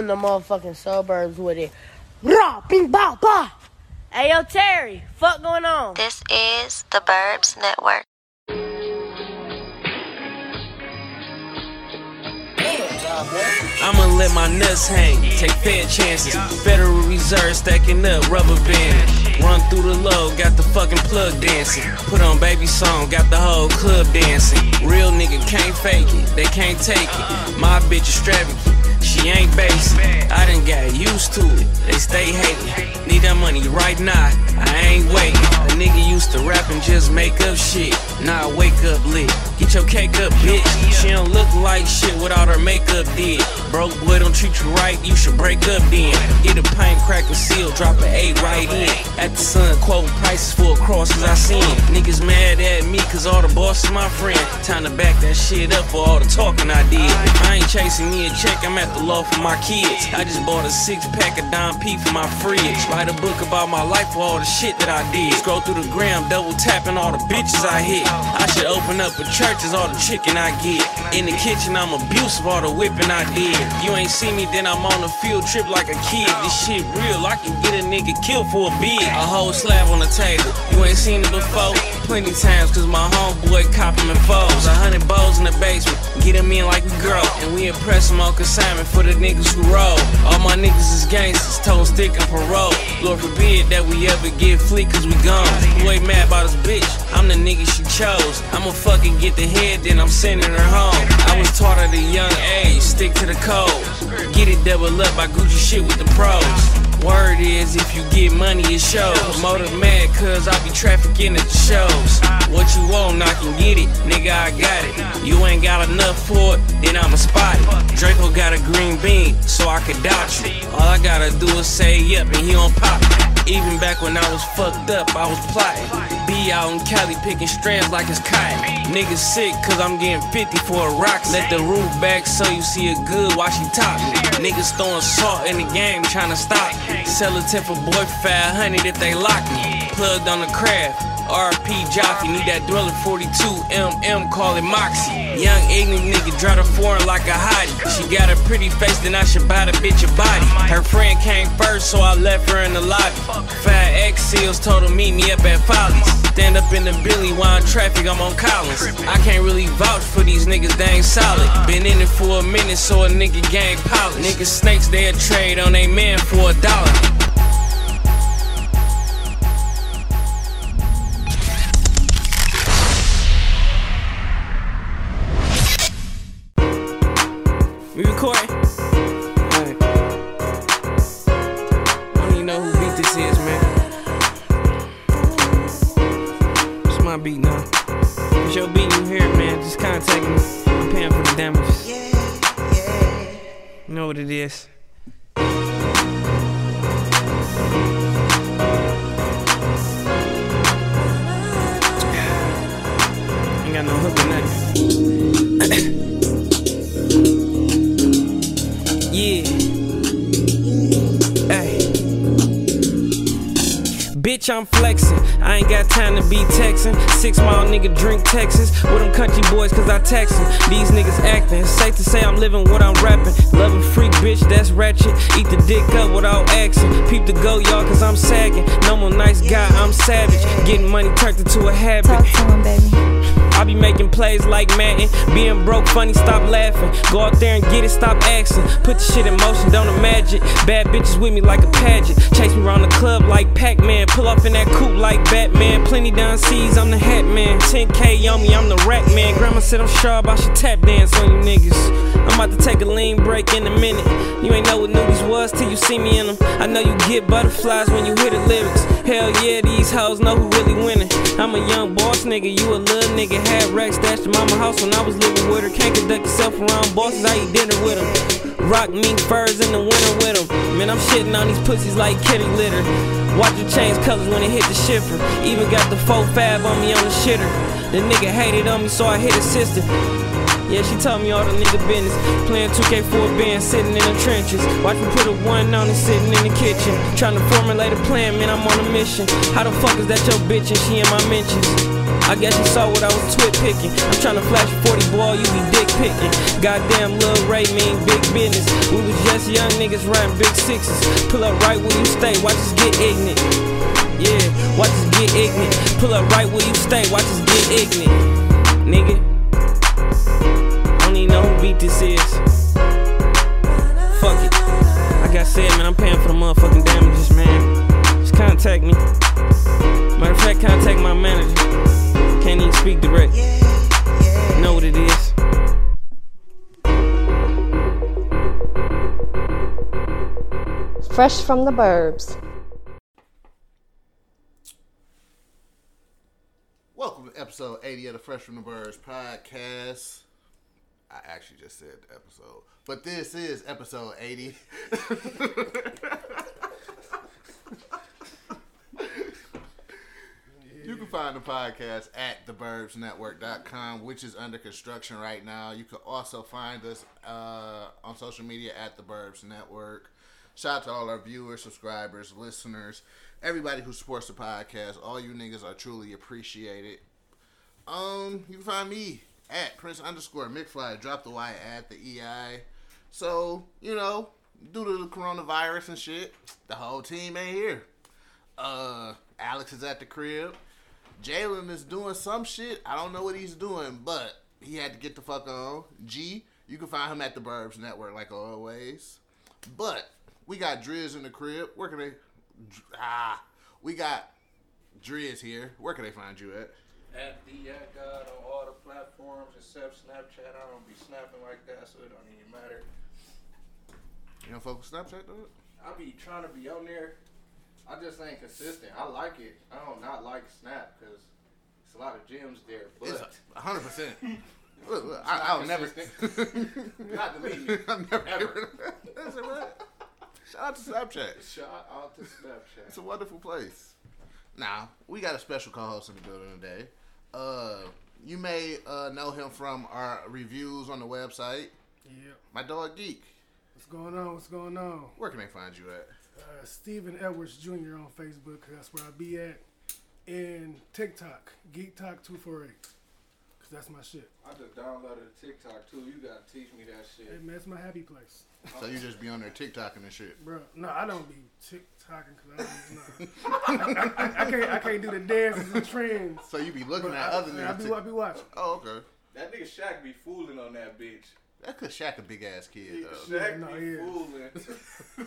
in the motherfucking suburbs with it. Rah, bing, bah, bah. Hey, yo, Terry, fuck going on? This is the Burbs Network. I'ma let my nuts hang, take fair chances. Federal Reserve stacking up rubber band. Run through the low, got the fucking plug dancing. Put on baby song, got the whole club dancing. Real nigga can't fake it, they can't take it. My bitch is extravagant. She ain't basic. I done got used to it. They stay hating. Need that money right now. I ain't waiting. A nigga used to rap and just make up shit. Now I wake up lit. Get your cake up, bitch. She don't look like shit without her makeup did. Broke boy don't treat you right, you should break up then. Get a pint, crack a seal, drop an eight right in. At the sun, quoting prices for a cross cause I seen. Niggas mad at me cause all the bosses my friend. Time to back that shit up for all the talking I did. I ain't chasing me a check, I'm at the law for my kids. I just bought a six pack of Don P for my fridge. Write a book about my life for all the shit that I did. Scroll through the gram, double tapping all the bitches I hit. I should open up a church, is all the chicken I get. In the kitchen, I'm abusive, all the whipping I did. You ain't see me, then I'm on a field trip like a kid. This shit real, I can get a nigga killed for a bid. A whole slab on the table, you ain't seen it before. Plenty times, cause my homeboy cop him in foes. A hundred bows in the basement, get him in like we grow. And we impress him on consignment for the niggas who roll. All my niggas is gangsters, told stick and parole. Lord forbid that we ever get fleet cause we gone. Boy mad about his bitch, I'm the nigga she chose. I'ma fucking get the head, then I'm sending her home. I was taught at a young age, stick to the code. Get it double up, I Gucci shit with the pros. Word is, if you get money, it shows. Promoter mad, cause I be trafficking at the shows. What you want, I can get it, nigga, I got it. You ain't got enough for it, then I'ma spot it. Draco got a green bean, so I can doubt you. All I gotta do is say yep, and he don't pop it. Even back when I was fucked up, I was plotting. Be out in Cali picking strands like it's cotton. Niggas sick, cause I'm getting 50 for a rock. Let the roof back so you see it good while she top me. Niggas throwing salt in the game, trying to stop. Sell a tip for boy 500 if they lock me. Plugged on the craft. RP jockey, need that Dweller 42 MM, call it Moxie. Young ignorant nigga, drive the foreign like a hottie. She got a pretty face, then I should buy the bitch a body. Her friend came first, so I left her in the lobby. Fat X seals told her meet me up at Follies. Stand up in the Billy while in traffic, I'm on Collins. I can't really vouch for these niggas, they ain't solid. Been in it for a minute, so a nigga gang polish. Niggas snakes, they'll trade on they man for a dollar. It is. Bitch, I'm flexing. I ain't got time to be texting. Six mile nigga drink Texas with them country boys cause I text 'em. These niggas acting. It's safe to say I'm living what I'm rapping. Love a freak bitch, that's ratchet. Eat the dick up without action. Peep the go, y'all, cause I'm sagging. No more nice guy, I'm savage. Getting money turned into a habit. Talk to him, baby. I be making plays like Madden. Being broke, funny, stop laughing. Go out there and get it, stop asking. Put the shit in motion, don't imagine. Bad bitches with me like a pageant. Chase me around the club like Pac Man. Pull up in that coupe like Batman. Plenty down seas, I'm the hat man. 10K on me, I'm the rack man. Grandma said I'm sharp, I should tap dance on you niggas. I'm about to take a lean break in a minute. You ain't know what newbies was till you see me in them. I know you get butterflies when you hear the lyrics. Hell yeah, these hoes know who really winning. I'm a young boss nigga, you a little nigga. Had racks stashed in mama house when I was living with her. Can't conduct yourself around bosses, I eat dinner with them. Rock mink furs in the winter with them. Man, I'm shitting on these pussies like kitty litter. Watch you change colors when it hit the shifter. Even got the 4-5 on me on the shitter. The nigga hated on me, so I hit his sister. Yeah, she told me all the nigga business. Playing 2K4 band, sitting in the trenches. Watch me put a one on and sitting in the kitchen. Trying to formulate a plan, man, I'm on a mission. How the fuck is that your bitch and she in my mentions? I guess you saw what I was twit picking. I'm trying to flash a 40 ball, you be dick picking. Goddamn, Lil Ray mean big business. We was just young niggas riding big sixes. Pull up right where you stay, watch us get ignorant. Yeah, watch us get ignorant. Pull up right where you stay, watch us get ignorant. Nigga. Don't even know who beat this is. Fuck it. Like I said, man, I'm paying for the motherfucking damages, man. Just contact me. Matter of fact, contact my manager. Can't even speak direct. Know what it is. Fresh from the burbs. Welcome to episode 80 of the Fresh from the Burbs podcast. I actually just said episode, but this is episode 80. You can find the podcast at theburbsnetwork.com, which is under construction right now. You can also find us uh, on social media at the Burbs Network. Shout out to all our viewers, subscribers, listeners, everybody who supports the podcast. All you niggas are truly appreciated. Um, you can find me at Prince underscore McFly. Drop the Y at the EI. So, you know, due to the coronavirus and shit, the whole team ain't here. Uh, Alex is at the crib. Jalen is doing some shit. I don't know what he's doing, but he had to get the fuck on. G, you can find him at the Burbs Network like always. But we got Driz in the crib. Where can they? Ah, we got Driz here. Where can they find you at? At the at God on all the platforms except Snapchat. I don't be snapping like that, so it don't even matter. You don't fuck with Snapchat, though? I be trying to be on there. I just ain't consistent. I like it. I don't not like Snap because it's a lot of gems there. But It's hundred percent. Look, look, I, I'll never. consistent. Not deleted. I'm never. Ever. That's it, right? Shout out to Snapchat. shout out to Snapchat. It's a wonderful place. Now, we got a special co-host in the building today. Uh, you may uh, know him from our reviews on the website. Yeah. My dog Geek. What's going on? What's going on? Where can they find you at? Uh, Stephen Edwards Jr. on Facebook, cause That's where I be at. And TikTok, Geek Talk two four eight. Cause that's my shit. I just downloaded TikTok too. You gotta teach me that Hey shit. man, it's my happy place, So you just be on there TikToking and shit. bro. No, I don't be TikToking cause I, don't, no. I, I, I can't. I can't do the dances and trends. So you be looking But at I, other niggas? I, niggas. be, Tik- I be watching. oh, okay. That nigga Shaq be fooling on that bitch. That could Shaq a big ass kid though. Shaq no, be he is. fooling.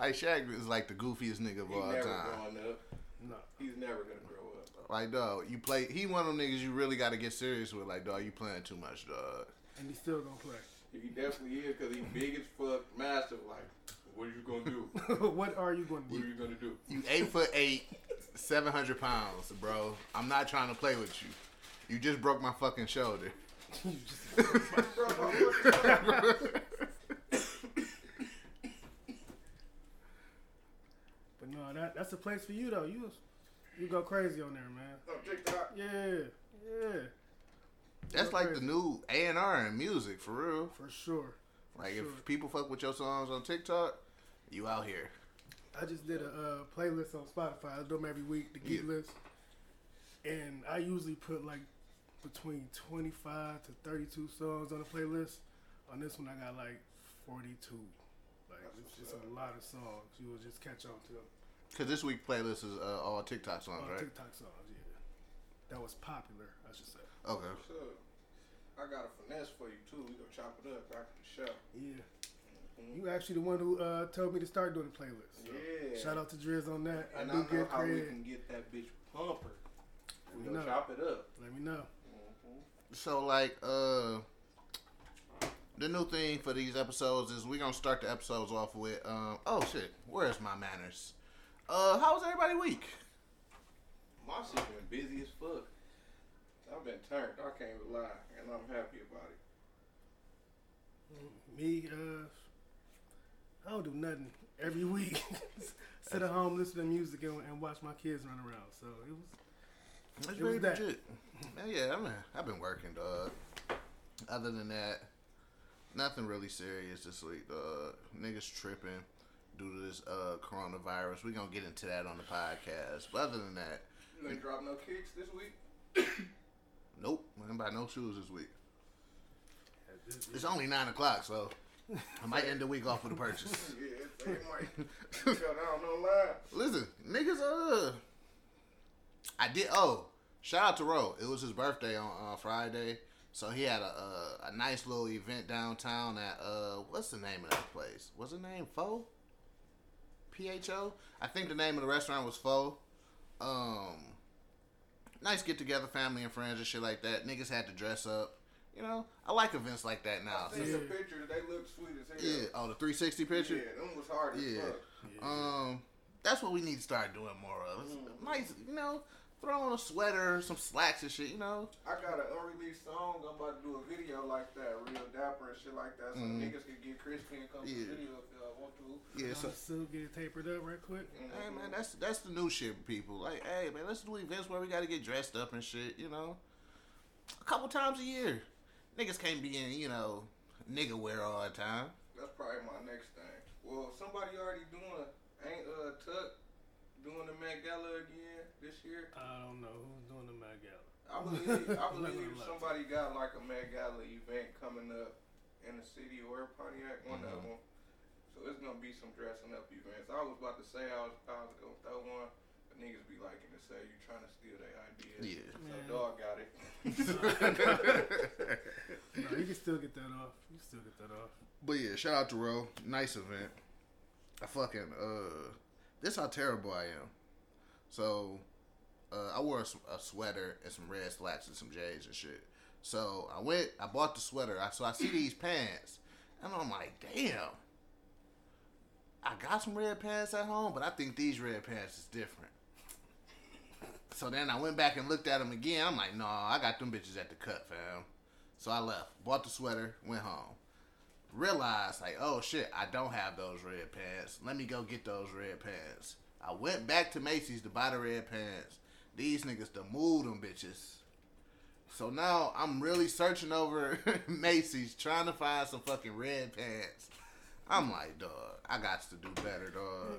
Like Shaq is like the goofiest nigga of He all never time. growing up. No. He's never gonna grow up. Like dog, you play. He one of them niggas you really got to get serious with. Like dog, you playing too much, dog. And he still gonna play. He definitely is because he big as fuck, massive. Like, what are you gonna do? what are you going to What are do? you gonna do? You eight foot eight, seven hundred pounds, bro. I'm not trying to play with you. You just broke my fucking shoulder. But no, that that's a place for you though. You you go crazy on there, man. Oh, TikTok. Yeah, yeah, That's like the new A and R in music for real. for sure. Like sure. if people fuck with your songs on TikTok, you out here. I just did a uh, playlist on Spotify. I do them every week, the Geek Yeah. List. And I usually put like between 25 to 32 songs on the playlist. On this one, I got like 42. Like, it's just a lot of songs. You will just catch on to them. Cause this week playlist is uh, all TikTok songs, All right? TikTok songs, yeah. That was popular, I should say. Okay. So, I got a finesse for you too. We gonna chop it up after the show. Yeah. You actually the one who uh, told me to start doing the playlist. So Yeah. Shout out to Driz on that. I And I, do know get how we can get that bitch pumper. We We gonna know. chop it up. Let me know. So like uh the new thing for these episodes is we're gonna start the episodes off with um oh shit, where's my manners? Uh how was everybody week? My shit been busy as fuck. I've been turned. I can't even lie, and I'm happy about it. Me, uh, I don't do nothing every week. Sit at home, listen to music, and, and watch my kids run around. So it was. That's It was very that. legit. Man, yeah, I mean I've been working, dog. Other than that, nothing really serious this week, dog. Niggas tripping due to this uh coronavirus. We're gonna get into that on the podcast. But other than that, You ain't drop no kicks this week. Nope, I didn't buy no shoes this week. It's only nine o'clock, so I might end the week off with a purchase. Yeah, they might cut down no line. Listen, niggas, uh, I did. Oh, shout out to Ro. It was his birthday on uh, Friday, so he had a, a a nice little event downtown at uh, what's the name of that place? What's the name? Fo. P H O. I think the name of the restaurant was Fo. Um, nice get together, family and friends and shit like that. Niggas had to dress up. You know, I like events like that now. I seen the pictures. They look sweet as hell. Yeah. Oh, the 360 picture. Yeah, them was hard as Yeah. Um, that's what we need to start doing more of. Nice, you know, throw on a sweater, some slacks and shit. You know, I got an unreleased song. I'm about to do a video like that, real dapper and shit like that, so niggas can get crispy and come to Mm-hmm. The video if y'all want to. yeah. So, So get it tapered up right quick. hey man, that's that's the new shit, people. Like, hey man, let's do events where we got to get dressed up and shit. You know, a couple times a year. Niggas can't be in, you know, nigga wear all the time. That's probably my next thing. Well, somebody already doing ain't uh Tuck doing the Met Gala again this year. I don't know who's doing the Met Gala. I believe I believe somebody got like a Met Gala event coming up in the city or Pontiac, one of them. So it's gonna be some dressing up events. I was about to say I was I was gonna throw one, but niggas be liking to say you trying to steal their ideas. Yeah. So Man. dog got it. No, you can still get that off. You can still get that off. But yeah, shout out to Ro. Nice event. I fucking uh, this how terrible I am. So, uh, I wore a sweater and some red slacks and some J's and shit. So I went, I bought the sweater. I, so I see these pants, and I'm like, damn. I got some red pants at home, but I think these red pants is different. So then I went back and looked at them again. I'm like, no, I got them bitches at the cut, fam. So I left, bought the sweater, went home realized like, oh shit, I don't have those red pants. Let me go get those red pants. I went back to Macy's to buy the red pants. These niggas to move them bitches. So now I'm really searching over Macy's trying to find some fucking red pants. I'm like, dog, I got to do better, dog.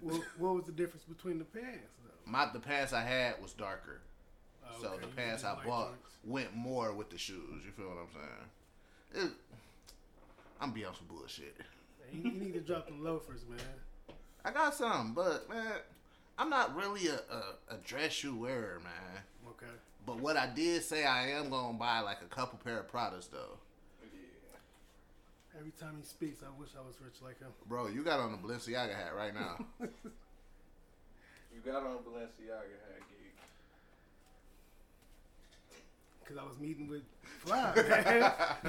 What, what was the difference between the pants though? My the pants I had was darker. Oh, So the you pants I bought joints. went more with the shoes. You feel what I'm saying? It, I'm be on some bullshit. Man, You, you need to drop them loafers, man. I got some, but man, I'm not really a, a, a dress shoe wearer, man. Okay. But what I did say I am gonna buy like a couple pair of products though. Every time he speaks, I wish I was rich like him. Bro, you got on the Balenciaga hat right now. You got on a Balenciaga hat gig. Cause I was meeting with Fly,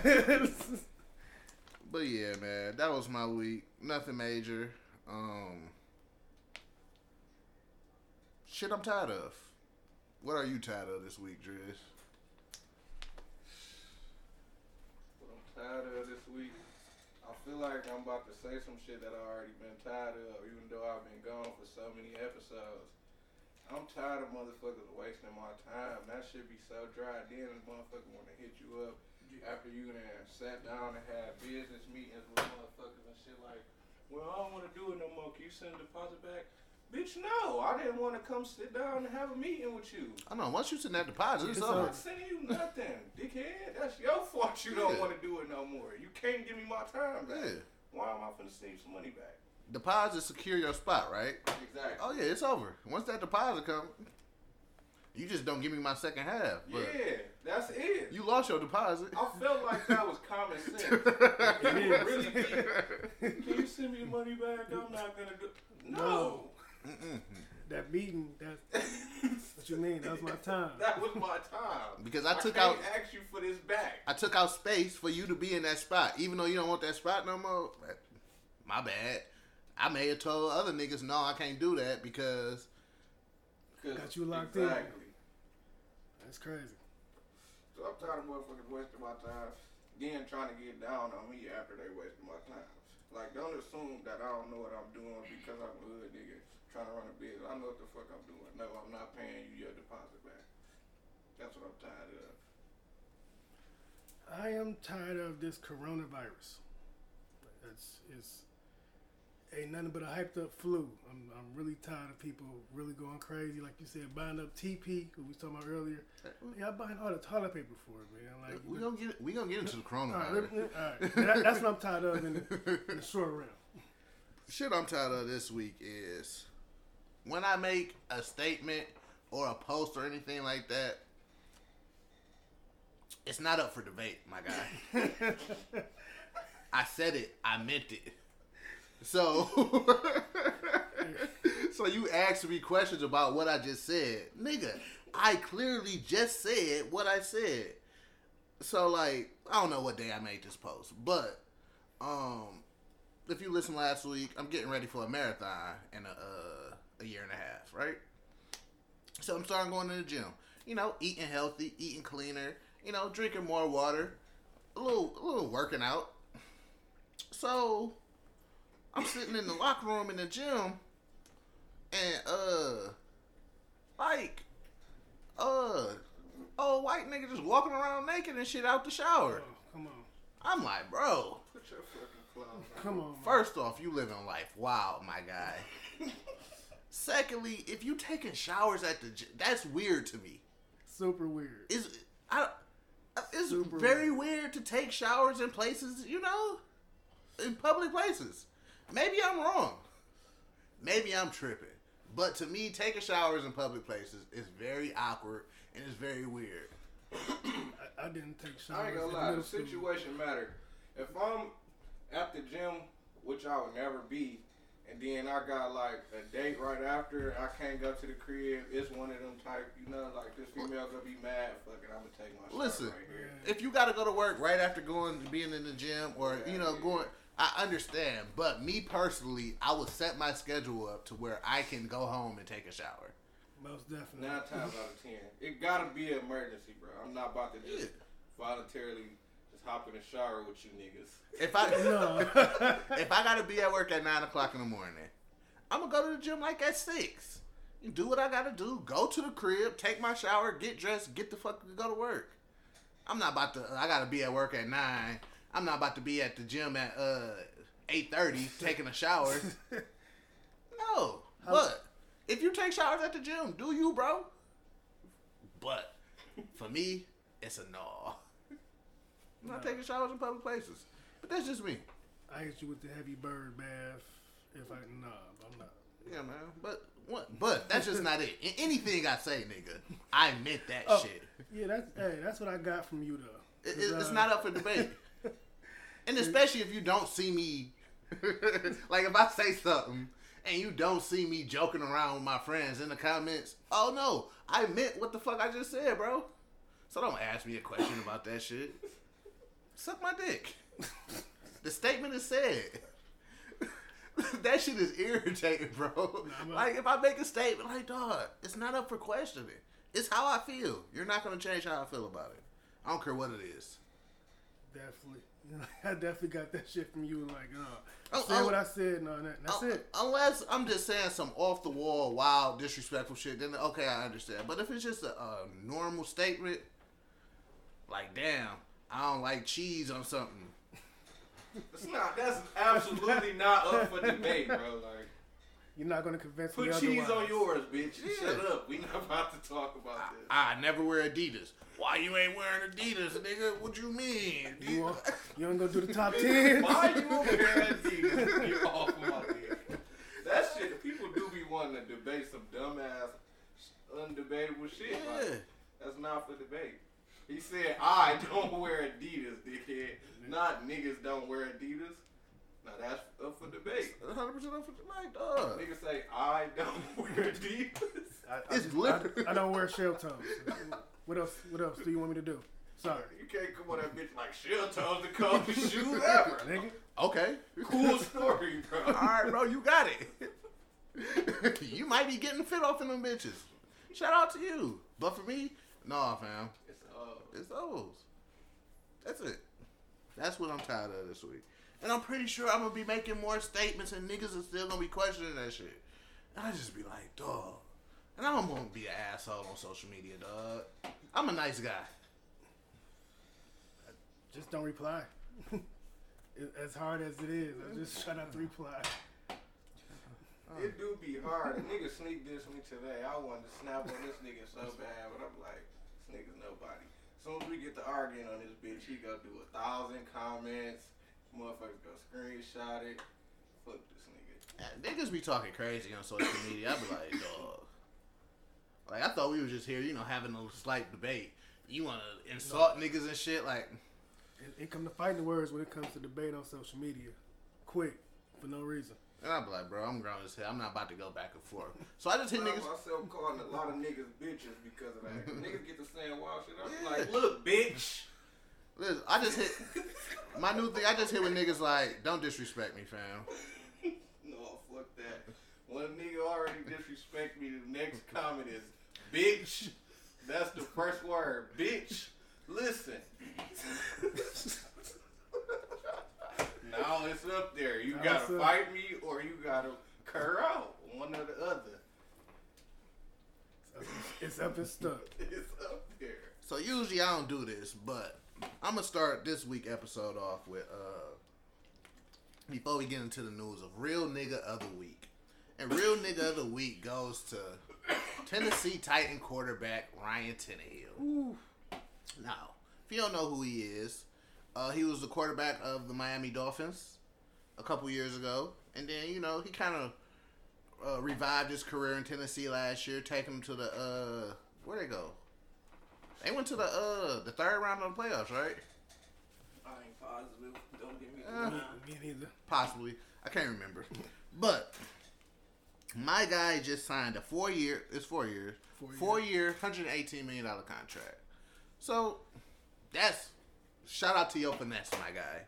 man. but yeah, man, that was my week. Nothing major. Um Shit I'm tired of. What are you tired of this week, Driz? What I'm tired of this week. I feel like I'm about to say some shit that I already been tired of, even though I've been gone for so many episodes. I'm tired of motherfuckers wasting my time. That should be so dry. Then this motherfucker want to hit you up after you done sat down and had business meetings with motherfuckers and shit like, well, I don't want to do it no more. Can you send a deposit back? Bitch, no. I didn't want to come sit down and have a meeting with you. I know, once you send that deposit, it's It's over. I'm not sending you nothing, dickhead. That's your fault you don't Yeah. want to do it no more. You can't give me my time back. Yeah. Why am I finna send you some money back? Deposit secure your spot, right? Exactly. Oh yeah, it's over. Once that deposit comes, you just don't give me my second half. But yeah, that's it. you lost your deposit. I felt like that was common sense. It You is. really think, Can you send me money back? I'm not gonna do. No, Mm-hmm. that meeting, that's what you mean. That was my time. that was my time. Because I took can't out- ask you for this back. I took out space for you to be in that spot, even though you don't want that spot no more. My bad. I may have told other niggas, no, I can't do that because Got you locked in. That's crazy. So I'm tired of motherfuckers wasting my time. Again, trying to get down on me after they wasted my time. Like, don't assume that I don't know what I'm doing because I'm a hood nigga trying to run a business. I know what the fuck I'm doing. No, I'm not paying you your deposit back. That's what I'm tired of. I am tired of this coronavirus. It's it's ain't nothing but a hyped up flu. I'm, I'm really tired of people really going crazy, like you said, buying up TP, who we was talking about earlier. Yeah, I'm buying all the toilet paper for it, man. Like, We gonna get we gonna get into the all right, coronavirus. let me- all right. That- that's what I'm tired of in the, in the short realm. Shit I'm tired of this week is when I make a statement or a post or anything like that, it's not up for debate, my guy. I said it, I meant it. So So you asked me questions about what I just said. Nigga, I clearly just said what I said. So like, I don't know what day I made this post, but um if you listened last week, I'm getting ready for a marathon and a uh, a year and a half, right? So I'm starting going to the gym. You know, eating healthy, eating cleaner. You know, drinking more water, a little, a little working out. So I'm sitting in the locker room in the gym, and uh, like, uh, old white nigga just walking around naked and shit out the shower. Oh, come on. I'm like, bro. Put your fucking clothes on. Come on, man. First off, you living life wild, my guy. Secondly, if you taking showers at the gym, that's weird to me. Super weird. Is I it's Super very weird to take showers in places, you know, in public places. Maybe I'm wrong. Maybe I'm tripping. But to me, taking showers in public places is very awkward and it's very weird. I, I didn't take showers. I ain't gonna lie, the situation matter. If I'm at the gym, which I would never be, and then I got like a date right after, I can't go to the crib. It's one of them type, you know, like this female gonna be mad. Fuck it, I'm gonna take my shot Listen, right here. if you got to go to work right after going being in the gym or you know going I understand, but me personally, I would set my schedule up to where I can go home and take a shower. Most definitely. Nine times out of ten, it gotta be an emergency, bro. I'm not about to just Yeah. voluntarily just hop in the shower with you niggas. If I No. if I gotta be at work at nine o'clock in the morning, I'm gonna go to the gym like at six. You do what I gotta do. Go to the crib, take my shower, get dressed, get the fuck to go to work. I'm not about to. I gotta be at work at nine. I'm not about to be at the gym at uh eight thirty taking a shower. No, but if you take showers at the gym, do you, bro? But for me, it's a no. I'm not taking showers in public places. But that's just me. I hit you with the heavy bird bath. If I nah, I'm not. Yeah, man. But what? But that's just not it. In anything I say, nigga, I meant that Oh, shit. Yeah, that's hey, that's what I got from you though. It, it's uh, not up for debate. And especially if you don't see me, like if I say something and you don't see me joking around with my friends in the comments, oh no, I meant what the fuck I just said, bro. So don't ask me a question about that shit. Suck my dick. The statement is said. that shit is irritating, bro. I'm- like if I make a statement, like dog, it's not up for questioning. It's how I feel. You're not gonna change how I feel about it. I don't care what it is. Definitely. I definitely got that shit from you. Like, uh, Oh, say oh. what I said. No, that, that's Un- it. Unless I'm just saying some off the wall, wild, disrespectful shit, then okay, I understand. But if it's just a, a normal statement, like damn, I don't like cheese on something. It's not. That's absolutely not up for debate, bro. Like, You're not gonna convince put me Put cheese otherwise. on yours, bitch. Yeah. Shut up. We not about to talk about this. I never wear Adidas. Why you ain't wearing Adidas, nigga? What you mean? You, want, you ain't gonna do the top ten? Why you over here at Adidas? Get off my dick. That shit, people do be wanting to debate some dumbass, undebatable shit. Yeah. Like, that's not for debate. He said, I don't wear Adidas, dickhead. Not niggas don't wear Adidas. Now that's up for debate. 100 percent up for tonight, dog. Niggas say, I don't wear Adidas. I, I, It's just- literally- I, I don't wear shell toes. What else? What else do you want me to do? Sorry, You can't come on that bitch like shell toes the coldest shoes ever. nigga. Okay. Cool story, bro. All right, bro, you got it. you might be getting fit off in them bitches. Shout out to you. But for me, nah, fam. It's, those. That's it. That's what I'm tired of this week. And I'm pretty sure I'm gonna be making more statements and niggas are still gonna be questioning that shit. And I just be like, dog. And I don't want to be an asshole on social media, dog. I'm a nice guy. Just don't reply. As hard as it is, I just try not to reply. It do be hard. A nigga sneak this me today. I wanted to snap on this nigga so bad, but I'm like, this nigga's nobody. As soon as we get to arguing on this bitch, he go do a thousand comments. Motherfuckers go screenshot it. Fuck this nigga. Yeah, Niggas be talking crazy on social media. I be like, dog. Like I thought we was just here, you know, having a slight debate. You want to insult niggas and shit, like It, it come to fighting words when it comes to debate on social media. Quick, for no reason. And I be like, bro, I'm grown as hell. I'm not about to go back and forth. So I just hit niggas. myself calling a lot of niggas bitches because of that. niggas get to saying wild shit. I'm like, look, bitch. Listen, I just hit my new thing. I just hit with niggas like, don't disrespect me, fam. No, fuck that. One a nigga already disrespect me, the next comment is, bitch. That's the first word, bitch. Listen. Now it's up there. You Now gotta fight me or you gotta cur out. One or the other. It's up and stuck. It's up there. So usually I don't do this, but I'm gonna start this week episode off with uh before we get into the news of real nigga of the week. And real nigga of the week goes to Tennessee Titan quarterback Ryan Tannehill. Now, if you don't know who he is, uh, he was the quarterback of the Miami Dolphins a couple years ago, and then you know he kind of uh, revived his career in Tennessee last year, taking him to the uh, where they go? They went to the uh the third round of the playoffs, right? I ain't positive. Don't get me Uh. Me neither. Possibly. I can't remember. But my guy just signed a four year it's four years. Four Four year, hundred and eighteen million dollar contract. So that's shout out to your finesse, my guy.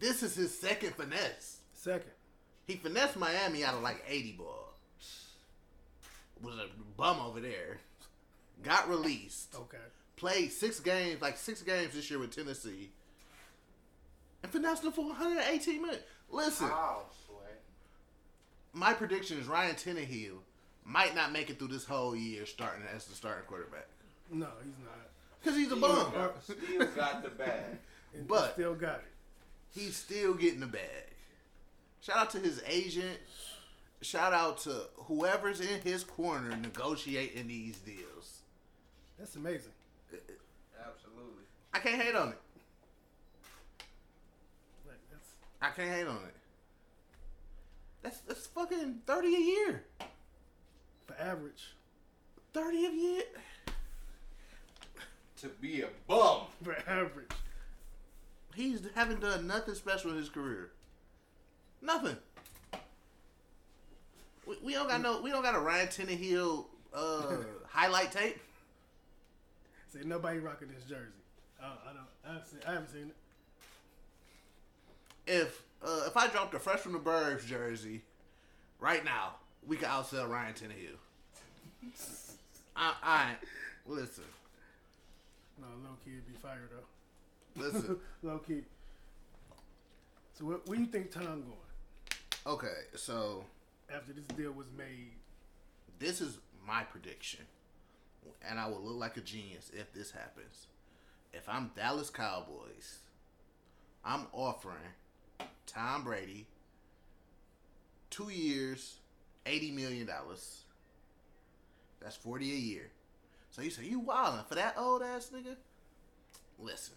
This is his second finesse. Second. He finessed Miami out of like 80 ball. Was a bum over there. Got released. Okay. Played six games, like six games this year with Tennessee. And finessed him for 118 million. Listen, oh, Wow, Sway. my prediction is Ryan Tannehill might not make it through this whole year starting as the starting quarterback. No, he's not. Because he's a bum. got- Still got the bag. But- still got it. He's still getting the bag. Shout out to his agent. Shout out to whoever's in his corner negotiating these deals. That's amazing. Absolutely. I can't hate on it. Like I can't hate on it. That's that's fucking thirty a year. for average. Thirty a year. To be a bum. For average. He's haven't done nothing special in his career. Nothing. We, we don't got no. We don't got a Ryan Tannehill uh, highlight tape. Say nobody rocking this jersey. Uh, I don't. I haven't seen, I haven't seen it. If uh, if I dropped a fresh from the burbs jersey right now, we could outsell Ryan Tannehill. I, I listen, No, low key would be fired though. listen. low key. So where, where you think Tom going Okay, so after this deal was made? this is my prediction, and I will look like a genius if this happens. If I'm Dallas Cowboys, I'm offering Tom Brady two years, eighty million dollars. That's forty a year. So you say you wildin' for that old ass nigga? Listen,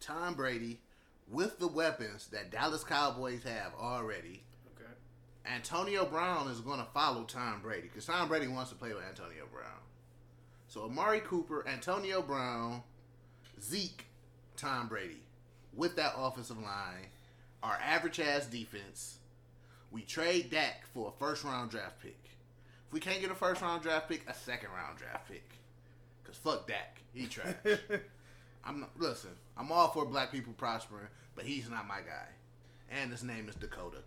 Tom Brady with the weapons that Dallas Cowboys have already. Okay. Antonio Brown is going to follow Tom Brady because Tom Brady wants to play with Antonio Brown. So Amari Cooper, Antonio Brown, Zeke, Tom Brady with that offensive line, our average ass defense. We trade Dak for a first round draft pick. If we can't get a first round draft pick, a second round draft pick. Cause fuck Dak, he trash. I'm not, listen. I'm all for black people prospering, but he's not my guy. And his name is Dakota.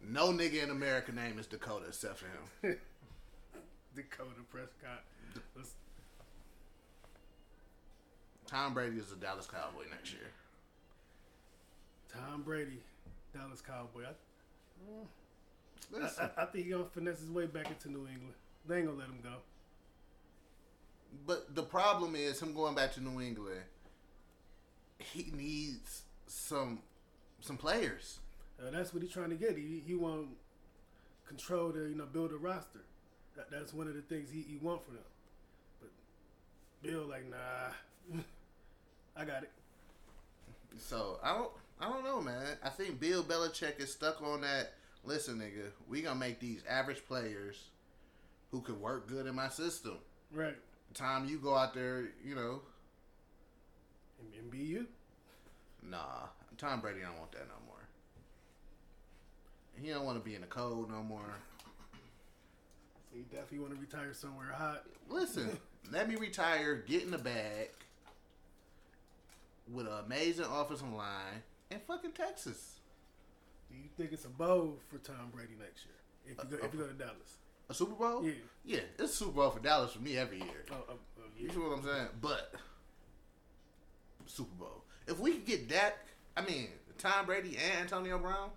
No nigga in America name is Dakota except for him. Dakota Prescott. Let's, Tom Brady is a Dallas Cowboy next year. Tom Brady, Dallas Cowboy. I, Listen, I, I think he gonna finesse his way back into New England. They ain't gonna let him go. but the problem is him going back to New England. He needs some some players. Uh, that's what he's trying to get. He he want control to you know build a roster. That, that's one of the things he, he want for them. But Bill like nah, I got it. So I don't I don't know, man. I think Bill Belichick is stuck on that. Listen, nigga, we gonna make these average players who could work good in my system. Right. Time you go out there, you know, And, and be you. nah. Tom Brady don't want that no more. He don't want to be in the cold no more. So you definitely want to retire somewhere hot. Listen, let me retire, get in the bag with an amazing offensive line and fucking Texas. Do you think it's a bowl for Tom Brady next year if you go if you go to Dallas? A Super Bowl? Yeah. Yeah, it's a Super Bowl for Dallas for me every year. Oh, oh, oh You yeah. see what I'm saying? But Super Bowl. If we could get Dak, I mean Tom Brady and Antonio Brown,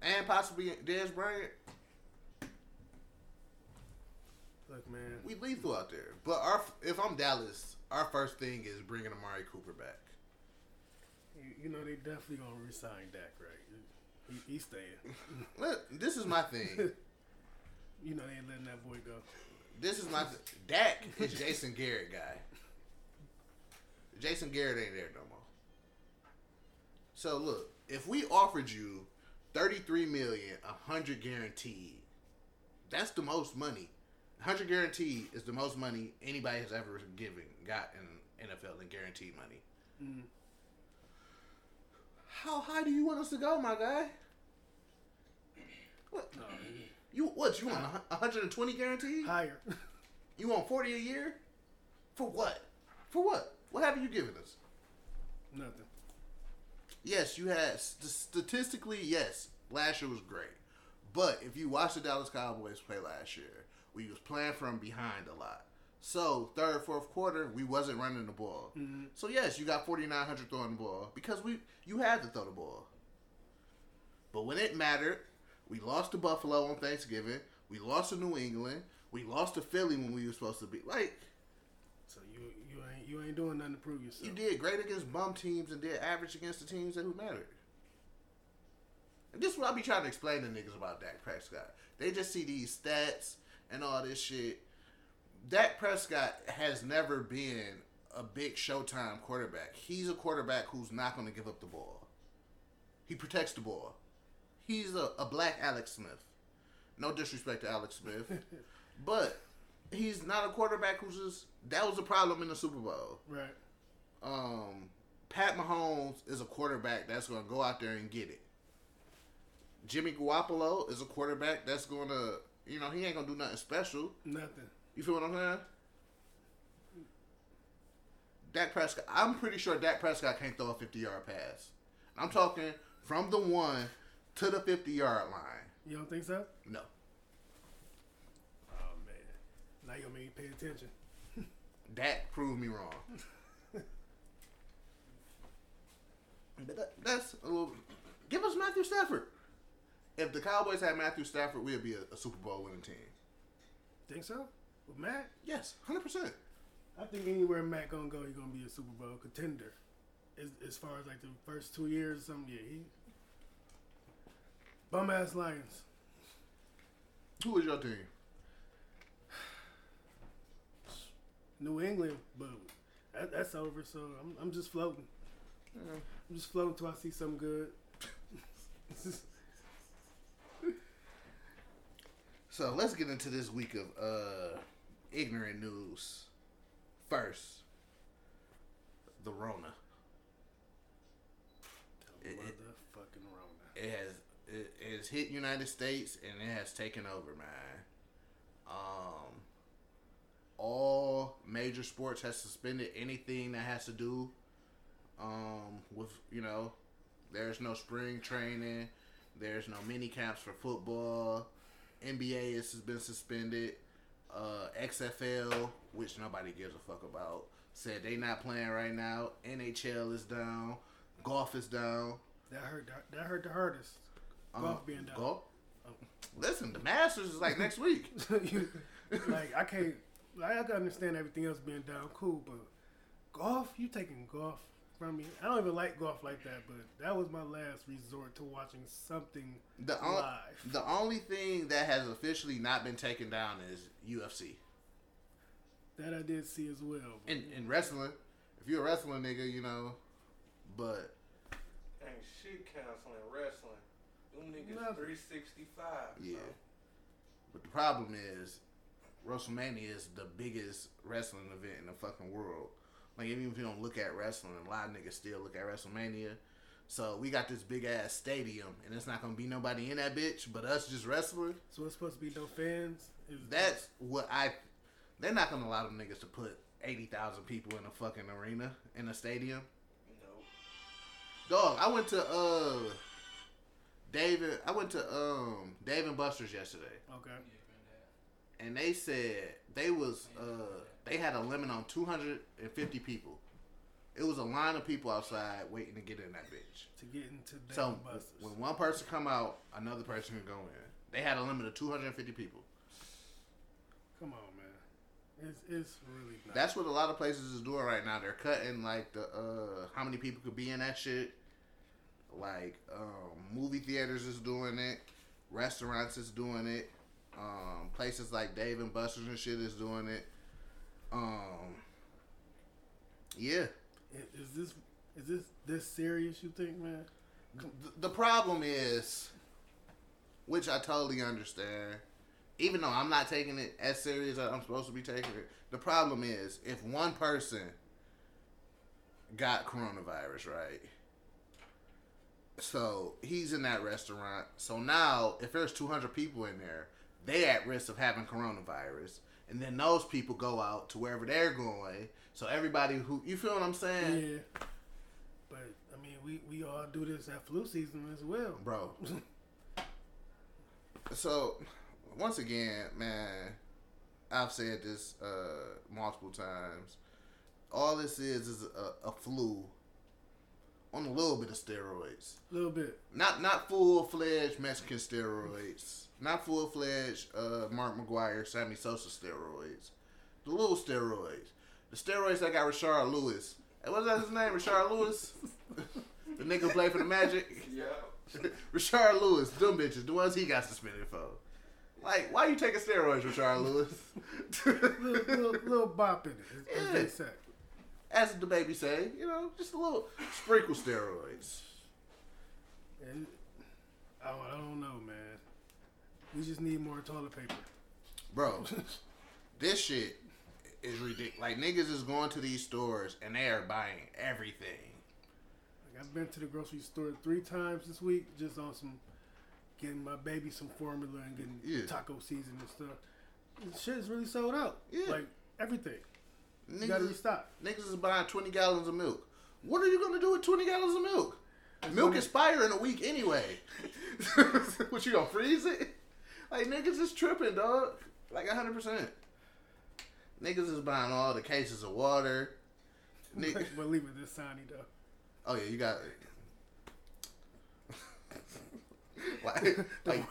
and possibly Dez Bryant, Look, man. we lethal out there. But our if I'm Dallas, our first thing is bringing Amari Cooper back. You, you know they definitely gonna resign Dak, right? He, he's staying. Look, this is my thing. you know they ain't letting that boy go. This is my th- Dak is Jason Garrett guy. Jason Garrett ain't there no more. So look, if we offered you thirty three million, a hundred guaranteed, that's the most money. Hundred guaranteed is the most money anybody has ever given got in NFL in guaranteed money. Mm-hmm. How high do you want us to go, my guy? What No, you what you want? one hundred and twenty guaranteed? higher. You want forty a year? For what? For what? What have you given us? Nothing. Yes, you had st- statistically. Yes, last year was great, but if you watch the Dallas Cowboys play last year, we was playing from behind a lot. So third, fourth quarter, we wasn't running the ball. Mm-hmm. So yes, you got forty nine hundred throwing the ball because we you had to throw the ball. But when it mattered, we lost to Buffalo on Thanksgiving. We lost to New England. We lost to Philly when we were supposed to be like So you you ain't you ain't doing nothing to prove yourself. You did great against bum teams and did average against the teams that who mattered. And this is what I be trying to explain to niggas about Dak Prescott. They just see these stats and all this shit. Dak Prescott has never been a big Showtime quarterback. He's a quarterback who's not going to give up the ball. He protects the ball. He's a, a black Alex Smith. No disrespect to Alex Smith, but he's not a quarterback who's just. That was a problem in the Super Bowl Right. um, Pat Mahomes is a quarterback that's going to go out there and get it. Jimmy Garoppolo is a quarterback that's going to, you know, he ain't going to do nothing special. Nothing. You feel what I'm saying? Dak Prescott, I'm pretty sure Dak Prescott can't throw a 50 yard pass. I'm talking from the one to the 50 yard line. You don't think so? No. Oh man. Now you're gonna make me pay attention. that proved me wrong. but that, that's a little. Give us Matthew Stafford. If the Cowboys had Matthew Stafford, we'd be a, a Super Bowl winning team. Think so? With Matt? Yes, hundred percent. I think anywhere Matt gonna go, he's gonna be a Super Bowl contender. As, as far as like the first two years or something, yeah, he bum ass Lions. Who is your team? New England, but that, that's over. So I'm, I'm just floating. I'm just floating until I see something good. So let's get into this week of uh ignorant news. First, the Rona. It- it- Motherfucking Rona. it has it, it has hit United States and it has taken over, man. Um, all major sports has suspended anything that has to do um with you know there's no spring training, there's no mini camps for football. NBA has been suspended. Uh, XFL, which nobody gives a fuck about, said they not playing right now. NHL is down. Golf is down. That hurt. That hurt the hardest. Um, Golf being down. Golf. Listen, the Masters is like next week. You- like I can't. Like I can understand everything else being down, cool, but golf, you taking golf from me. I don't even like golf like that, but that was my last resort to watching something The on, live. the only thing that has officially not been taken down is UFC. That I did see as well. In in wrestling, if you're a wrestling nigga, you know, but Ain't shit canceling wrestling. Them niggas Nothing. 365. yeah. bro. But the problem is, WrestleMania is the biggest wrestling event in the fucking world. Like even if you don't look at wrestling, a lot of niggas still look at WrestleMania. So we got this big ass stadium, and it's not gonna be nobody in that bitch, but us just wrestling. So it's supposed to be no fans. Is That's what I. They're not gonna allow them niggas to put eighty thousand people in a fucking arena in a stadium. No. Dog, I went to uh David. I went to um Dave and Buster's yesterday, okay. and they said they was uh they had a limit on two hundred and fifty people. It was a line of people outside waiting to get in that bitch. To get into Dave So and Buster's. when one person come out, another person can go in. They had a limit of two hundred and fifty people. Come on, man. It's it's really. That's what a lot of places is doing right now. They're cutting like the uh how many people could be in that shit. Like um movie theaters is doing it, restaurants is doing it, um places like Dave and Buster's and shit is doing it. Um yeah. Is this is this this serious? You think, man? The, the problem is which I totally understand. Even though I'm not taking it as serious as I'm supposed to be taking it, the problem is if one person got coronavirus, right? So he's in that restaurant. So now, if there's 200 people in there, they at risk of having coronavirus, and then those people go out to wherever they're going. So everybody who you feel what I'm saying, Yeah. But I mean, we we all do this at flu season as well. bro. so once again, man, I've said this uh, multiple times. All this is is a, a flu on a little bit of steroids. A little bit. Not not full fledged Mexican steroids. Not full fledged uh, Mark McGwire, Sammy Sosa steroids. The little steroids. The steroids that got Rashard Lewis. Hey, what's that his name? Rashard Lewis? the nigga who played for the Magic? Yeah. Rashard Lewis, them bitches, the ones he got suspended for. Like, why you taking steroids, Rashard Lewis? little, little, little bop in it, as, as Yeah. they say. As the baby say, you know, just a little sprinkle steroids. And I don't, I don't know, man. We just need more toilet paper. Bro, this shit is ridiculous. Like, niggas is going to these stores and they are buying everything. Like I've been to the grocery store three times this week, just on some getting my baby some formula and getting Yeah. taco season and stuff. Shit is really sold out. Yeah. Like everything. You gotta Niggas, restock. niggas is buying 20 gallons of milk. What are you going to do with 20 gallons of milk? Milk expire in a week anyway. what, you going to freeze it? Like, niggas is tripping, dog. Like, 100%. Niggas is buying all the cases of water. Nigga, but leave it this sunny though. oh, yeah, you got like, like,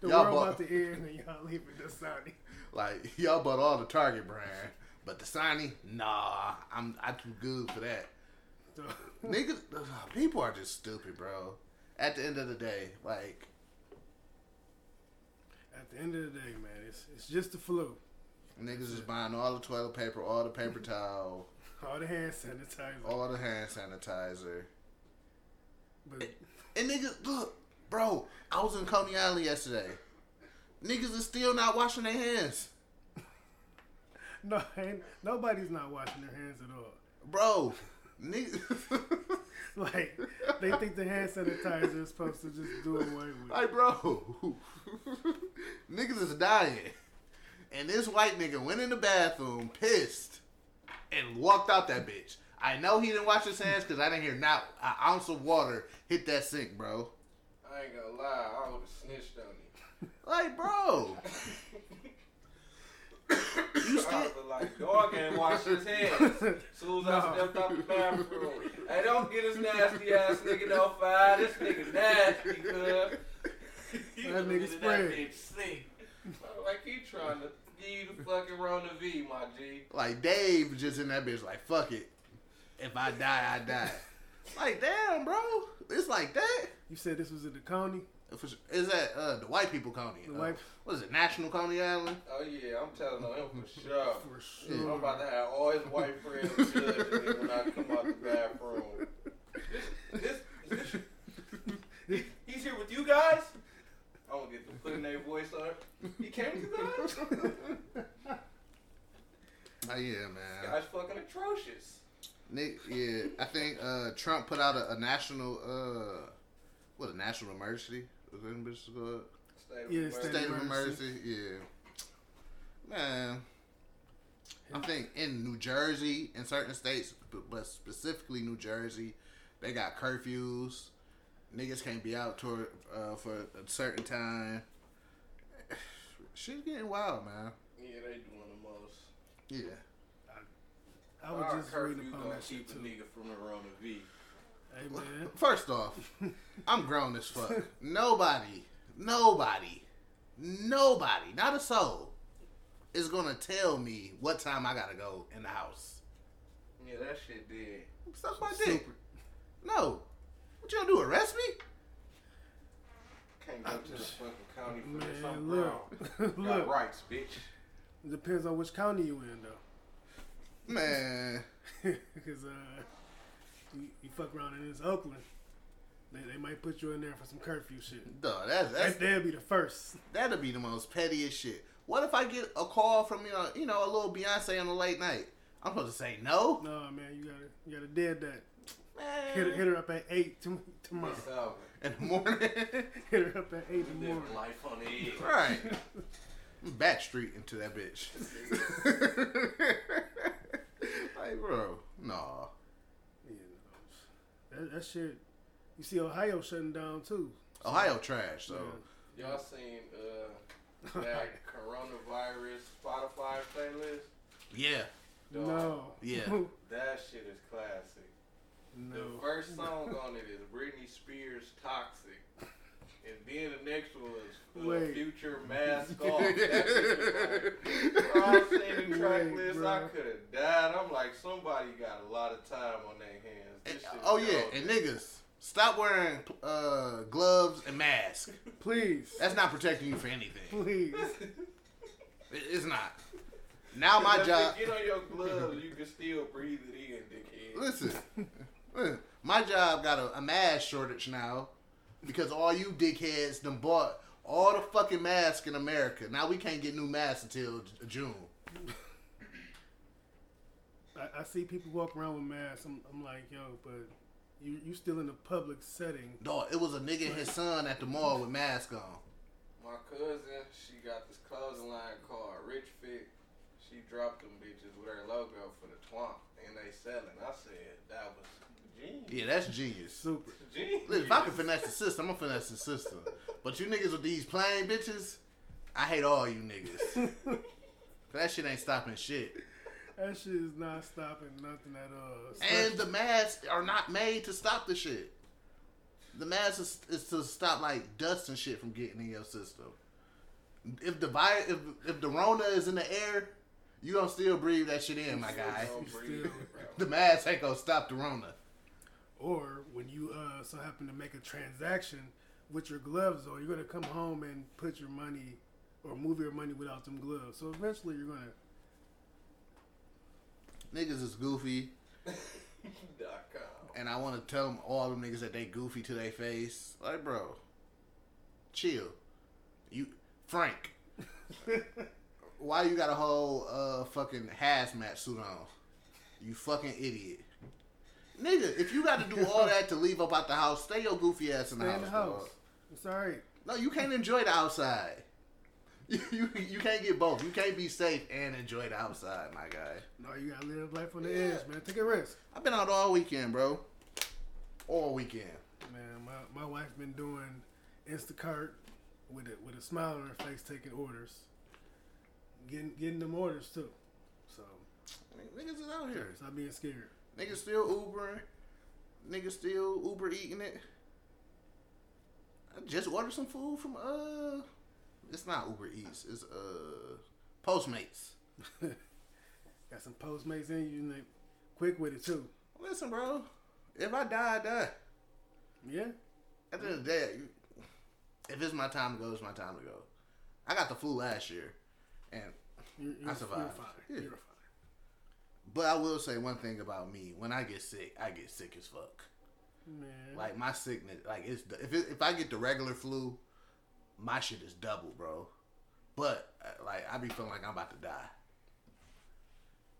The y'all world bought, about to end and y'all leave it this sunny. like, y'all bought all the Target brand, but the signing, nah, I'm, I'm too good for that. Niggas, people are just stupid, bro. At the end of the day, like, at the end of the day, man, it's it's just the flu. niggas is buying all the toilet paper, all the paper towel, All the hand sanitizer. all the hand sanitizer. But And niggas, look, bro, I was in Coney Island yesterday. Niggas is still not washing their hands. no, ain't, nobody's not washing their hands at all. Bro, niggas, Like they think the hand sanitizer is supposed to just do away with. like, bro, niggas is dying. And this white nigga went in the bathroom, pissed, and walked out that bitch. I know he didn't wash his hands because I didn't hear not an ounce of water hit that sink, bro. I ain't gonna lie, I would have snitched on him. Like, bro. You I still, was like, dog ain't wash his hands. Soon as I stepped out the bathroom, hey, don't get this nasty ass nigga no fire. This nigga nasty, cuz. That nigga in. That bitch sink. I'm Like he trying to give you the fucking Rona V, my G. like, Dave just in that bitch, like, fuck it. If I die, I die. Like, damn, bro. It's like that. You said this was in the county. For. Is that uh, the white people county? The Uh, white- What is it? National Coney Island? Oh yeah, I'm telling on him for sure. For sure. I'm about to have all his white friends judging me when I come out the bathroom. This, this, this, he, he's here with you guys. I don't get to put in their voice up. He came to you guys. Oh yeah, man. Guy's fucking atrocious. Nick, yeah, I think uh, Trump put out a, a national, uh, what a national emergency. Was that what it's called? State of Yeah, emergency. State of emergency. emergency. Yeah, man. I think in New Jersey, in certain states, but- but specifically New Jersey, they got curfews. Niggas can't be out toward, uh, for a certain time. Shit's getting wild, man. Yeah, they doing the most. Yeah. I was Our just curfew reading upon gonna that shit keep a too. nigga from the Rona V. Hey man, First off, I'm grown as fuck. Nobody, nobody, nobody, not a soul, is gonna tell me what time I gotta go in the house. Yeah, that shit did. Stuff my dick. No. What you gonna do? Arrest me? Can't go to the fucking county for this. man, I'm look, brown. Got look. rights, bitch. It depends on which county you in though, Man, because uh, you, you fuck around in this Oakland, they, they might put you in there for some curfew shit. dog, that's, that's That, they'll be the first. that'll be the most pettiest shit. What if I get a call from you know, you know, a little Beyonce on the late night? I'm supposed to say no. No man, you gotta you gotta dead that. Man, Hit, her- hit her up at eight tom- tomorrow. It's over. in the morning. hit her up at eight in the morning. life on the edge. Right. Back street into that bitch. like, bro, nah. You know, that, that shit. You see Ohio shutting down too. Ohio trash, so. Y'all seen uh, that coronavirus Spotify playlist? Yeah. Dog, No. Yeah. That shit is classic. no. The first song on it is Britney Spears' "Toxic," and then the next one was uh, "Future Mask Off." That shit was like, bro, I seen the track Wait, list, bro. I could have died. I'm like, somebody got a lot of time on their hands. This And- shit oh, yeah. gold. And niggas, stop wearing uh, gloves and masks. Please. That's not protecting you for anything. Please. It- It's not. Now my job. Get on your gloves, you can still breathe it in, dickhead. Listen, listen, my job got a, a mask shortage now because all you dickheads done bought all the fucking masks in America. Now we can't get new masks until June. I, I see people walk around with masks. I'm, I'm like, yo, but you you still in a public setting. Dog, it was a nigga and his son at the mall with mask on. My cousin, she got this clothing line called Rich Fit. She dropped them bitches with her logo for the twomp, and they selling. I said that was genius. Yeah, that's genius. Super. Genius. Listen, if I can finesse the system, I'm gonna finesse the system. But you niggas with these plain bitches, I hate all you niggas. that shit ain't stopping shit. That shit is not stopping nothing at all. And the masks are not made to stop the shit. The mask is, is to stop like dust and shit from getting in your system. If the vi- if if the Rona is in the air, you gonna still breathe that shit in, my guy. Don't breathe. The mask ain't gonna stop the Rona. Or when you uh, so happen to make a transaction with your gloves on, you're gonna come home and put your money or move your money without them gloves. So eventually you're gonna. Niggas is goofy, and I want to tell them all them niggas that they goofy to their face. Like, bro, chill. You Frank. Why you got a whole uh fucking hazmat suit on? You fucking idiot. Nigga, if you got to do all that to leave up out the house, stay your goofy ass in the Stay house. in the house. dog. It's all right. No, you can't enjoy the outside. You, you you can't get both. You can't be safe and enjoy the outside, my guy. No, you gotta live life on the edge, man. Take a risk. I've been out all weekend, bro. All weekend. Man, my, my wife been doing Instacart with a with a smile on her face, taking orders, getting getting them orders too. So niggas is out here. stop being scared. Niggas still Ubering. Niggas still Uber eating it. I just ordered some food from uh. It's not Uber Eats. It's uh Postmates. Got some Postmates in you, and quick with it too. Listen, bro. If I die, I die. Yeah. At the end of the day, if it's my time to go, it's my time to go. I got the flu last year, and You're, you're, I survived. You're fine. Yeah. You're fine. But I will say one thing about me: when I get sick, I get sick as fuck. Man. Like my sickness, like it's if it, if I get the regular flu, my shit is double, bro. But uh, like I be feeling like I'm about to die.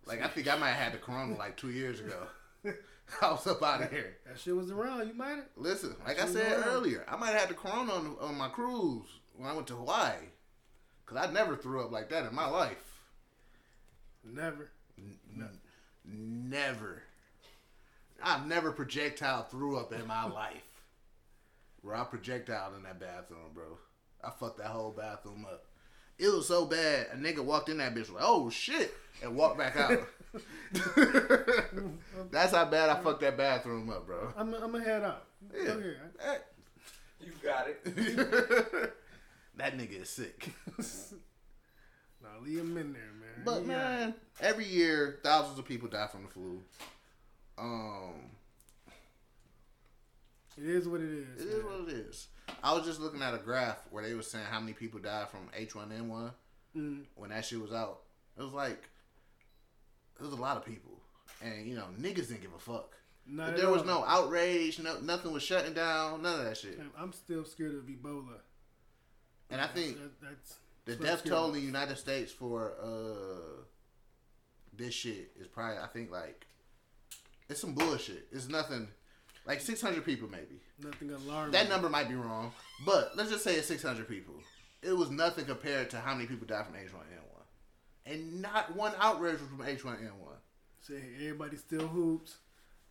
Like I think I might have had the corona like two years ago. I was up out of here. that shit was around. You might have. Listen, like I said earlier, I might have had the corona on, on my cruise when I went to Hawaii. Cause I never threw up like that in my life. Never. Never. I've never projectile threw up in my life. Where I projectile in that bathroom, bro. I fucked that whole bathroom up. It was so bad. A nigga walked in that bitch like, oh shit, and walked back out. That's how bad I fucked that bathroom up, bro. I'm, I'm gonna head out. Yeah. Go ahead. You got it. that nigga is sick. Now leave him in there, man. But He man, every year thousands of people die from the flu. Um, It is what it is. it is man. what it is. I was just looking at a graph where they were saying how many people died from H1N1 Mm. when that shit was out. It was like it was a lot of people, and you know niggas didn't give a fuck. Not there was all. no outrage, no nothing was shutting down, none of that shit. I'm still scared of Ebola. And I think That- that's the that's death scared toll in the United States for uh this shit is probably I think like it's some bullshit. It's nothing like six hundred people maybe. Nothing alarming. That number might be wrong, but let's just say it's six hundred people. It was nothing compared to how many people died from H1N1, and not one outrage was from H1N1. Say everybody still hoops.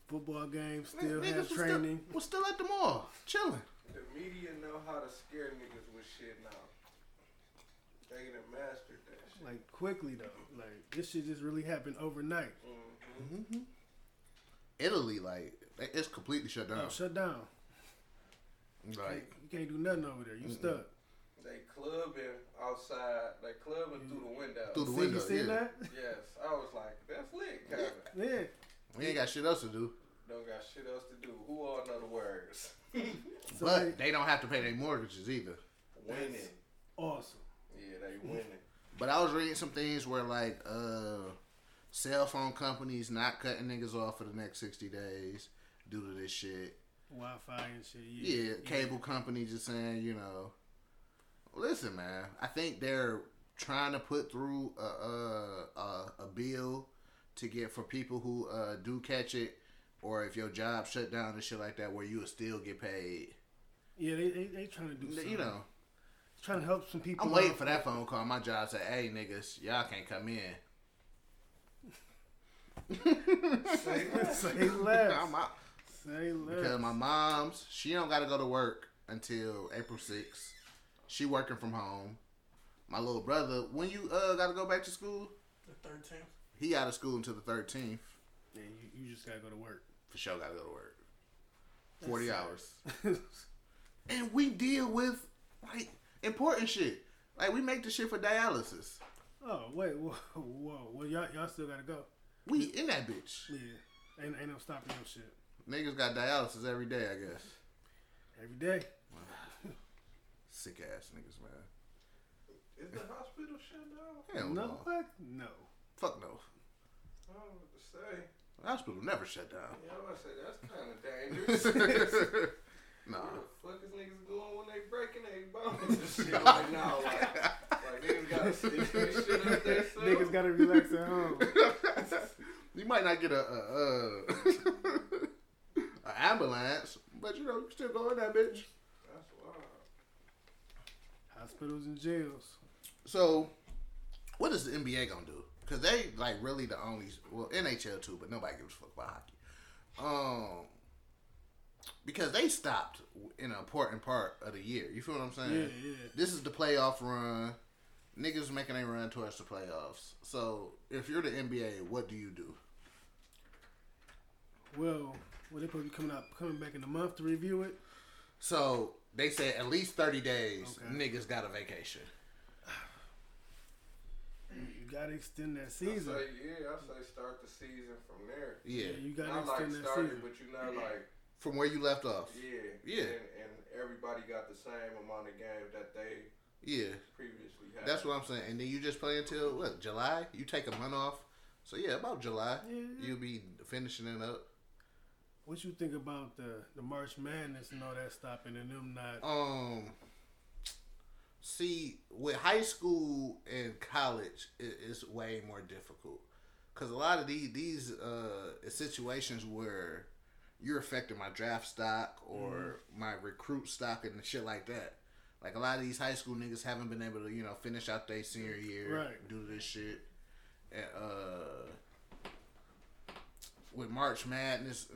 Football games still Niggas have training. Still, was still at the mall, chilling. The media know how to scare niggas with shit now. They done mastered that shit. Like quickly though. Like this shit just really happened overnight. Mm-hmm. Italy, like it's completely shut down. Oh, shut down. Like You can't do nothing over there. You stuck. They clubbing outside. They clubbing through the window. Through the See, window, you seen yeah. that? Yes, I was like, that's lit, kind of. Yeah. we ain't got shit else to do. Don't got shit else to do. Who all know the words? Somebody, But they don't have to pay their mortgages either. winning. awesome. Yeah, they winning. But I was reading some things where like uh cell phone companies not cutting niggas off for the next sixty days due to this shit. Wi-Fi and shit. Yeah, Yeah. cable companies just saying, you know, listen, man. I think they're trying to put through a a, a, a bill to get for people who uh, do catch it, or if your job shut down and shit like that, where you will still get paid. Yeah, they they, they trying to do something. You know, trying to help some people. I'm waiting out. for that phone call. My job say, "Hey, niggas, y'all can't come in." Say less. I'm out. Say less. Because my mom's, she don't got to go to work until April 6th. She working from home. My little brother, when you uh got to go back to school, The 13th. he out of school until the 13th. Yeah, you, you just gotta go to work. For sure, got to go to work. 40 hours. And we deal with, like, important shit. Like, we make the shit for dialysis. oh wait, whoa, whoa. Well, y'all y'all still gotta go. We in that bitch. Yeah, ain't ain't no stopping no shit. Niggas got dialysis every day, I guess. Every day. Sick ass niggas, man. Is the hospital shut down? Hell no, no. what? No. Fuck no. I don't know what to say. The hospital never shut down. Yeah, I'm about to say that's kind of dangerous. nah. What the fuck is niggas doing when they breaking their bones and shit right now? Like, like niggas gotta stick this shit up there. So. Niggas gotta relax at home. you might not get a, a, a, a ambulance, but you know you can still go in that bitch. That's wild. Hospitals and jails. So, what is the NBA gonna do? Because they like really the only well NHL too, but nobody gives a fuck about hockey. Um, because they stopped in an important part of the year. You feel what I'm saying? Yeah, yeah. This is the playoff run. Niggas making a run towards the playoffs. So, if you're the NBA, what do you do? Well, well, they probably coming out coming back in a month to review it. So they said at least thirty days. Okay. Niggas got a vacation. You gotta extend that I season. say, yeah, I say start the season from there. Yeah, Yeah, you gotta Not like extend that started, season. but you know, like from where you left off. yeah, Yeah. and, and everybody got the same amount of games that they Yeah, previously had. that's what I'm saying. And then you just play until what July? You take a month off. So yeah, about July, Yeah, yeah. you'll be finishing it up. What you think about the the March Madness and all that stopping and them not? Um, see, with high school and college, it, it's way more difficult because a lot of these these uh situations where you're affecting my draft stock or my recruit stock and shit like that. Like a lot of these high school niggas haven't been able to, you know, finish out their senior year, Right. do this shit. And, uh, with March Madness,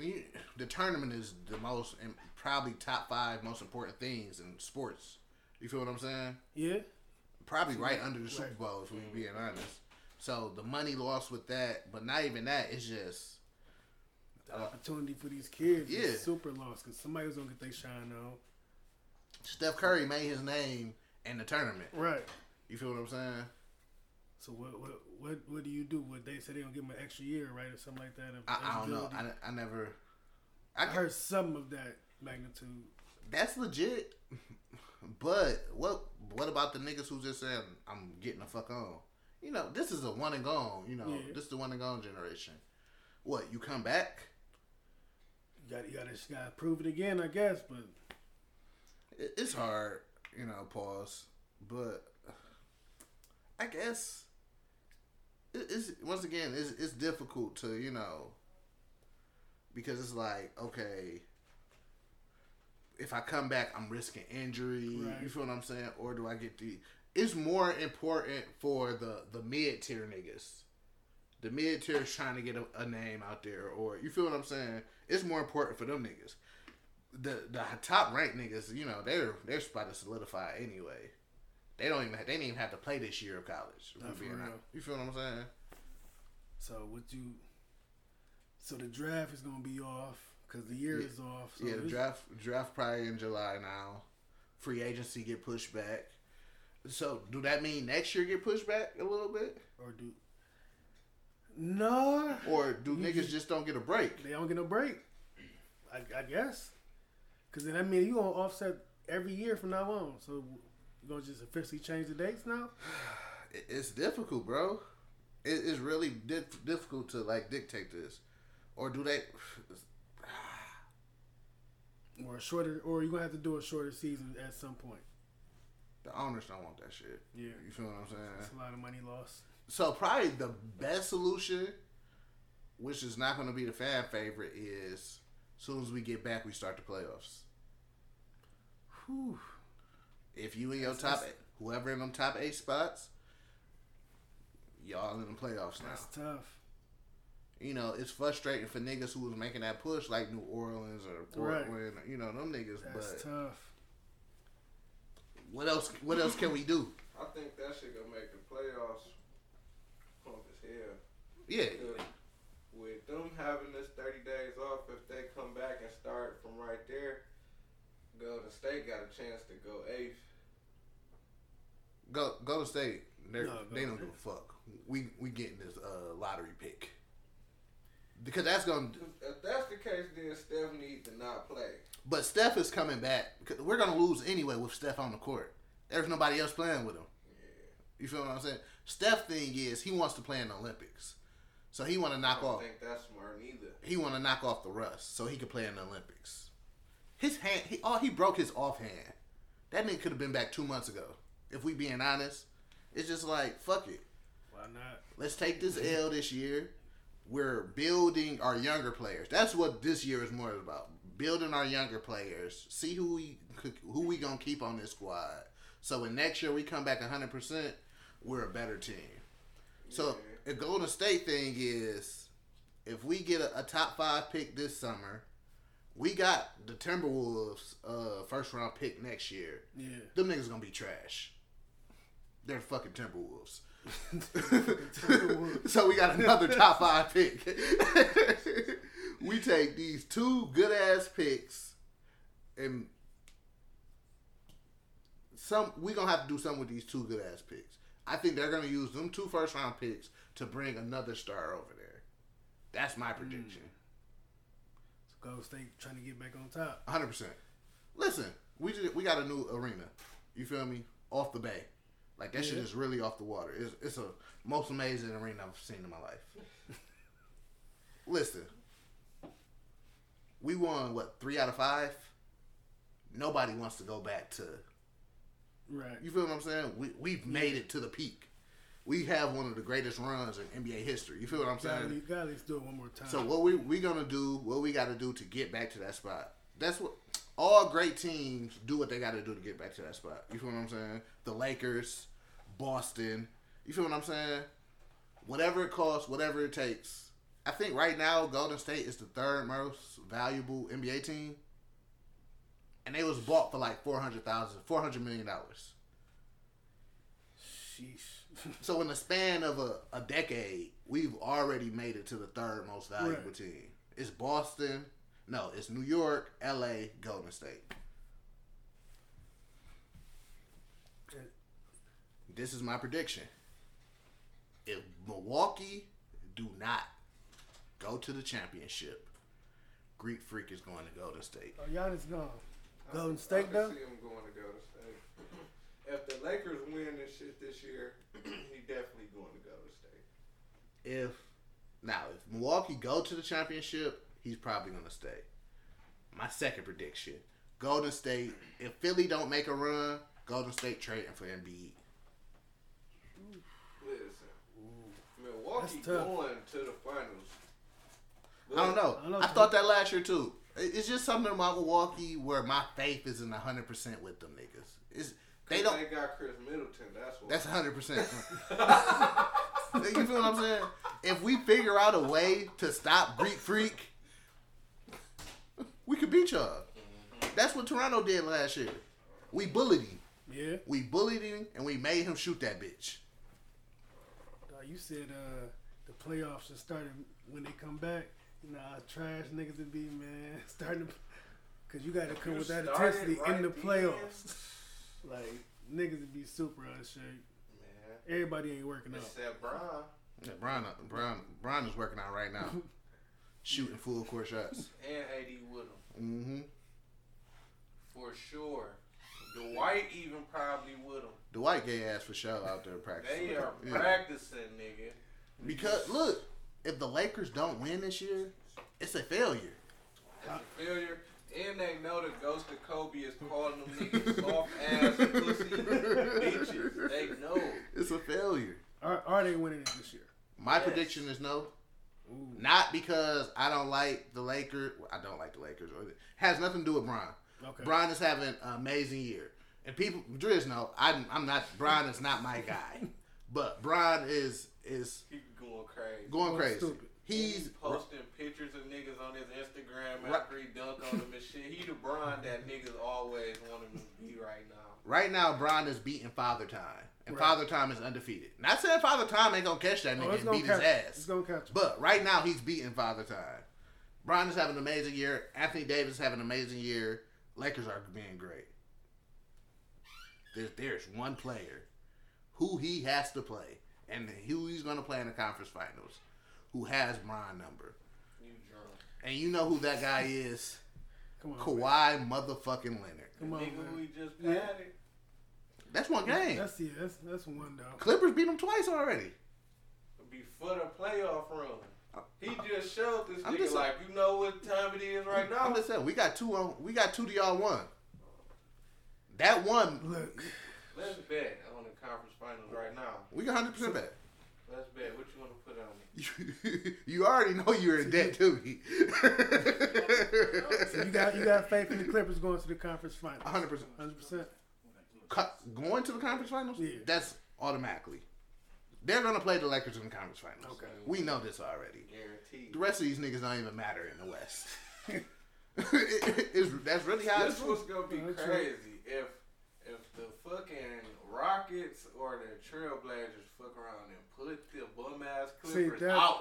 the tournament is the most and probably top five most important things in sports. You feel what I'm saying? Yeah, Probably right under the Super Bowl, if we're being honest. So the money lost with that, but not even that. It's just the opportunity for these kids Yeah. is super lost because somebody was gonna get their shine on. Steph Curry made his name in the tournament. Right. You feel what I'm saying? So what what what what do you do? What they say they gonna give him an extra year, right, or something like that? I, I don't know. I, I never. I I, heard some of that magnitude. that's legit. But what what about the niggas who just saying I'm getting the fuck on? You know, this is a one and gone. You know, Yeah. this is the one and gone generation. What you come back? You got you got to got to prove it again, I guess. But it's hard, you know. Pause. But I guess it's once again it's it's difficult to you know because it's like okay. If I come back, I'm risking injury. You feel what I'm saying? Or do I get the? It's more important for the the mid tier niggas. The mid tier is trying to get a, a name out there, or you feel what I'm saying? It's more important for them niggas the the top ranked niggas, you know, they're they're spot to solidify anyway. They don't even they didn't even have to play this year of college. if Not for real. honest. You feel what I'm saying? so what you? So the draft is gonna be off because the year is off. So yeah, the draft draft probably in July now. Free agency get pushed back. So do that mean next year get pushed back a little bit, or do no? or do You niggas just- just don't get a break? They don't get no break. I, I guess. Because then that means you gonna offset every year from now on. So you gonna just officially change the dates now? It's difficult, bro. It, it's really dif- difficult to like dictate this, or do they? Or a shorter, or you gonna have to do a shorter season at some point. The owners don't want that shit. Yeah. You feel what I'm saying? That's a lot of money lost. So probably the best solution, which is not going to be the fan favorite, is as soon as we get back, we start the playoffs. Whew. If you in your That's- top, that's- whoever in them top eight spots, y'all in the playoffs now. That's tough. You know, it's frustrating for niggas who was making that push, like New Orleans or Right. Portland. You know, them niggas. That's but tough. what else? What else can we do? I think that shit gonna make the playoffs pump as hell. Yeah, with them having this 30 days off, if they come back and start from right there, Golden State got a chance to go eighth. go go to state. They're, No, they don't give a fuck. We we getting this uh, lottery pick because that's gonna If that's the case, then Steph needs to not play. But Steph is coming back. because We're gonna lose anyway with Steph on the court. There's nobody else playing with him. You feel what I'm saying? Steph thing is he wants to play in the Olympics, so he want to I knock don't off. think that's smart neither. He want to knock off the rust so he could play in the Olympics. His hand, he oh he broke his offhand. That nigga could have been back two months ago. If we being honest, it's just like fuck it. Why not? Let's take this L this year. We're building our younger players. That's what this year is more about. Building our younger players. See who we who we gonna keep on this squad. So when next year we come back 100, percent we're a better team. So the Golden State thing is, if we get a, a top five pick this summer, we got the Timberwolves uh, first round pick next year. Yeah. Them niggas gonna be trash. They're fucking Timberwolves. Timberwolves. so we got another top five pick. we take these two good ass picks and some we gonna have to do something with these two good ass picks. I think they're gonna use them two first round picks to bring another star over there. That's my hmm. prediction. Golden State trying to get back on top. hundred percent. Listen, we just, we got a new arena. You feel me? Off the bay, like that shit is really off the water. It's it's a most amazing arena I've seen in my life. Listen, we won what three out of five. Nobody wants to go back to. Right. You feel what I'm saying? We we've made it to the peak. We have one of the greatest runs in NBA history. You feel what I'm Gotta, saying? gotta at least do it one more time. So what we we gonna do? What we got to do to get back to that spot? That's what all great teams do. What they got to do to get back to that spot. You feel what I'm saying? The Lakers, Boston. You feel what I'm saying? Whatever it costs, whatever it takes. I think right now Golden State is the third most valuable NBA team, and they was bought for like four hundred thousand, four hundred million dollars. Sheesh. So in the span of a, a decade, we've already made it to the third most valuable Right. team. It's Boston. No, it's New York, LA, Golden State. This is my prediction. If Milwaukee do not go to the championship, Greek Freak is going to Golden State. Oh, Giannis gone. I Golden can- State I though. can see him going to Golden State. If the Lakers win this shit this year, he definitely going to Golden State. If now if Milwaukee go to the championship, he's probably going to stay. My second prediction: Golden State. If Philly don't make a run, Golden State trading for Embiid. Listen, Milwaukee going to the finals. I don't know. I don't know. I thought that last year too. It's just something about Milwaukee where my faith isn't hundred percent with them niggas. It's they don't. They got Khris Middleton. That's what. That's hundred percent. You feel what I'm saying? If we figure out a way to stop Greek Freak, we could beat y'all. That's what Toronto did last year. We bullied him. Yeah. We bullied him and we made him shoot that bitch. You said uh, the playoffs are starting when they come back. You know how trash niggas would be, man. Starting to, cause you got to come You with that intensity right in the then. playoffs. Like niggas would be super out of shape. Man, Everybody ain't working out. except Bron Yeah, Brian, Brian, Brian is working out right now, shooting full court shots. and AD with him Mm-hmm. for sure. Dwight even probably with him. Dwight gay ass for sure out there practicing. They are Yeah. practicing, nigga. Because look, if the Lakers don't win this year, it's a failure. It's a failure. And they know the ghost of Kobe is calling them niggas soft ass pussy bitches. They know. It's a failure. Are, are they winning it this year? My Yes. prediction is no. Not because I don't like the Lakers. well, I don't like the Lakers. Or has nothing to do with Brian. Okay. Brian is having an amazing year, and people, Driz know I'm, I'm not. Brian is not my guy, but Brian is is He going crazy. going Going crazy. stupid. He's He's posting pictures of niggas on his Instagram Right. after he dunk on them and shit. He the Bron that niggas always want him to be right now. right now. Brian is beating Father Time, and Right. Father Time is undefeated. Not saying Father Time ain't gonna catch that Oh, nigga it's and gonna beat his ass. He's gonna catch. him. But right now he's beating Father Time. Brian is having an amazing year. Anthony Davis is having an amazing year. Lakers are being great. There's there's one player who he has to play, and who he's going to play in the conference finals, who has Brian number, and you know who that guy is? Come on, man. Kawhi motherfucking Leonard. Come on, man. he just Yeah. patted. That's one game. That's yeah. That's that's one dog. Clippers beat him twice already. Before the playoff run. He uh, just showed this I'm nigga just- like, you know what time it is right now? I'm just saying we got two on. We got two to y'all one. That one, Look, Let's bet on the conference finals right now. we got hundred percent bet. Let's bet. What you want to put on it? you already know you're in debt to me. so you got you got faith in the Clippers going to the conference finals. 100%. Hundred percent. Going to the conference finals? Yeah. That's automatically. They're going to play the Lakers in the conference finals. Okay. We know this already. Guaranteed. The rest of these niggas don't even matter in the West. It- it's, that's really how it's This was gonna be crazy if if the fucking Rockets or the Trailblazers fuck around and put the bum ass See, Clippers that- out.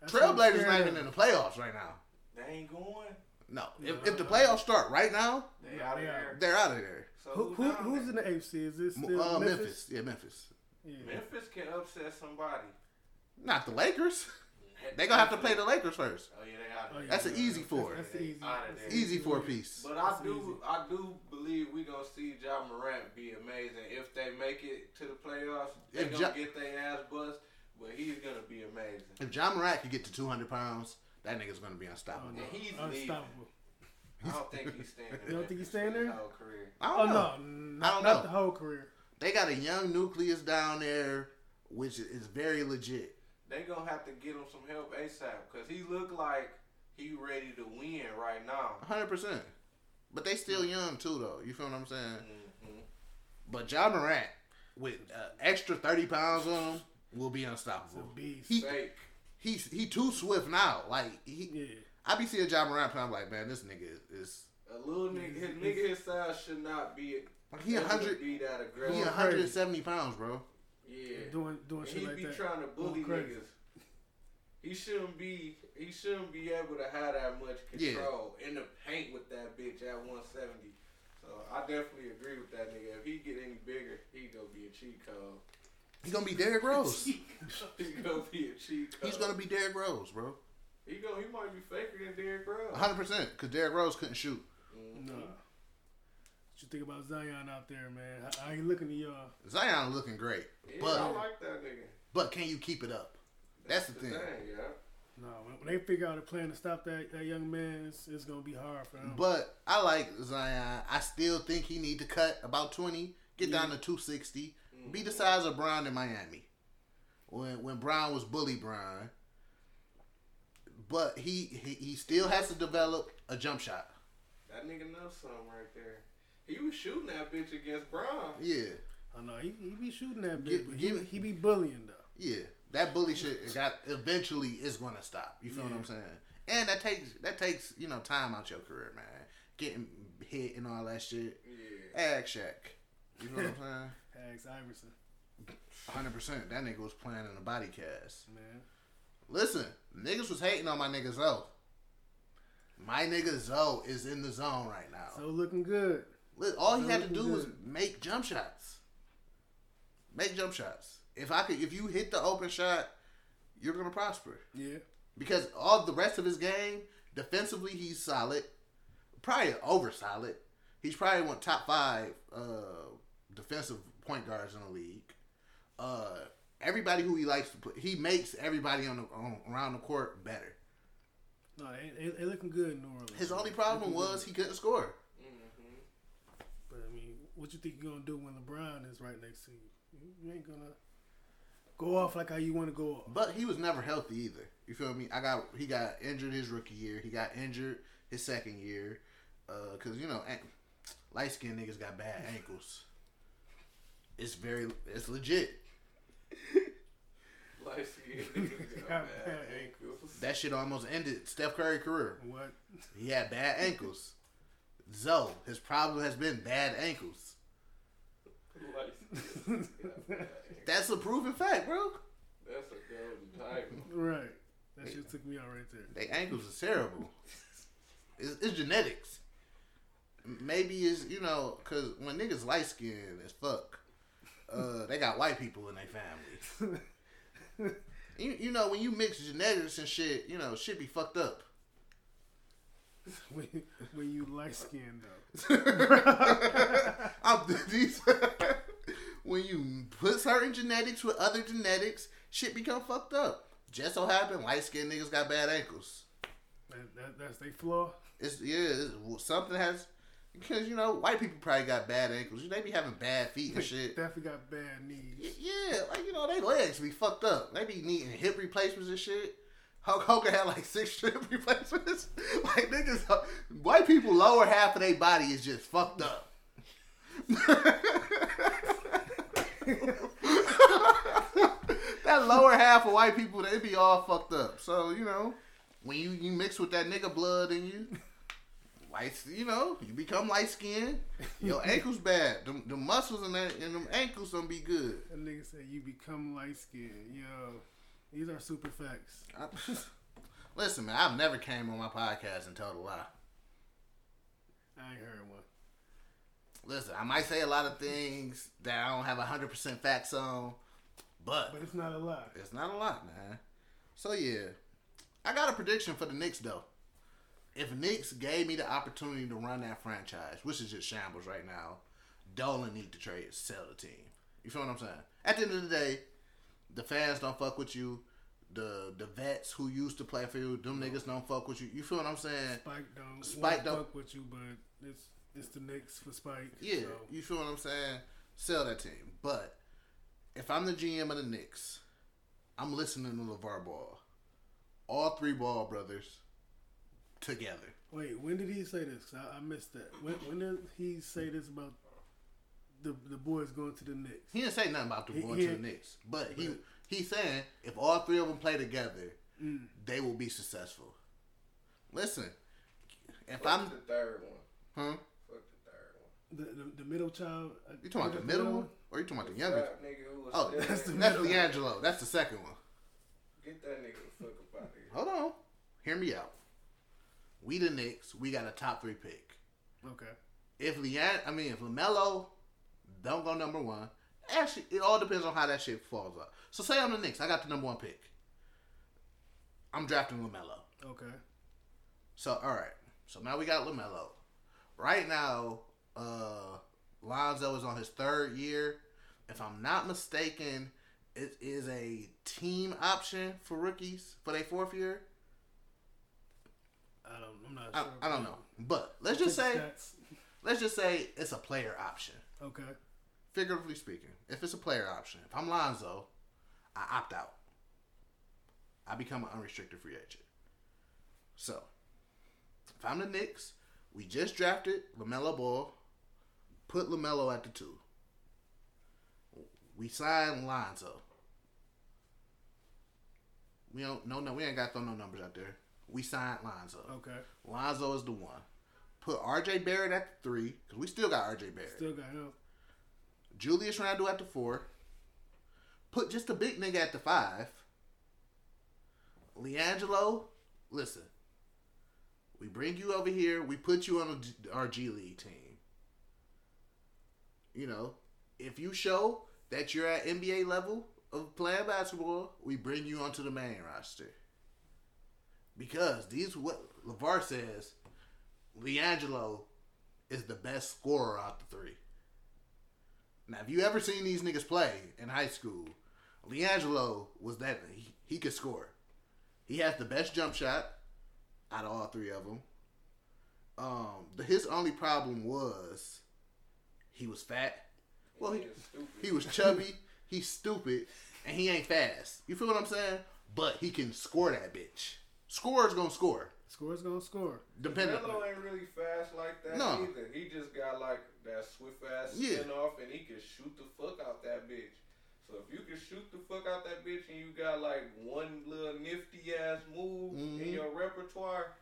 That's what I'm Trailblazers scared not even in the playoffs right now. They ain't going. No. If, if the playoffs start right now, They out of there. they're out of there. So Who, who, who's in the AFC? Is this still Uh, Memphis? Memphis? Yeah, Memphis. Yeah. Memphis can upset somebody. Not the Lakers. They gonna have to play the Lakers first. Oh yeah, they out Oh, yeah. That's an easy four. That's, that's the easy. That's Easy four piece. But I That's do, easy. I do believe we gonna see Ja Morant be amazing if they make it to the playoffs. They If gonna Ja- get their ass bust, but he's gonna be amazing. If Ja Morant could get to 200 pounds, that nigga's gonna be Oh, unstoppable. no. And he's leaving. Unstoppable. I don't think he's staying. You don't think he's staying there? His whole career. I Oh don't know. no, I not, don't not know. the whole career. They got a young nucleus down there, which is very legit. They gonna have to get him some help ASAP because he look like he ready to win right now. 100%. But they still young too, though. You feel what I'm saying? hmm But Ja Morant, with uh, extra 30 pounds on him, will be It's unstoppable. a beast. He, Fake. he's he too swift now. Like he, yeah. I be seeing Ja Morant play. I'm like, man, this nigga is, is A little nigga, his nigga his size should not be. like he able 100, Be that he aggressive. 170 pounds, bro. Yeah. Doing doing And shit he like be that. trying to bully Going niggas. He shouldn't be. He shouldn't be able to have that much Yeah. control in the paint with that bitch at 170. So I definitely agree with that nigga. If he get any bigger, he gonna be a cheat code. He gonna be Derrick Rose. he gonna be a cheat code. He's gonna be Derrick Rose, bro. He go. He might be faker than Derrick Rose. 100 percent because Derrick Rose couldn't shoot. Mhm. Nah. What you think about Zion out there, man? How, how he looking to y'all? Zion looking great, Yeah, but I like that nigga. but can you keep it up? That's the thing. yeah. No, when, when they figure out a plan to stop that, that young man, it's, it's gonna be hard for him. But I like Zion. I still think he need to cut about 20, get down to 260, be the mm-hmm. size of Bron in Miami. When when Bron was bully Bron. But he, he he still has to develop a jump shot. That nigga knows something right there. He was shooting that bitch against Bron. Yeah. I know he, he be shooting that bitch, bit, but he, he be bullying though. Yeah, that bully shit got eventually is gonna stop. You feel what I'm saying? And that takes that takes you know time out your career, man. Getting hit and all that shit. Yeah. Ask Shaq. You know what I'm saying? Hags Iverson, Hundred percent. That nigga was playing in a body cast. man. Listen, niggas was hating on my nigga Zoe. My nigga Zoe is in the zone right now. So looking good. All he had to do was make jump shots. Make jump shots. If I could, if you hit the open shot, you're gonna prosper. Yeah. because all the rest of his game defensively he's solid probably over solid he's probably one top five uh defensive point guards in the league uh everybody who he likes to put he makes everybody on the on, around the court better No, they, they, they looking good in New Orleans. his only problem was good. he couldn't score Mm-hmm. But I mean, what you think you're gonna do when LeBron is right next to you? You ain't gonna go off like how you want to go off. but he was never healthy either you feel me i got he got injured his rookie year he got injured his second year uh because you know light skinned niggas got bad ankles it's very it's legit Light skinned niggas got Got bad bad ankles. That shit almost ended Steph Curry career. What? He had bad ankles. Zoe, his problem has been bad ankles. Light skinned niggas got bad ankles. That's a proven fact, bro. That's a golden title. Right. That shit took me out right there. They ankles is terrible. It's, it's genetics. Maybe it's you know because when niggas light skinned as fuck, uh, they got white people in their family. you, you know when you mix genetics and shit, you know shit be fucked up. When, when you light skinned though. These, when you put certain genetics with other genetics, shit become fucked up. Just so happen light skinned niggas got bad ankles. That, that, that's they flaw. It's yeah, it's, something has because you know white people probably got bad ankles. They be having bad feet and shit. Definitely got bad knees. Yeah, like you know, they legs be fucked up. They be needing hip replacements and shit. Hulk Hogan had like six hip replacements. like niggas, uh, white people lower half of their body is just fucked up. that lower half of white people, they be all fucked up. So you know, when you you mix with that nigga blood in you. Light, you know, you become light skinned. Your ankles bad. The, the muscles in that and them ankles don't be good. That nigga said you become light skinned. Yo, these are super facts. I, listen, man, I've never came on my podcast and told a lie. I ain't heard one. Listen, I might say a lot of things that I don't have hundred percent facts on, but But it's not a lot. it's not a lot, man. So yeah, I got a prediction for the Knicks though. If Knicks gave me the opportunity to run that franchise, which is just shambles right now, Dolan need to trade, sell the team. You feel what I'm saying? At the end of the day, the fans don't fuck with you. The the vets who used to play for you, them niggas don't fuck with you. You feel what I'm saying? Spike don't Spike Spike don't- fuck with you, but it's it's the Knicks for Spike. Yeah, so. you feel what I'm saying? Sell that team. But if I'm the GM of the Knicks, I'm listening to LaVar Ball. All three Ball brothers together. Wait, when did he say this? I, I missed that. When, when did he say this about the the boys going to the Knicks? He didn't say nothing about them He- going he- to the Knicks, but he he's saying if all three of them play together, Mm. they will be successful. Listen, if Fuck I'm the third one. huh, Fuck the third one. The the, the middle child. you talking about the middle one or you talking about the youngest? Fat nigga who was Oh, that's, the that's D'Angelo. That's the second one. Get that nigga the fuck up out of here. Hold on, hear me out. We the Knicks. We got a top three pick. Okay. if Leanne, I mean, if Lamelo don't go number one, actually, it all depends on how that shit falls out. So say I'm the Knicks, I got the number one pick. I'm drafting Lamelo. Okay. So all right, so now we got Lamelo. Right now, uh, Lonzo is on his third year. If I'm not mistaken, it is a team option for rookies for their fourth year. I don't. I'm not I, sure. I don't know, but let's just say let's just say it's a player option. Okay. Figuratively speaking, if it's a player option, if I'm Lonzo, I opt out. I become an unrestricted free agent. So, if I'm the Knicks, we just drafted LaMelo Ball, put LaMelo at the two. We signed Lonzo. We don't no no we ain't got throw no numbers out there. We signed Lonzo. Okay. Lonzo is the one. Put RJ Barrett at the three, because we still got RJ Barrett. Still got him. Julius Randle at the four. Put just a big nigga at the five. LiAngelo, listen. We bring you over here. We put you on our G League team. You know, if you show that you're at NBA level of playing basketball, we bring you onto the main roster. Because these what LaVar says, LiAngelo is the best scorer out the three. Now, if you ever seen these niggas play in high school, LiAngelo was that he, he could score. He has the best jump shot out of all three of them. Um, the, his only problem was he was fat. Well, he, He he was chubby. he's stupid, and he ain't fast. You feel what I'm saying? But he can score that bitch. Scorer's gonna score. Score's gonna score. Depending. Melo ain't really fast like that No. either. He just got like that swift ass Yeah. spin off and he can shoot the fuck out that bitch. So if you can shoot the fuck out that bitch and you got like one little nifty ass move Mhm. in your repertoire,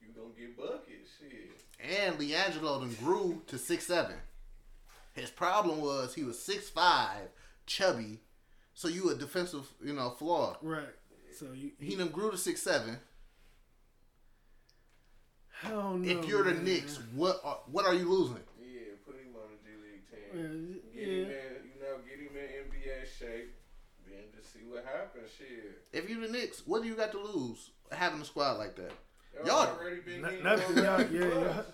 you gonna get buckets. Shit. And LiAngelo then grew to six seven. His problem was he was six five, chubby, so you a defensive, you know, flaw. Right. So you. He done grew to six seven. Hell no. if you're the man. Knicks, what are, what are you losing? Yeah, put him on the G League team. Yeah, Get him in, you know, get him in NBA shape. Then just see what happens. Shit. If you're the Knicks, what do you got to lose having a squad like that? Y'all, Y'all- already been Not- getting nothing, y'all- the yeah, y'all- gonna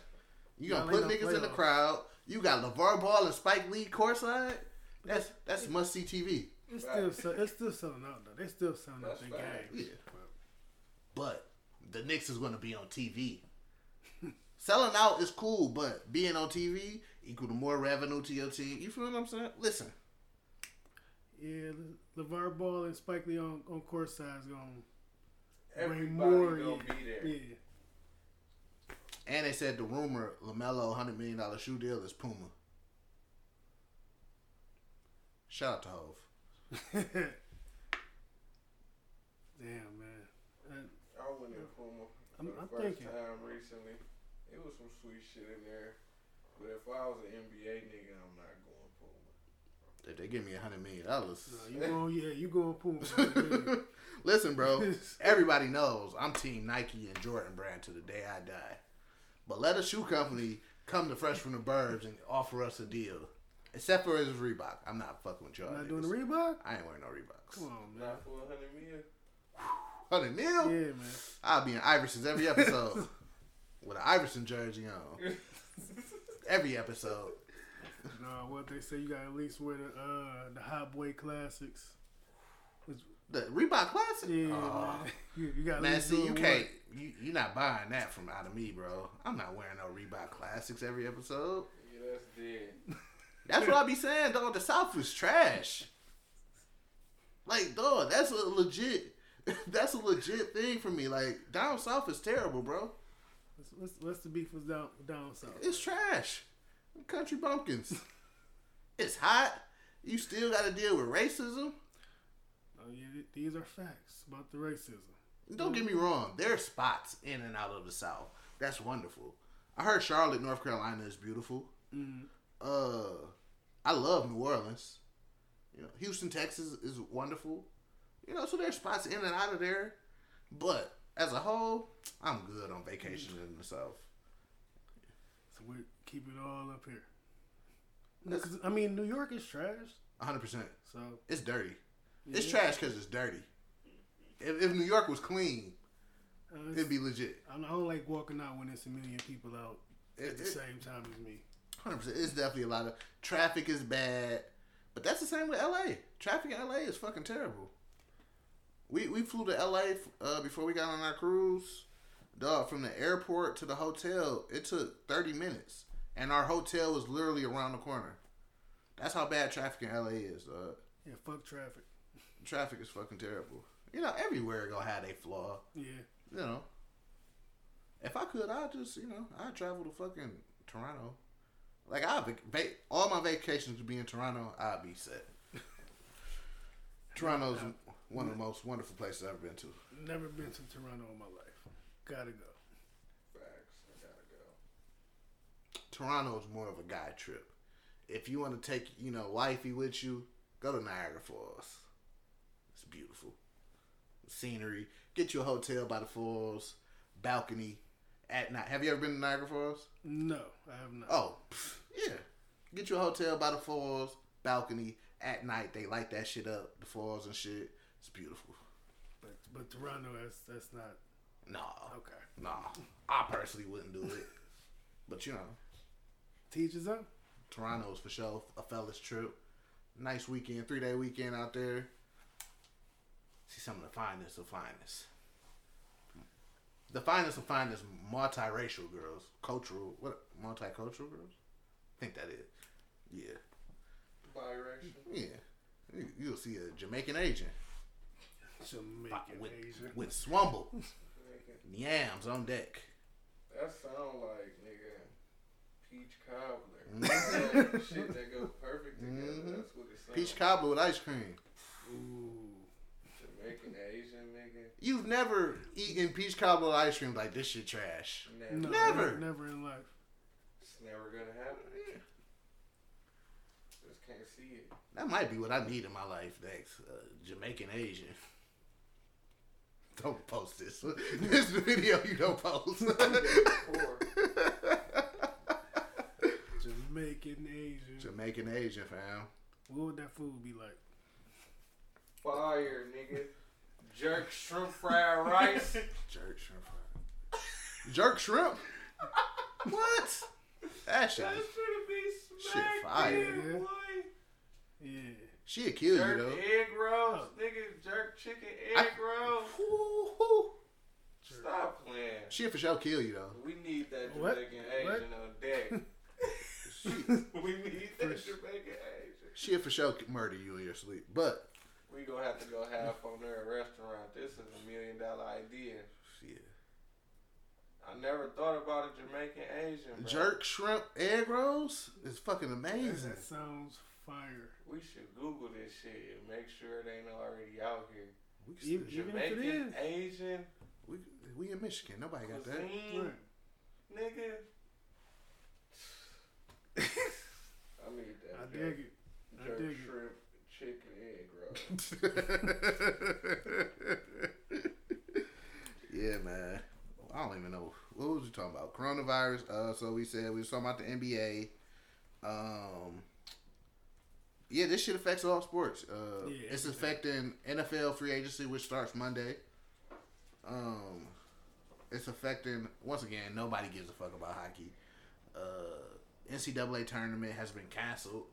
Y'all put ain't no niggas in the playoffs. crowd. You got LaVar Ball and Spike Lee courtside. That's that's must see TV. It's still sell- it's still selling out though. They still selling out That's their facts. games. Yeah. But the Knicks is gonna be on TV. Selling out is cool, but being on TV equal to more revenue to your team. You feel what I'm saying? Listen, Yeah, Le- LaVar Ball and Spike Lee on on court side is gonna Everybody bring more. gonna yeah. be there. Yeah. and they said the rumor Lamelo hundred million dollar shoe deal is Puma. Shout out to Hov. Damn man. Uh, I went in Puma for I'm- the I'm first thinking. time recently. It was some sweet shit in there. But if I was an NBA nigga, I'm not going Puma. If they give me a hundred million dollars. no, you going? Yeah, you going Puma? Listen, bro. Everybody knows I'm Team Nike and Jordan brand to the day I die. But let a shoe company come to Fresh from the Burbs and offer us a deal. Except for his Reebok. I'm not fucking with y'all. Not niggas. doing the Reebok. I ain't wearing no Reeboks. Come on, man. Not for a hundred mil. Hundred mil? Yeah, man. I'll be in Iverson's every episode with an Iverson jersey on. Every episode. No, what they say you got to at least wear the uh the Hot Boy Classics. The Reebok Classic. Yeah, man. You, you got Man, see, you can't. You, you're not buying that from out of me, bro. I'm not wearing no Reebok Classics every episode. Yeah, that's dead. That's what I be saying, dog. The South is trash. Like, dog, that's a legit. That's a legit thing for me. Like, down south is terrible, bro. What's, what's, the beef was down down south? It's trash. Country bumpkins. it's hot. You still got to deal with racism. Oh yeah, these are facts about the racism. Don't get me wrong. There are spots in and out of the South. That's wonderful. I heard Charlotte, North Carolina is beautiful. Uh, I love New Orleans. You know, Houston, Texas is wonderful. You know, so there's spots in and out of there. But as a whole, I'm good on vacation in the South. So we keep it all up here. 'cause, I mean, New York is trash. 100%. So It's dirty. It's trash because it's dirty. If, if New York was clean, uh, it'd be legit. I don't- like walking out when there's a million people out It- at the it- same time as me. Hundred percent. It's definitely a lot of traffic is bad, but that's the same with LA. Traffic in LA is fucking terrible. We we flew to LA uh, before we got on our cruise. Dog, from the airport to the hotel, it took thirty minutes, and our hotel was literally around the corner. That's how bad traffic in LA is. Dog. Yeah, fuck traffic. Traffic is fucking terrible. You know, everywhere gonna have a flaw. Yeah, You know, if I could, I'd just you know I'd travel to fucking Toronto. Like I va- all my vacations would be in Toronto. I'd be set. Toronto's one of the most wonderful places I've ever been to. never been to Toronto in my life. Gotta go. Facts. I gotta go. Toronto is more of a guy trip. If you want to take you know wifey with you, go to Niagara Falls. It's beautiful. Scenery. Get you a hotel by the falls, balcony at night. Have you ever been to Niagara Falls? No, I have not. Oh, pff, yeah. Get you a hotel by the falls, balcony at night. They light that shit up, the falls and shit. It's beautiful. But but Toronto, that's that's not No. okay. nah. I personally wouldn't do it, but you know, Teachers up. Toronto's for sure a fella's trip. Nice weekend, three day weekend out there. See some of the finest of finest. The finest of finest multiracial girls, cultural, what multicultural girls? I think that is. Yeah. Biracial. Yeah, You- you'll see a Jamaican Asian Jamaican with, Asian. with swumble, yams on deck. That sound like nigga peach cobbler. Shit that go perfect together. Mhm. That's what it sounds. Peach cobbler with ice cream. Ooh. Jamaican Asian nigga. You've never eaten peach cobbler with ice cream like this shit trash. Never. No, Never. never in life. It's never gonna happen. Just can't see it. That might be what I need in my life next. Uh, Jamaican Asian. Don't post this. this video you don't post. Poor. Jamaican Asian. Jamaican Asian, fam. What would that food be like? Fire, nigga. Jerk shrimp fried rice. Jerk shrimp. fry. Jerk shrimp? what? That shit. That is- should be Shit smacked fire. in, Yeah. Boy. Yeah. She'd kill you Jerk though. egg rolls, nigga. Jerk chicken egg rolls. Woo-hoo. Stop playing. She'd for sure kill you though. We need that Jamaican What? Asian on deck. She, we need that Jamaican Asian. she'd for sure murder you in your sleep. But We gonna have to go half on their restaurant. This is a million dollar idea. yeah. I never thought about a Jamaican Asian. Bro. Jerk shrimp egg rolls is fucking amazing. That sounds fire. We should Google this shit and make sure it ain't already out here. We, can Even- still- even if it Jamaican. Asian we, we in Michigan. Nobody got that. Right. nigga. I need that. I jerk, dig it. I jerk dig it. shrimp chicken egg roll. yeah, man. I don't even know what was we talking about. Coronavirus. Uh, so we said we was talking about the NBA. Um, Yeah, this shit affects all sports. Uh, Yeah, it's everything. affecting NFL free agency, which starts Monday. Um, it's affecting once again. Nobody gives a fuck about hockey. Uh, NCAA tournament has been canceled,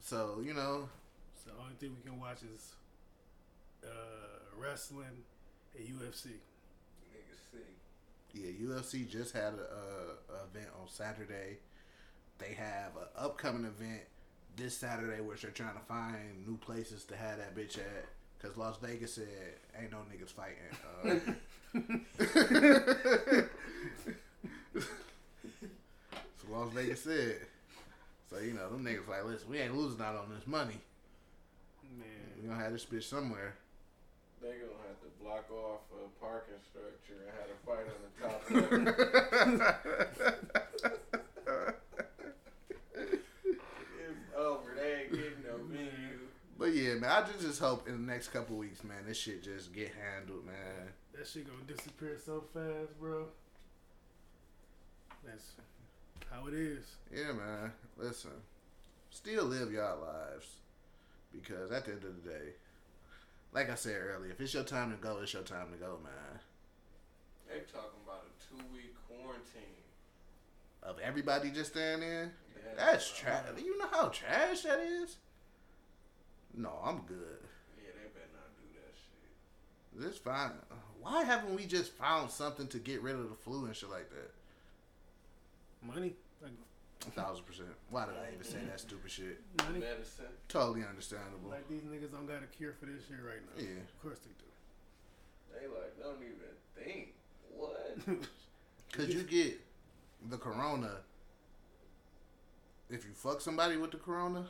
so you know, So the only thing we can watch is uh, wrestling and UFC. Niggas sick. yeah, UFC just had a, a, a event on Saturday. They have an upcoming event this Saturday, which they're trying to find new places to have that bitch at. Cause Las Vegas said ain't no niggas fighting. Uh, so Las Vegas said. So you know them niggas like, listen, we ain't losing out on this money. Man, We gonna have this bitch somewhere. They gonna have to block off a parking structure and have a fight on the top level. it's over. They ain't getting no venue. But yeah, man, I just just hope in the next couple weeks, man, this shit just get handled, man. that shit gonna disappear so fast, bro. That's how it is. Yeah, man. Listen, still live y'all lives because at the end of the day, like I said earlier, if it's your time to go, it's your time to go, man. They talking about a two week quarantine. Of everybody just staying in, Yeah, that's trash. You know how trash that is. No, I'm good. Yeah, they better not do that shit. This fine. Why haven't we just found something to get rid of the flu and shit like that? Money, like A thousand percent. Why did I even say that stupid shit? money. Medicine. Totally understandable. Like these niggas don't got a cure for this shit right now. Yeah. Of course they do. They like don't even think. What? Could you get the corona if you fuck somebody with the corona?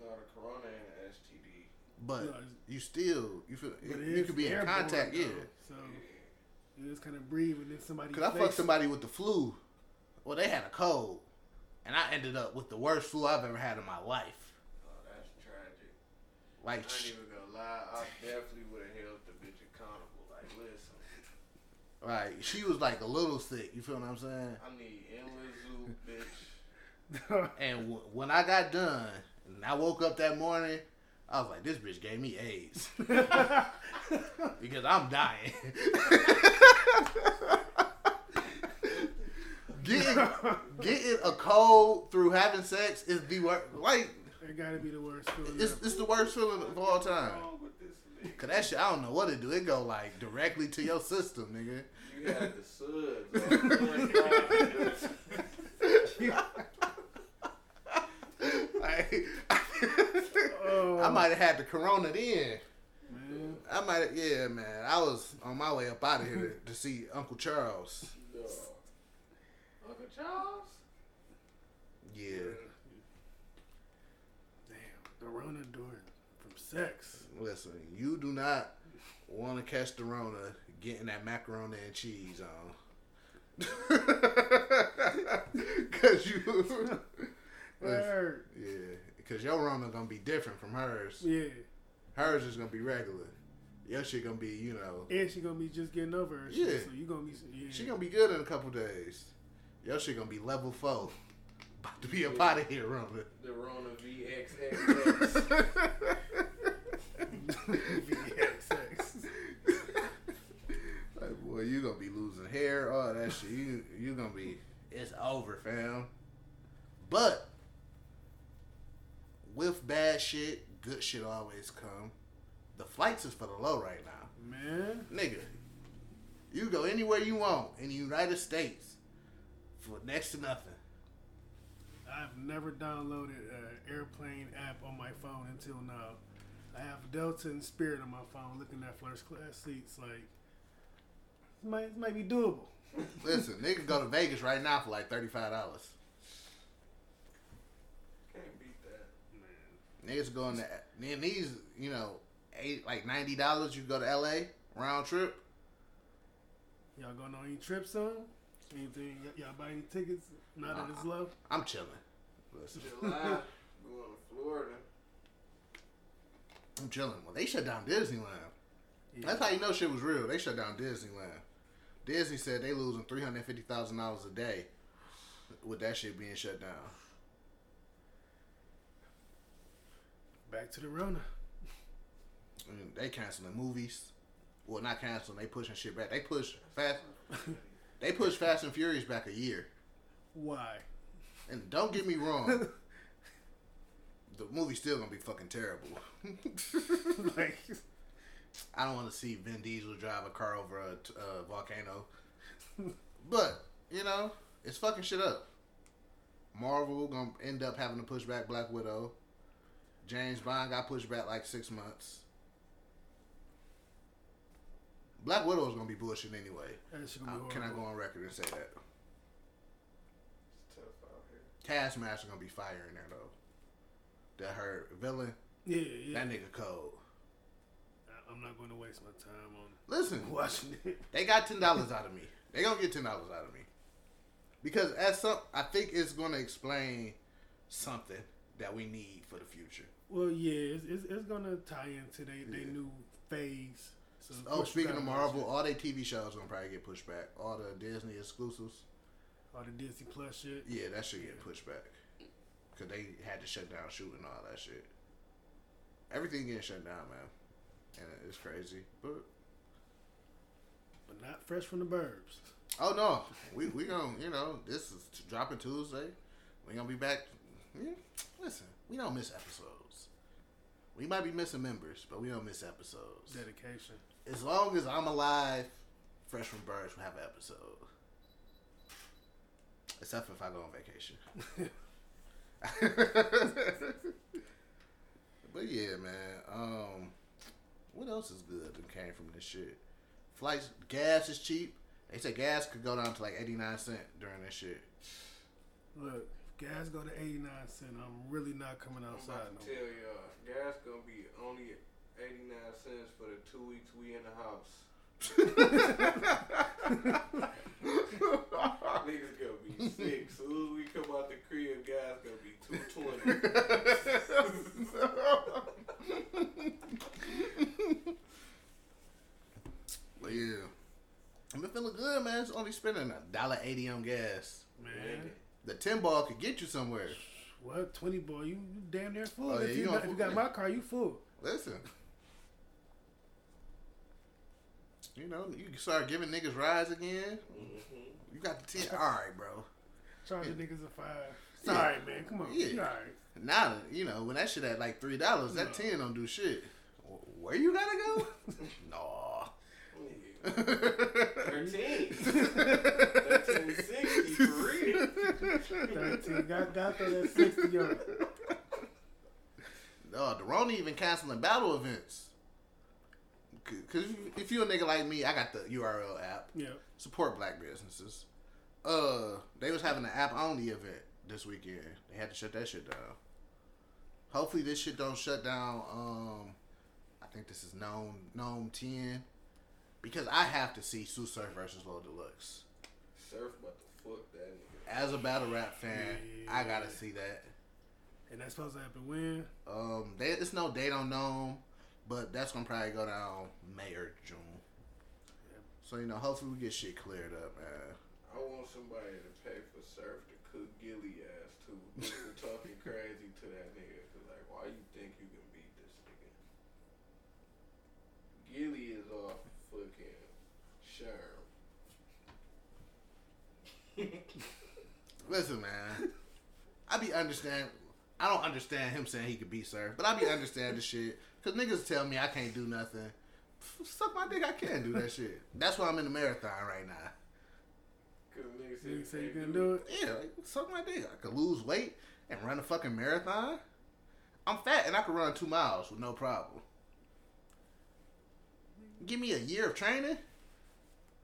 No, the corona ain't an STD. But No, you still you feel But it you could be in airborne, contact, yeah. So you just kind of breathe and then somebody. Cause I fucked somebody with the flu. Well, they had a cold, and I ended up with the worst flu I've ever had in my life. Oh, that's tragic. Like, I ain't sh- even gonna lie. I definitely would have held the bitch accountable. Like, listen, like she was like a little sick. You feel what I'm saying? I need endless zoo, bitch. And w- when I got done, and I woke up that morning, I was like, "This bitch gave me AIDS because I'm dying." getting, getting a cold through having sex is the worst. Like It gotta be the worst feeling. it's, ever. it's the worst feeling of all time. What's wrong with this nigga? Cause that shit, I don't know what it do. It go like directly to your system, nigga. You had the suds. Like, Oh, I might have had the corona then. man. I might, have, yeah, man. I was on my way up out of here to, to see Uncle Charles. Yo. Uncle Charles? Yeah, Damn, the Rona doing from sex. listen, you do not want to catch the Rona getting that macaroni and cheese on. Cause you, Word. yeah, cause your Rona gonna be different from hers. Yeah, Hers is gonna be regular. Your shit gonna be, you know, and she gonna be just getting over her. shit, Yeah. So you gonna be. Yeah. she gonna be good in a couple days. Your shit gonna be level four. About to be up out of here, Rona. The Rona VXXX. sex. Like, boy, you gonna be losing hair, all that shit. You you gonna be it's over, fam. But with bad shit, good shit always come. The flights is for the low right now. Man, Nigga. You go anywhere you want in the United States for next to nothing. I've never downloaded an airplane app on my phone until now. I have Delta and Spirit on my phone, looking at first class seats. Like, it might, it might be doable. Listen, niggas go to Vegas right now for like thirty five dollars. Can't beat that. Niggas going to then these, you know, eight like ninety dollars you go to LA round trip. Y'all going on any trips on? Anything? y- Y'all buy any tickets? Now that uh, it's low. I'm chilling. Listen, July, going to Florida. I'm chilling. Well, they shut down Disneyland. Yeah. That's how you know shit was real. They shut down Disneyland. Disney said they losing three hundred fifty thousand dollars a day with that shit being shut down. Back to the Rona. I mean, they canceling movies. Well, not canceling. They pushing shit back. They push fast. they push Fast and Furious back a year. Why? And don't get me wrong, the movie's still gonna be fucking terrible. like, I don't want to see Vin Diesel drive a car over a t- volcano. but you know, it's fucking shit up. Marvel gonna end up having to push back Black Widow. James Bond got pushed back like six months. Black Widow is gonna be bullshit anyway. that shit gonna be can I go on record and say that? It's tough out here. Taskmaster gonna be fire in there though. That her villain, Yeah, yeah. that nigga cold. I- I'm not going to waste my time on Listen, watching it. They got ten dollars out of me. They gonna get ten dollars out of me because as some, I think it's gonna explain something that we need for the future. Well, yeah, it's, it's, it's gonna tie into they they new phase. So Oh, speaking of Marvel, all their TV shows gonna probably get pushed back. All the Disney exclusives, all the Disney Plus shit. yeah, that should get pushed back because they had to shut down shooting all that shit. Everything getting shut down, man, and it's crazy. But but not fresh from the burbs. oh no, we we gonna you know this is dropping Tuesday. We gonna be back. Yeah, listen, we don't miss episodes. We might be missing members, but we don't miss episodes. Dedication. As long as I'm alive, Fresh from Burbs will have an episode. Except if I go on vacation. but yeah, man. Um, what else is good that came from this shit? Flights, gas is cheap. They said gas could go down to like 89 cent during this shit. Look, gas go to eighty nine cent. I'm really not coming outside. I'm outside about no to tell y'all, gas gonna be only 89 cents for the two weeks we in the house. Niggas gonna be sick. Soon as we come out the crib, gas gonna be 220. Yeah, I've been feeling good, man. It's only spending a dollar eighty on gas. man. The ten ball could get you somewhere. What twenty ball, You, you damn near full. Oh, yeah, you you on got, you got yeah. my car, you full. Listen, you know you can start giving niggas rides again. Mm-hmm. You got the ten. All right, bro. Charge Charging niggas a five. Yeah. Sorry, man. Come on. Yeah. You all right. Now you know when that shit at like three dollars, that ten don't do shit. Where you gotta go? no. 13. 1360 for real. Thirteen. Got got throw that sixty on. No, the Rona even canceling battle events. Cause if you a nigga like me, I got the URL app. Yeah. Support black businesses. Uh, they was having an app only event this weekend. They had to shut that shit down. Hopefully this shit don't shut down. Um, I think this is NOME NOME Ten, because I have to see Sue Surf versus Loaded Lux. Surf about to fuck that nigga. As a battle rap fan, I gotta see that. And that's supposed to happen when? Um, they, it's no date on NOME, but that's gonna probably go down May or June. So you know, hopefully we get shit cleared up, man. I want somebody to pay for Surf to cook Gilly ass too. People talking crazy to that nigga. Cause like, why you think you can beat this nigga? Gilly is off fucking Sherm. Listen, man, I be understand. I don't understand him saying he could be Surf, but I be understand the shit. Cause niggas tell me I can't do nothing. F- Suck my dick, I can do that shit. That's why I'm in the marathon right now. Cause niggas said You say you can't do it? Yeah, like, suck my dick. I could lose weight and run a fucking marathon. I'm fat and I could run two miles with no problem. Give me a year of training.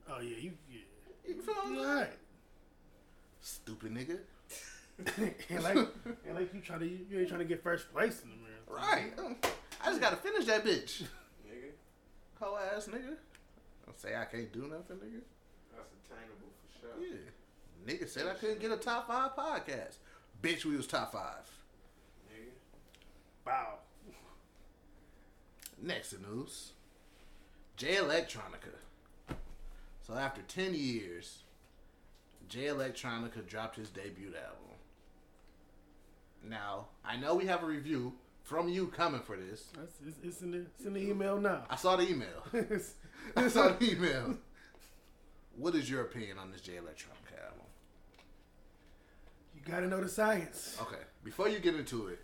Oh yeah, you yeah. You feel You me? all right. Stupid nigga. and like and like you try to you ain't trying to get first place in the marathon. Right. Um, I just gotta finish that bitch. Nigga, Hoe ass nigga. Don't say I can't do nothing, nigga. that's attainable for sure. Yeah. Nigga said I couldn't get a top five podcast. Bitch, we was top five. Nigga. Wow. Next in news, Jay Electronica. So after ten years, Jay Electronica dropped his debut album. Now I know we have a review from you coming for this. It's, it's in the it's in the email now. I saw the email. I saw the email. What is your opinion on this Jay Electronica album? you gotta know the science. Okay, before you get into it,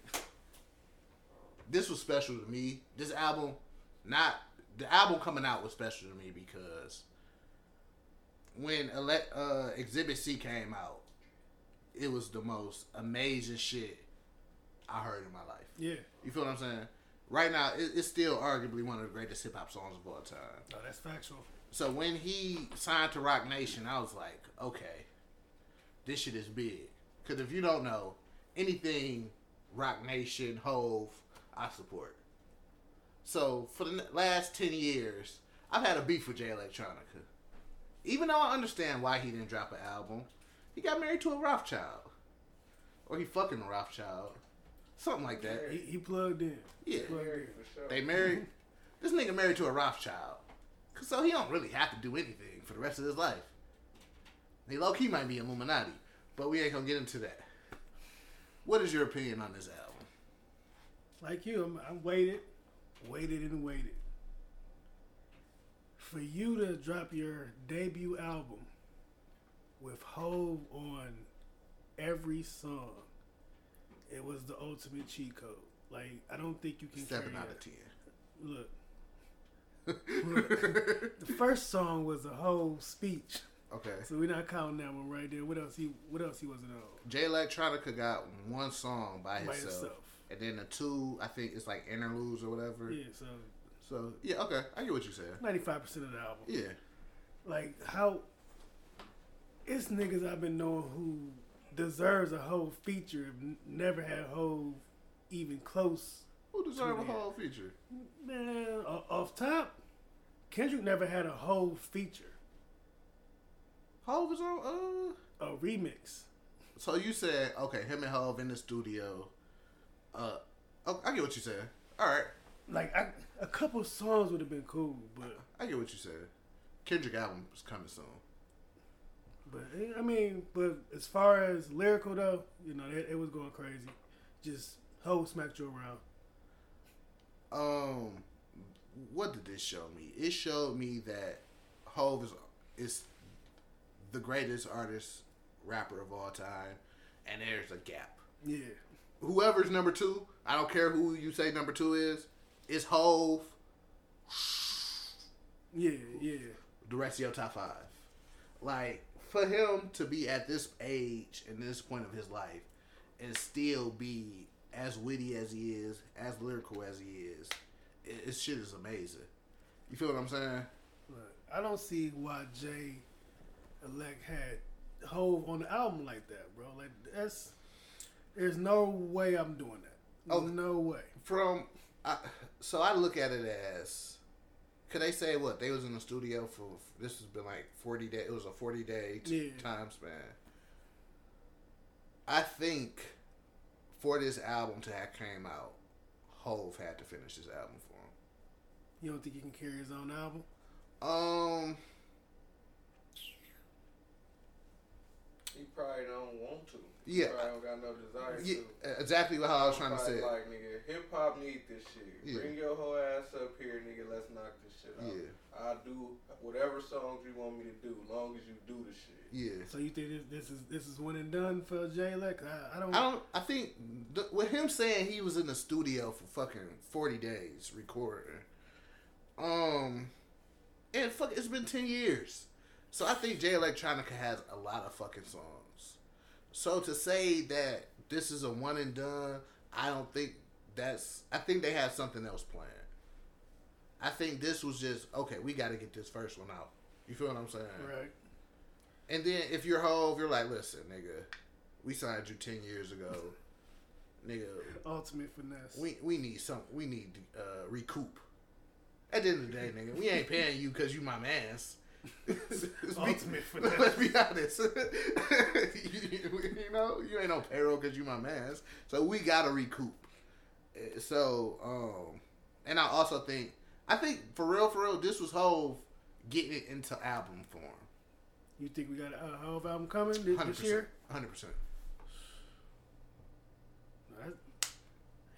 this was special to me. This album, not the album coming out was special to me because when Ele- uh, Exhibit C came out, it was the most amazing shit I heard in my life. Yeah. You feel what I'm saying? Right now, it, it's still arguably one of the greatest hip hop songs of all time. No, that's factual. So when he signed to Roc Nation, I was like, okay, this shit is big. Because if you don't know, anything Roc Nation, Hov, I support. So for the last 10 years, I've had a beef with Jay Electronica. Even though I understand why he didn't drop an album, he got married to a Rothschild. Or he fucking a Rothschild. Something like that. He, he plugged in. Yeah. Plugged in. Sure. They married. This nigga married to a Rothschild, so he don't really have to do anything for the rest of his life. He low key might be Illuminati, but we ain't gonna get into that. What is your opinion on this album? Like you, I'm, I waited, waited and waited. For you to drop your debut album with Hov on every song, it was the ultimate cheat code. Like I don't think you can Seven out of ten. Look, look. the first song was a whole speech, Okay. so we're not counting that one right there. What else he? What else he wasn't on? Jay Electronica got one song by By himself, himself. and then the two, I think it's like interludes or whatever. Yeah, so So yeah, okay, I get what you said. ninety five percent of the album. Yeah, like how it's niggas I've been knowing who deserves a whole feature never had whole even close. who deserve a whole feature? Man, off top, Kendrick never had a whole feature, Hov is on. Uh, a remix. so you said okay, him and Hov in the studio. Uh, oh, I get what you said. All right, Like I, a couple songs would have been cool, but I get what you said. Kendrick album is coming soon. but eh, I mean, but as far as lyrical though, you know, it, it was going crazy. Just Hov smacked you around. Um, what did this show me? It showed me that Hov is is the greatest artist rapper of all time, and there's a gap. Yeah, Whoever's number two, I don't care who you say number two is, is Hov. yeah, yeah. The rest of your top five, like for him to be at this age and this point of his life, and still be as witty as he is, as lyrical as he is, it, it shit is amazing. You feel what I'm saying? Look, I don't see why Jay Elect had Hov on the album like that, bro. Like that's there's no way I'm doing that. Oh. no way. From I, so I look at it as could they say what they was in the studio for this has been like 40 days it was a 40 day t- Yeah. time span I think for this album to have came out Hov had to finish this album for him You don't think he can carry his own album? um He probably don't want to. Yeah. He probably don't got no desire yeah, to. exactly what I was trying to Probably say Like, nigga, hip hop need this shit. Yeah. Bring your whole ass up here, nigga. Let's knock this shit out. Yeah. I'll do whatever songs you want me to do, long as you do the shit. yeah So you think this, this is this is one and done for Jay Elect? I, I don't. I don't. I think the, with him saying he was in the studio for fucking forty days recording, um, and fuck, it's been ten years. So I think Jay Electronica has a lot of fucking songs. So to say that this is a one and done, I don't think that's. I think they have something else planned. I think this was just okay. We got to get this first one out. You feel what I'm saying? right. And then if you're Hov, you're like, listen, nigga, we signed you ten years ago, nigga. Ultimate finesse. We we need some. We need to uh, recoup. At the end of the day, nigga, we ain't paying you because you my man's. Let's be- Let's be honest. you, you know, you ain't on payroll because you my man's. So we gotta recoup. Uh, So, um, and I also think, I think for real, for real, this was Hov getting it into album form. you think we got a Hov album coming this, this year? Hundred percent.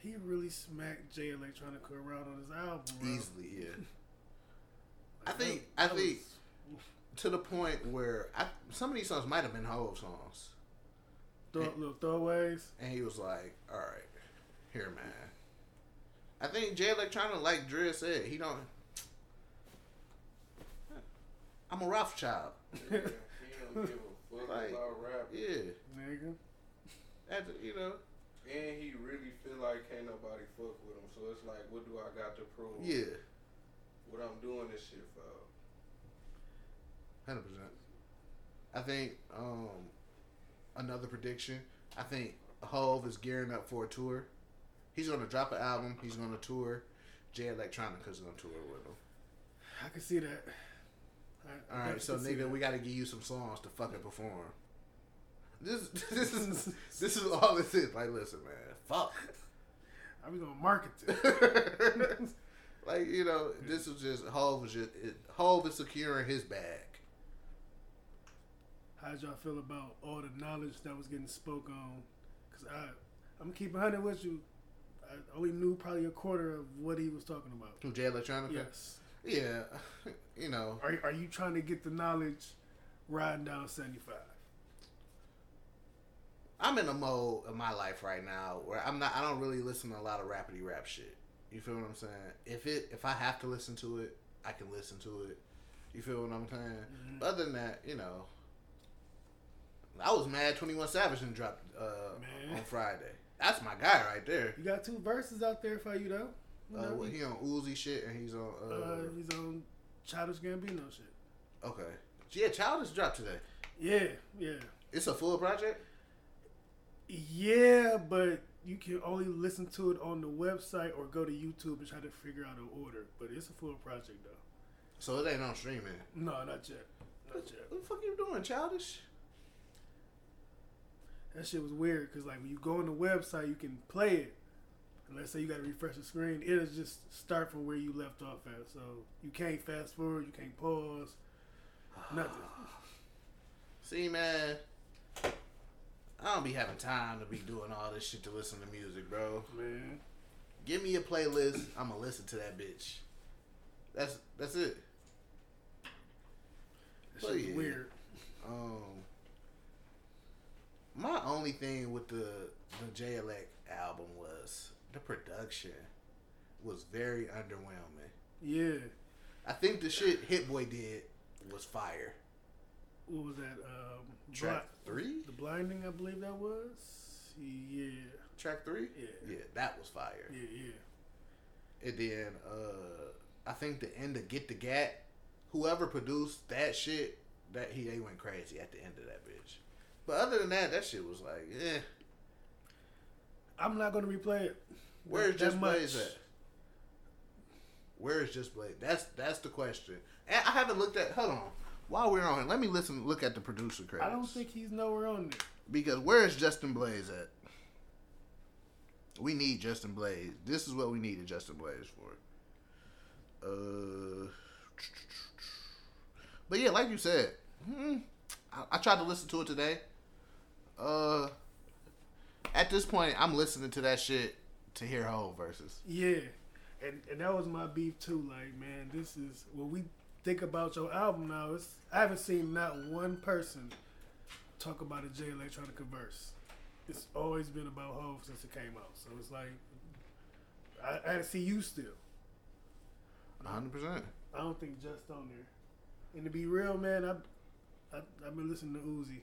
He really smacked Jay Electronica around on his album. Bro. Easily, yeah. I think I think to the point where I, some of these songs might have been Hov songs, throw, little throwaways. and he was like, "All right, here, man." I think Jay Electronica, like Dre said, he don't. I'm a Rothschild. Yeah, he don't give a fuck Like, about rap. Yeah, Nigga. That's, you know. And he really feel like can't nobody fuck with him. So it's like, what do I got to prove? Yeah, What I'm doing this shit for? Hundred percent. I think um, another prediction. I think Hov is gearing up for a tour. He's gonna drop an album. He's gonna tour. Jay Electronica's gonna tour with him. I can see that. I, I All right, so nigga, we got to give you some songs to fucking perform. This, this is this is all this is. Like, listen, man, fuck. I'm gonna market this? like, you know, this is just Hov was just it, Hov is securing his bag. How'd y'all feel about all the knowledge that was getting spoke on? Cause I, I'm keeping hundred with you. I only knew probably a quarter of what he was talking about. Who Jay Electronica? Yes. Yeah, you know, Are are you trying to get the knowledge riding down seventy five? I'm in a mode of my life right now where I'm not. I don't really listen to a lot of rapidy rap shit. You feel what I'm saying? If it if I have to listen to it, I can listen to it. You feel what I'm saying? Mm-hmm. But other than that, you know, I was mad. Twenty One Savage and dropped uh, on Friday. That's my guy right there. You got two verses out there for you though. Uh, what, he on Uzi shit and he's on. Uh, uh, he's on Childish Gambino shit. okay, yeah, Childish dropped today. Yeah, yeah, It's a full project. yeah. But you can only listen to it on the website or go to YouTube and try to figure out an order. But it's a full project though. So it ain't on streaming. No, not yet. Not yet. What the fuck you doing, Childish? That shit was weird because like when you go on the website, you can play it. And let's say you got to refresh the screen, it'll just start from where you left off at. So you can't fast forward, you can't pause, nothing. See, man, I don't be having time to be doing all this shit to listen to music, bro. Man, Give me a playlist. I'ma listen to that bitch. That's that's it. that Well, shit yeah. weird. Um, my only thing with the the Jay Elect album was the production was very underwhelming. Yeah. I think the shit Hit Boy did was fire. What was that? Um, Track Bli- three? The blinding, I believe that was. Yeah. Track three, Yeah. yeah, that was fire. Yeah, yeah. And then uh I think the end of Get the Gat, whoever produced that shit, that he they went crazy at the end of that bitch. But other than that, that shit was like, eh. I'm not gonna replay it. Where's that Just much. Blaze at? Where is Just Blaze? That's that's the question. And I haven't looked at. Hold on. While we're on, it, let me listen. Look at the producer credits. I don't think he's nowhere on there. because where is Justin Blaze at? We need Justin Blaze. This is what we needed Justin Blaze for. Uh, but yeah, like you said, hmm, I, I tried to listen to it today. Uh, at this point, I'm listening to that shit to hear Hov verses. Yeah, and and that was my beef too. Like, man, this is when we think about your album now. It's I haven't seen not one person talk about a Jay Electronica verse. It's always been about Hov since it came out. So it's like I, I see you still. 100. percent I don't think just on there. And to be real, man, I, I I've been listening to Uzi.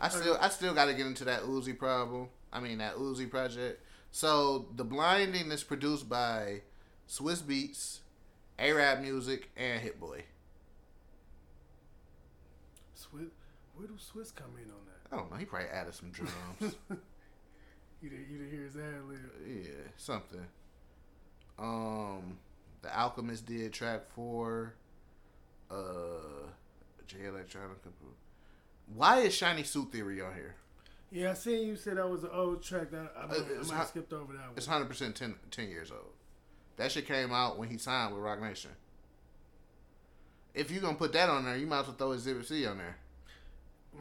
I still I still got to get into that Uzi problem. I mean that Uzi project. So the blinding is produced by Swizz Beatz, Arab Music, and Hit Boy. Swizz, where do Swizz come in on that? I don't know. He probably added some drums. You didn't, you didn't hear his ad lib. yeah, something. Um, the Alchemist did track four. Uh, Jay Electronica. Why is Shiny Suit Theory on here? Yeah, I seen you said that was an old track that I, I, Uh, I might skipped over that one. It's hundred percent 10, 10 years old. That shit came out when he signed with Roc Nation. If you gonna put that on there, you might as well throw Exhibit C on there.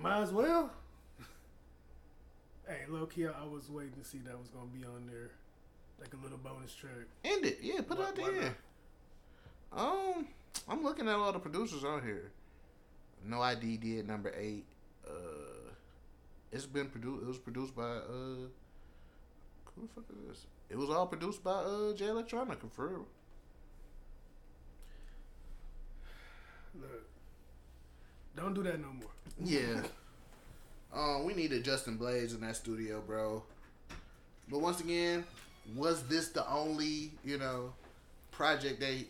Might as well. hey, low key, I was waiting to see that was gonna be on there. like a little bonus track. End it. Yeah, put Why- it out there. Um, I'm looking at all the producers on here. No ID did number eight. Uh, it's been produced. It was produced by uh, who the fuck is this? It was all produced by uh Jay Electronica for real. Look, don't do that no more. Yeah. Um, we needed Justin Blaze in that studio, bro. But once again, was this the only, you know, project they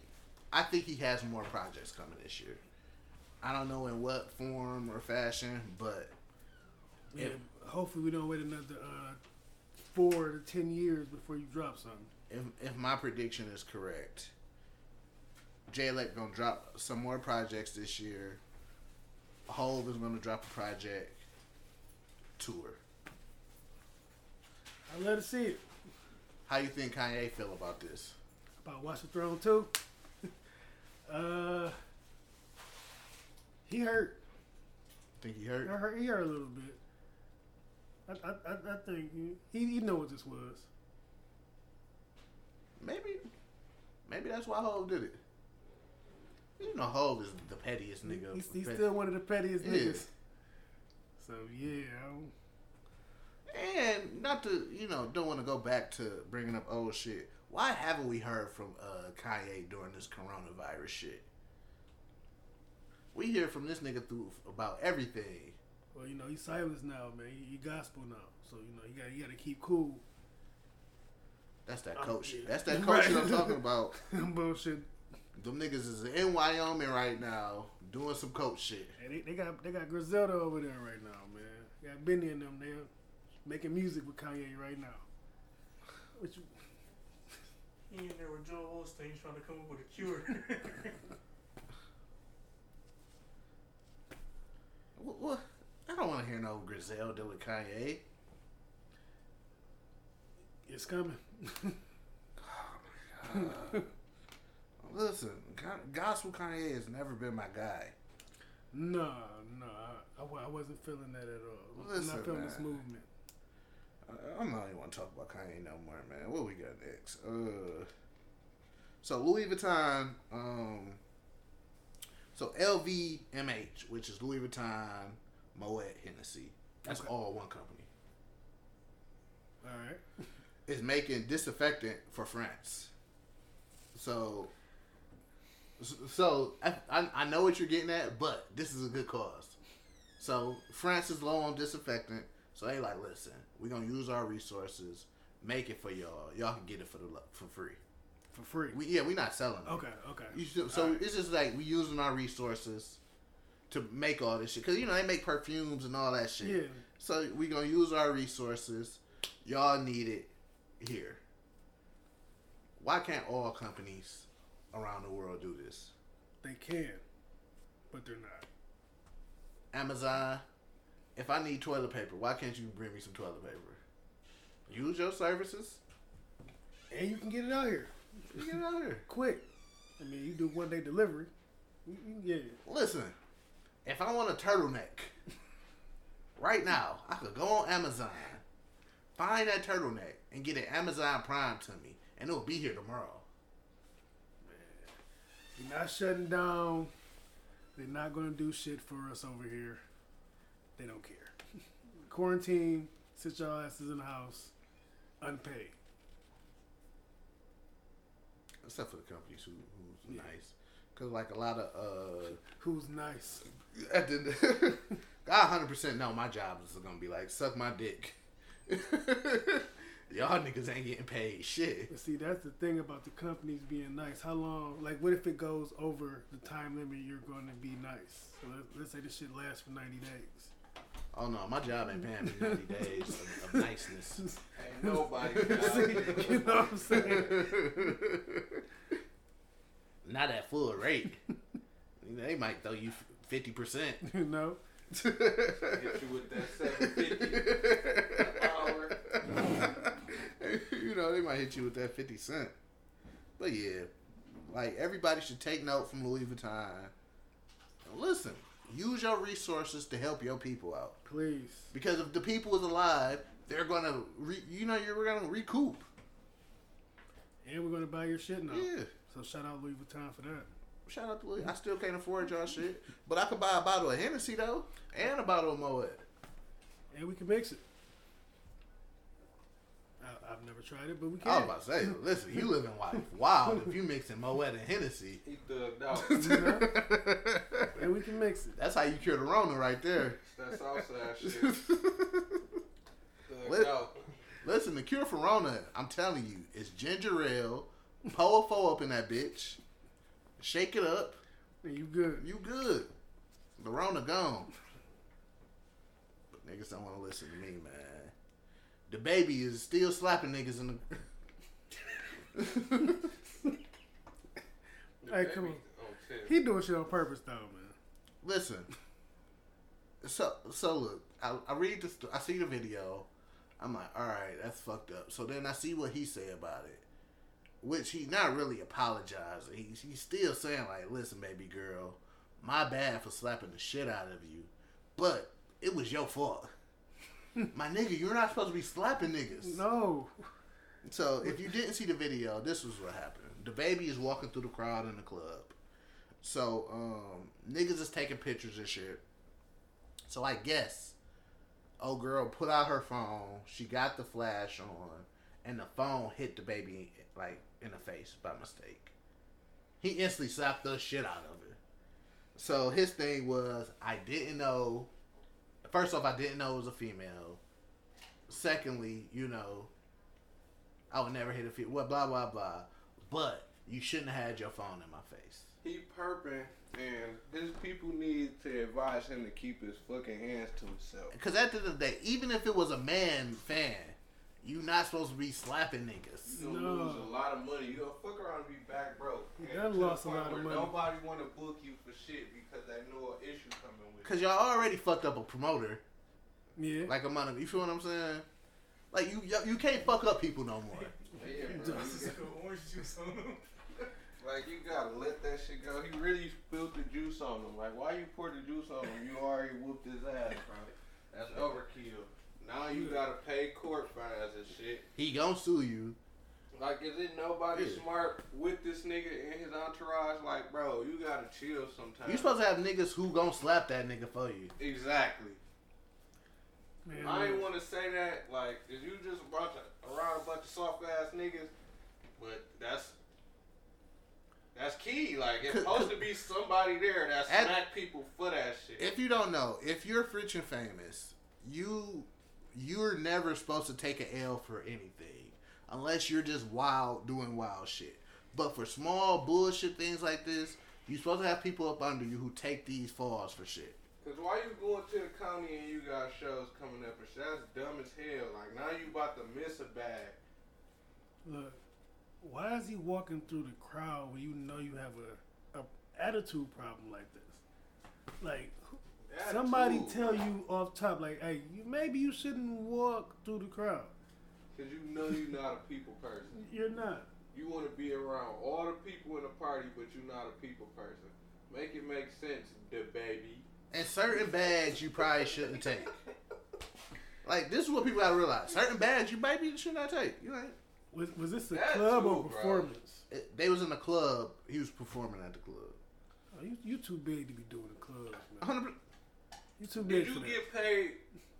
I think he has more projects coming this year. I don't know in what form or fashion, but Yeah, hopefully we don't wait another uh, four to ten years before you drop something. if if my prediction is correct, Jay Elect gonna drop some more projects this year. Hov is gonna drop a project tour. I love to see it. How you think Kanye feel about this? About Watch the Throne too. uh, he hurt. Think he hurt? hurt. He hurt a little bit. I, I, I, I think he, he know what this was. Maybe, maybe that's why Hov did it. You know, Hov is the pettiest nigga. He's, he's Pet- still one of the pettiest Yeah. niggas. So yeah, I And not to, you know, don't want to go back to bringing up old shit. Why haven't we heard from uh, Kanye during this coronavirus shit? We hear from this nigga through about everything. well, you know, he's silence now, man. He, he gospel now, so you know, you got you got to keep cool. That's that coach shit. yeah. That's that coach Right. shit I'm talking about. Bullshit. Them niggas is in Wyoming right now doing some coach shit. Hey, they, they got they got Griselda over there right now, man. They got Benny and them there making music with Kanye right now. Which He in there with Joel Osteen trying to come up with a cure. What? I don't want to hear no Griselda with Kanye. it's coming. Listen, Ka- gospel Kanye has never been my guy. no, no, I, I, wasn't feeling that at all. I'm Listen, not feeling this movement. I- I'm not even want to talk about Kanye no more, man. What we got next? Uh, so Louis Vuitton, um, so LVMH, which is Louis Vuitton, Moet, Hennessy. That's Okay. all one company. All right. Is making disinfectant for France. So, so I, I I know what you're getting at, but this is a good cause. So France is low on disinfectant, so they like, listen, we're gonna use our resources, make it for y'all. Y'all can get it for the for free. For free. We yeah, we're not selling it. okay, okay. You so Alright. it's just like we using our resources to make all this shit because you know they make perfumes and all that shit. Yeah. So we gonna use our resources. Y'all need it here. Why can't all companies around the world do this? They can, but they're not. Amazon, if I need toilet paper, why can't you bring me some toilet paper? Use your services. And you can get it out here You Get it out here. quick. I mean, you do one day delivery. You, you can get it. Listen, if I want a turtleneck, right now, I could go on Amazon, find that turtleneck, and get it Amazon Prime to me, and it'll be here tomorrow. You're not shutting down. They're not going to do shit for us over here. They don't care. Quarantine, sit your asses in the house, unpaid. Except for the companies who, who's nice. Because, like, a lot of, uh, Who's nice? at the, I 100% know my job is going to be like, suck my dick. Y'all niggas ain't getting paid shit. But see, that's the thing about the companies being nice. How long? Like, what if it goes over the time limit? You're going to be nice. So let, let's say this shit lasts for 90 days. Oh no, my job ain't paying me 90 days of, of niceness. Ain't nobody. See, you know what I'm saying? Not at full rate. They might throw you fifty percent. You know. Hit you with that 750 hour. you know, they might hit you with that fifty cent. But yeah, like everybody should take note from Louis Vuitton. And listen, use your resources to help your people out. Please. Because if the people is alive, they're gonna, re, you know, you're gonna recoup. And we're gonna buy your shit now. Yeah. So shout out Louis Vuitton for that. Shout out to Louis. I still can't afford y'all shit, but I could buy a bottle of Hennessy though, and a bottle of Moet. And we can mix it. I, I've never tried it, but we can. I was about to say, listen, you living life wild wild if you mixing Moet and Hennessy. He thugged out. and we can mix it. That's how you cure the Rona right there. That's Southside shit. Thugged Lit- out. Listen, the cure for Rona, I'm telling you, is ginger ale. Pour a four up in that bitch. Shake it up. And you good. You good. The Rona gone. But niggas don't want to listen to me, man. The baby is still slapping niggas in the. Hey, come on. Baby on tip. He doing shit on purpose though, man. Listen. So so look, I, I read the st- I see the video. I'm like, all right, that's fucked up. So then I see what he said about it, which he not really apologizing. He he's still saying like, listen, baby girl, my bad for slapping the shit out of you, but it was your fault. my nigga, you're not supposed to be slapping niggas. No. So if you didn't see the video, this was what happened. The baby is walking through the crowd in the club. So um, niggas is taking pictures and shit. So I guess, oh girl put out her phone. She got the flash on, and the phone hit the baby like in the face by mistake. He instantly slapped the shit out of her. So his thing was, I didn't know. First off, I didn't know it was a female. Secondly, you know, I would never hit a female. Well, blah blah blah. But you shouldn't have had your phone in my face. He perping, and his people need to advise him to keep his fucking hands to himself. Because at the end of the day, even if it was a man fan, you not supposed to be slapping niggas. You gonna No. lose a lot of money. You gonna fuck around and be back broke. You done to the lost a point lot of money. Nobody want to book you for shit because they know an issue coming with. Because y'all already fucked up a promoter. Yeah. Like a month. You feel what I'm saying? Like you, you, you can't fuck up people no more. Yeah, bro. This is You like orange juice on them. like you gotta let that shit go. He really spilled the juice on him. Like why you pour the juice on him? You already whooped his ass, bro. That's overkill. Now you gotta pay court fines and shit. He gonna sue you. Like, is it nobody Yeah. smart with this nigga and his entourage? Like, bro, you gotta chill sometimes. You supposed to have niggas who gonna slap that nigga for you. exactly. Man, I ain't look. want to say that, like, is you just a bunch of, around a bunch of soft ass niggas, but that's that's key. Like, it's supposed to be somebody there that smack people for that shit. If you don't know, if you're rich and famous, you you're never supposed to take an L for anything unless you're just wild doing wild shit. But for small bullshit things like this, you're supposed to have people up under you who take these falls for shit. Cause why you going to the county and you got shows coming up and shit? That's dumb as hell. Like now you about to miss a bag. Look, why is he walking through the crowd when you know you have a, a attitude problem like this? Like, who- somebody Attitude. tell you off top, like, hey, you, maybe you shouldn't walk through the crowd. Cause you know you're not a people person. You're not. You want to be around all the people in the party, but you're not a people person. Make it make sense, the baby. And certain bags you probably shouldn't take. Like this is what people gotta realize. Certain bags you maybe should not take. You know, Was, was this a That club too, or performance? it, they was in the club. He was performing at the club. Oh, you, you too big to be doing the clubs, man. 100. You too big Did for you that. get paid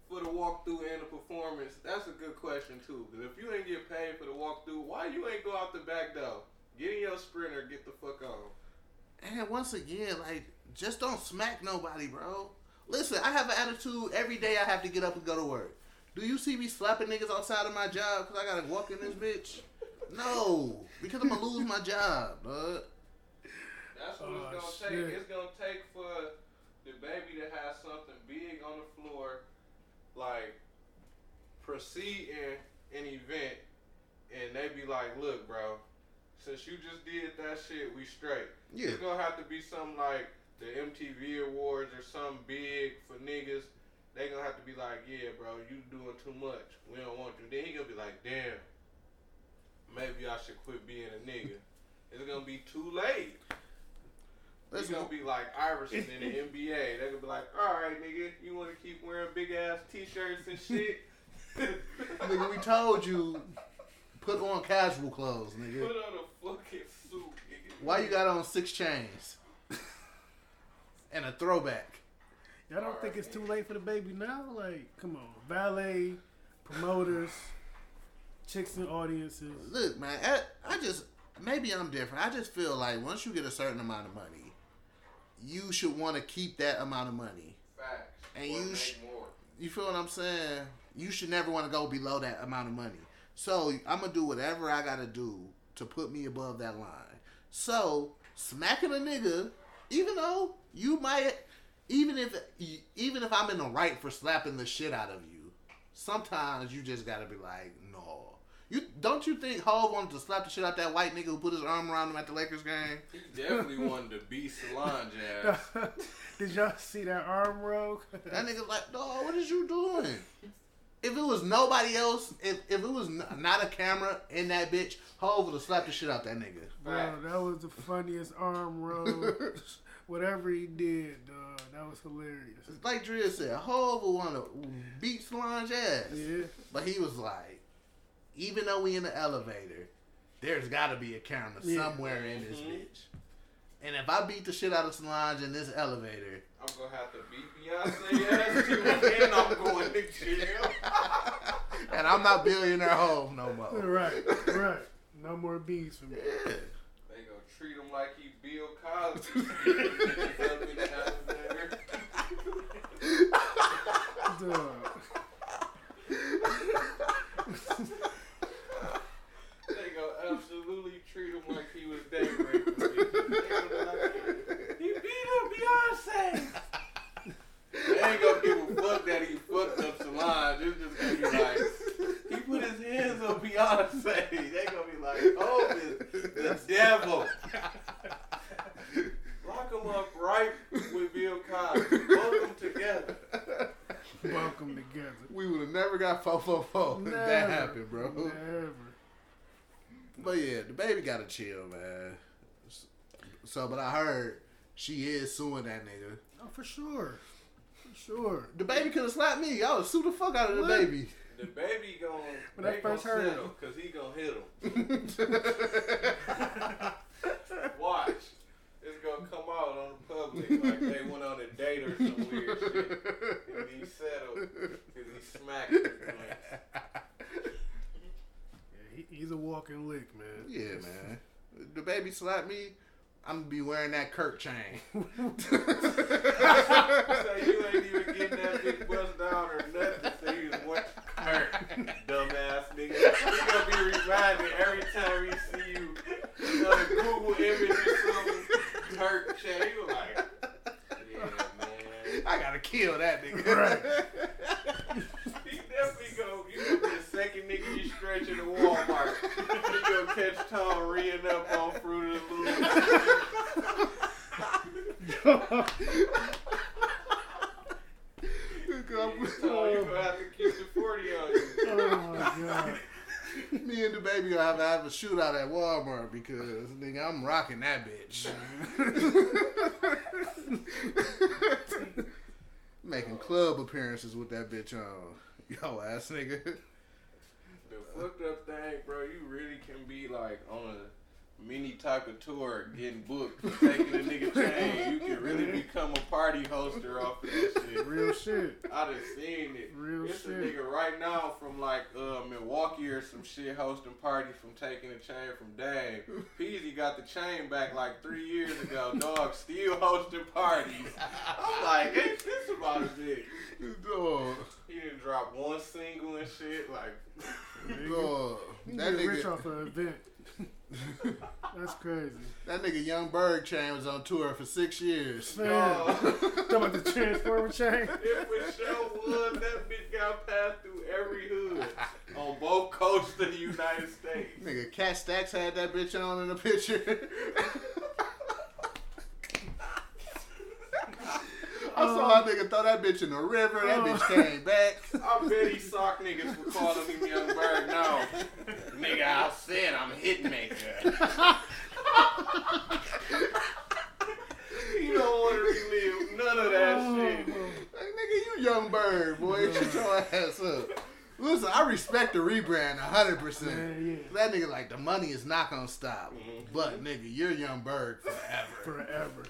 for the walkthrough and the performance? That's a good question too. Because if you ain't get paid for the walkthrough, why you ain't go out the back door? Get in your sprinter, get the fuck on. And once again, like, just don't smack nobody, bro. Listen, I have an attitude every day I have to get up and go to work. Do you see me slapping niggas outside of my job because I gotta walk in this bitch? No, because I'm gonna lose my job, bud. That's what Oh, it's gonna shit. take. It's gonna take for the baby to have something big on the floor, like preceding an event, and they be like, "Look, bro, since you just did that shit, we straight." Yeah. It's gonna have to be something like the MTV Awards or something big for niggas. They gonna have to be like, "Yeah, bro, you doing too much. We don't want you." Then he gonna be like, "Damn, maybe I should quit being a nigga." It's gonna be too late. It's Listen, gonna be like Iverson in the NBA. They're gonna be like, all right, nigga, you want to keep wearing big ass t-shirts and shit? nigga, we told you Put on casual clothes, nigga. Put on a fucking suit, nigga. Why you got on six chains? and a throwback. Y'all don't think it's too late for the baby now? Like, come on, valet, promoters, chicks and audiences. Look, man, I, I just maybe I'm different. I just feel like once you get a certain amount of money, you should want to keep that amount of money. Facts. And Or you make sh- more. You feel what I'm saying? You should never want to go below that amount of money. So I'm gonna do whatever I gotta do to put me above that line. So smacking a nigga, even though you might, even if even if I'm in the right for slapping the shit out of you, sometimes you just gotta be like, no. You don't you think Hov wanted to slap the shit out that white nigga who put his arm around him at the Lakers game? He definitely wanted to beat Solange ass. Did y'all see that arm roll? That nigga like, dog, what is you doing? If it was nobody else, if, if it was n- not a camera in that bitch, Hov would have slapped the shit out that nigga. Bro, that was the funniest arm roll. Whatever he did, dog, that was hilarious. Like Drill said, Hov would want to beat Solange ass. Yeah. But he was like, even though we in the elevator, there's got to be a camera Yeah. somewhere in this mm-hmm. bitch. And if I beat the shit out of Solange in this elevator, I'm gonna have to beat Beyonce ass too, and I'm going to jail. and I'm not billionaire Hov no more. Right, right. No more beats for me. Yeah. They gonna treat him like he Bill Cosby. Up in the elevator. Dog. They gonna absolutely treat him like he was day raping me. They gonna be like, He beat up Beyonce. They ain't gonna give a fuck that he fucked up Solange. It's just gonna be like, he put his hands on Beyonce. They gonna be like, oh, the, the devil. Lock him up right with Bill Cosby. Both them together. Welcome together. We would have never got 444 if that Never. happened, bro. Never. But yeah, the baby gotta chill, man. So, but I heard she is suing that nigga. Oh, for sure. For sure. The baby could have slapped me. I would sue the fuck out of the What? baby. The baby gonna, When I they first gonna heard settle, it. cause he gonna hit him. Watch. It's gonna come out on the public like they went on a date or some weird shit. And he settled because he smacked his joint. Yeah, he, he's a walking lick, man. yeah, man. The baby slapped me. I'm gonna be wearing that Kirk chain. So you ain't even getting that big bust down or nothing. So you just went hurt, dumbass nigga. He gonna be reminded every time he see you on a Google image or something. Hurt chain. You like, yeah, man. I gotta kill that nigga. Right. He definitely go. You gonna be the second nigga you stretch in the Walmart. You gonna catch Tom reading up on Fruit of the Loom. Tom, you gonna have to keep the forty on you. Oh my god. Me and the baby gonna have to have a shootout at Walmart because nigga, I'm rocking that bitch. Making club appearances with that bitch on. Yo ass nigga. Fucked up thing, bro, you really can be like on a mini type of tour getting booked for taking a nigga chain. You can really become a party hoster off of this shit. Real shit. I done seen it. Real it's a nigga right now from like uh, Milwaukee or some shit hosting parties from taking a chain from Dave. Peasy got the chain back like three years ago. Dog still hosting parties. I'm like, ain't this about a bitch? Dog. He didn't drop one single and shit. Like, Dog. He That get rich nigga, off an event. That's crazy. that nigga Yung Berg chain was on tour for six years. Man, dog. talking about the transformer chain. It for sure was. That bitch got passed through every hood on both coasts of the United States. Nigga, Kat Stacks had that bitch on in the picture. I saw a nigga throw that bitch in the river. That bitch uh. came back. I bet he sock niggas for calling him Yung Berg. No, nigga, I said I'm a hit maker. you don't want to relive none of that oh. shit. Like, nigga, you Yung Berg, boy. Shut your ass up. Listen, I respect the rebrand hundred percent. Man, yeah. That nigga like the money is not gonna stop. Mm-hmm. But nigga, you're Yung Berg forever. Forever.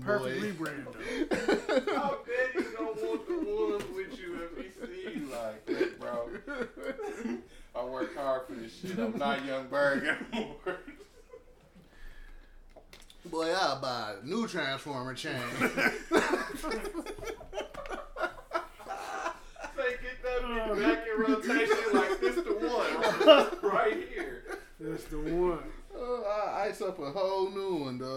Perfect Boy. rebrand though. I bet he don't want the ones with you if he see you like that, bro. I work hard for this shit. I'm not Yung Berg anymore. Boy, I'll buy a new transformer chain. Say, get that bitch oh. back in rotation like this the one. Right here. That's the one. Oh, I ice up a whole new one, dog.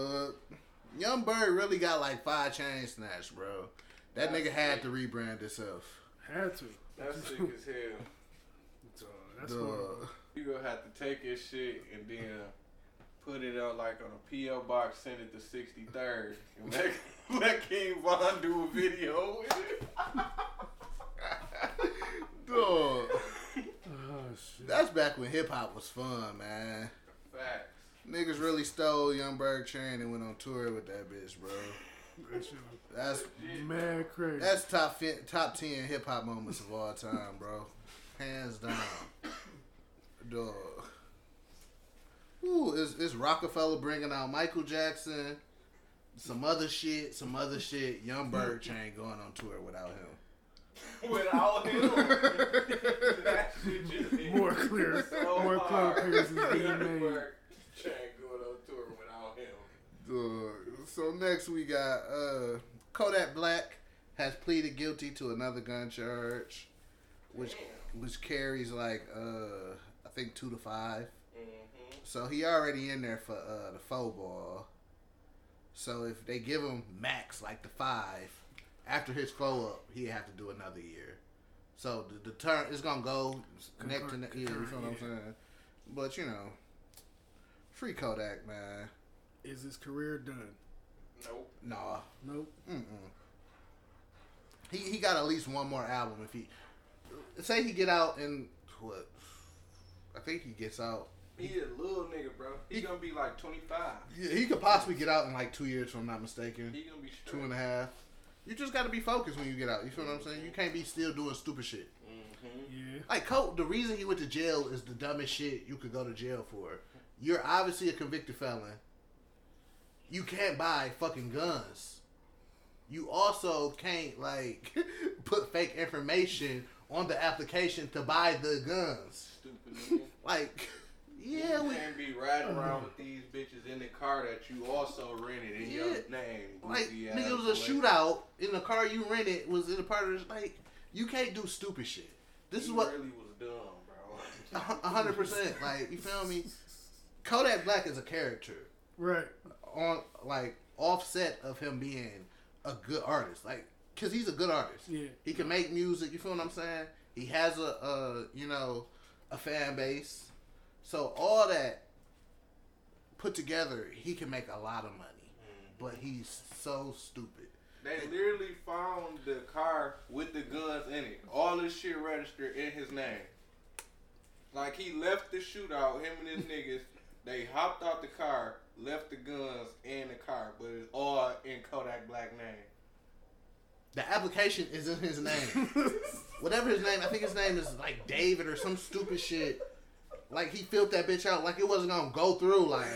Yung Berg really got like five chain snatch, bro. That nigga had to rebrand himself. Had to. That's sick as hell. So that's one. You gonna have to take this shit and then put it out like on a PO box, send it to 63rd, and let, let King Von do a video with it. Dog. Oh ah, shit. That's back when hip hop was fun, man. Facts. Niggas really stole Yung Berg chain and went on tour with that bitch, bro. That's was mad crazy. that's top fi- top ten hip hop moments of all time, bro. Hands down, dog. Ooh, is is Rockefeller bringing out Michael Jackson? Some other shit, some other shit. Yung Berg chain going on tour without him. Without him, that shit just More clear. so More hard. clear pictures is being made. Berg Chain going on tour without him. Dog. So next we got uh, Kodak Black has pleaded guilty to another gun charge, which which carries like uh, I think two to five. Mm-hmm. So he already in there for uh, the faux ball. So if they give him max like the five, after his faux up, he have to do another year. So the, the term is gonna go neck to neck. Yeah, you feel what I'm saying? But you know, free Kodak, man. Is his career done? Nope. Nah, Nope. Mm-mm. He he got at least one more album if he say he get out in what I think he gets out. He a little nigga, bro. He, He- gonna be like 25. Yeah, he could possibly get out in like two years, if I'm not mistaken. He gonna be straight. Two and a half. You just got to be focused when you get out. You feel what I'm saying? You can't be still doing stupid shit. Mm-hmm. Yeah. Like Colt, the reason he went to jail is the dumbest shit you could go to jail for. You're obviously a convicted felon. You can't buy fucking guns. You also can't like put fake information on the application to buy the guns. Stupid. Like, yeah, you we can't be riding around with these bitches in the car that you also rented in your name. like nigga, it was a shootout in the car you rented was in a part of this like you can't do stupid shit. This is what really was dumb, bro. a hundred percent like you feel me. Kodak Black is a character Right. on like offset of him being a good artist, like because he's a good artist. Yeah. He can make music. You feel what I'm saying? He has a, a you know a fan base, so all that put together, he can make a lot of money. Mm-hmm. But he's so stupid. They literally found the car with the guns in it. All this shit registered in his name. Like he left the shootout, him and his niggas, they hopped out the car, left the guns in the car, but it's all in Kodak Black name. The application is in his name. Whatever his name, I think his name is like David or some stupid shit. Like he filled that bitch out like it wasn't gonna go through. Like,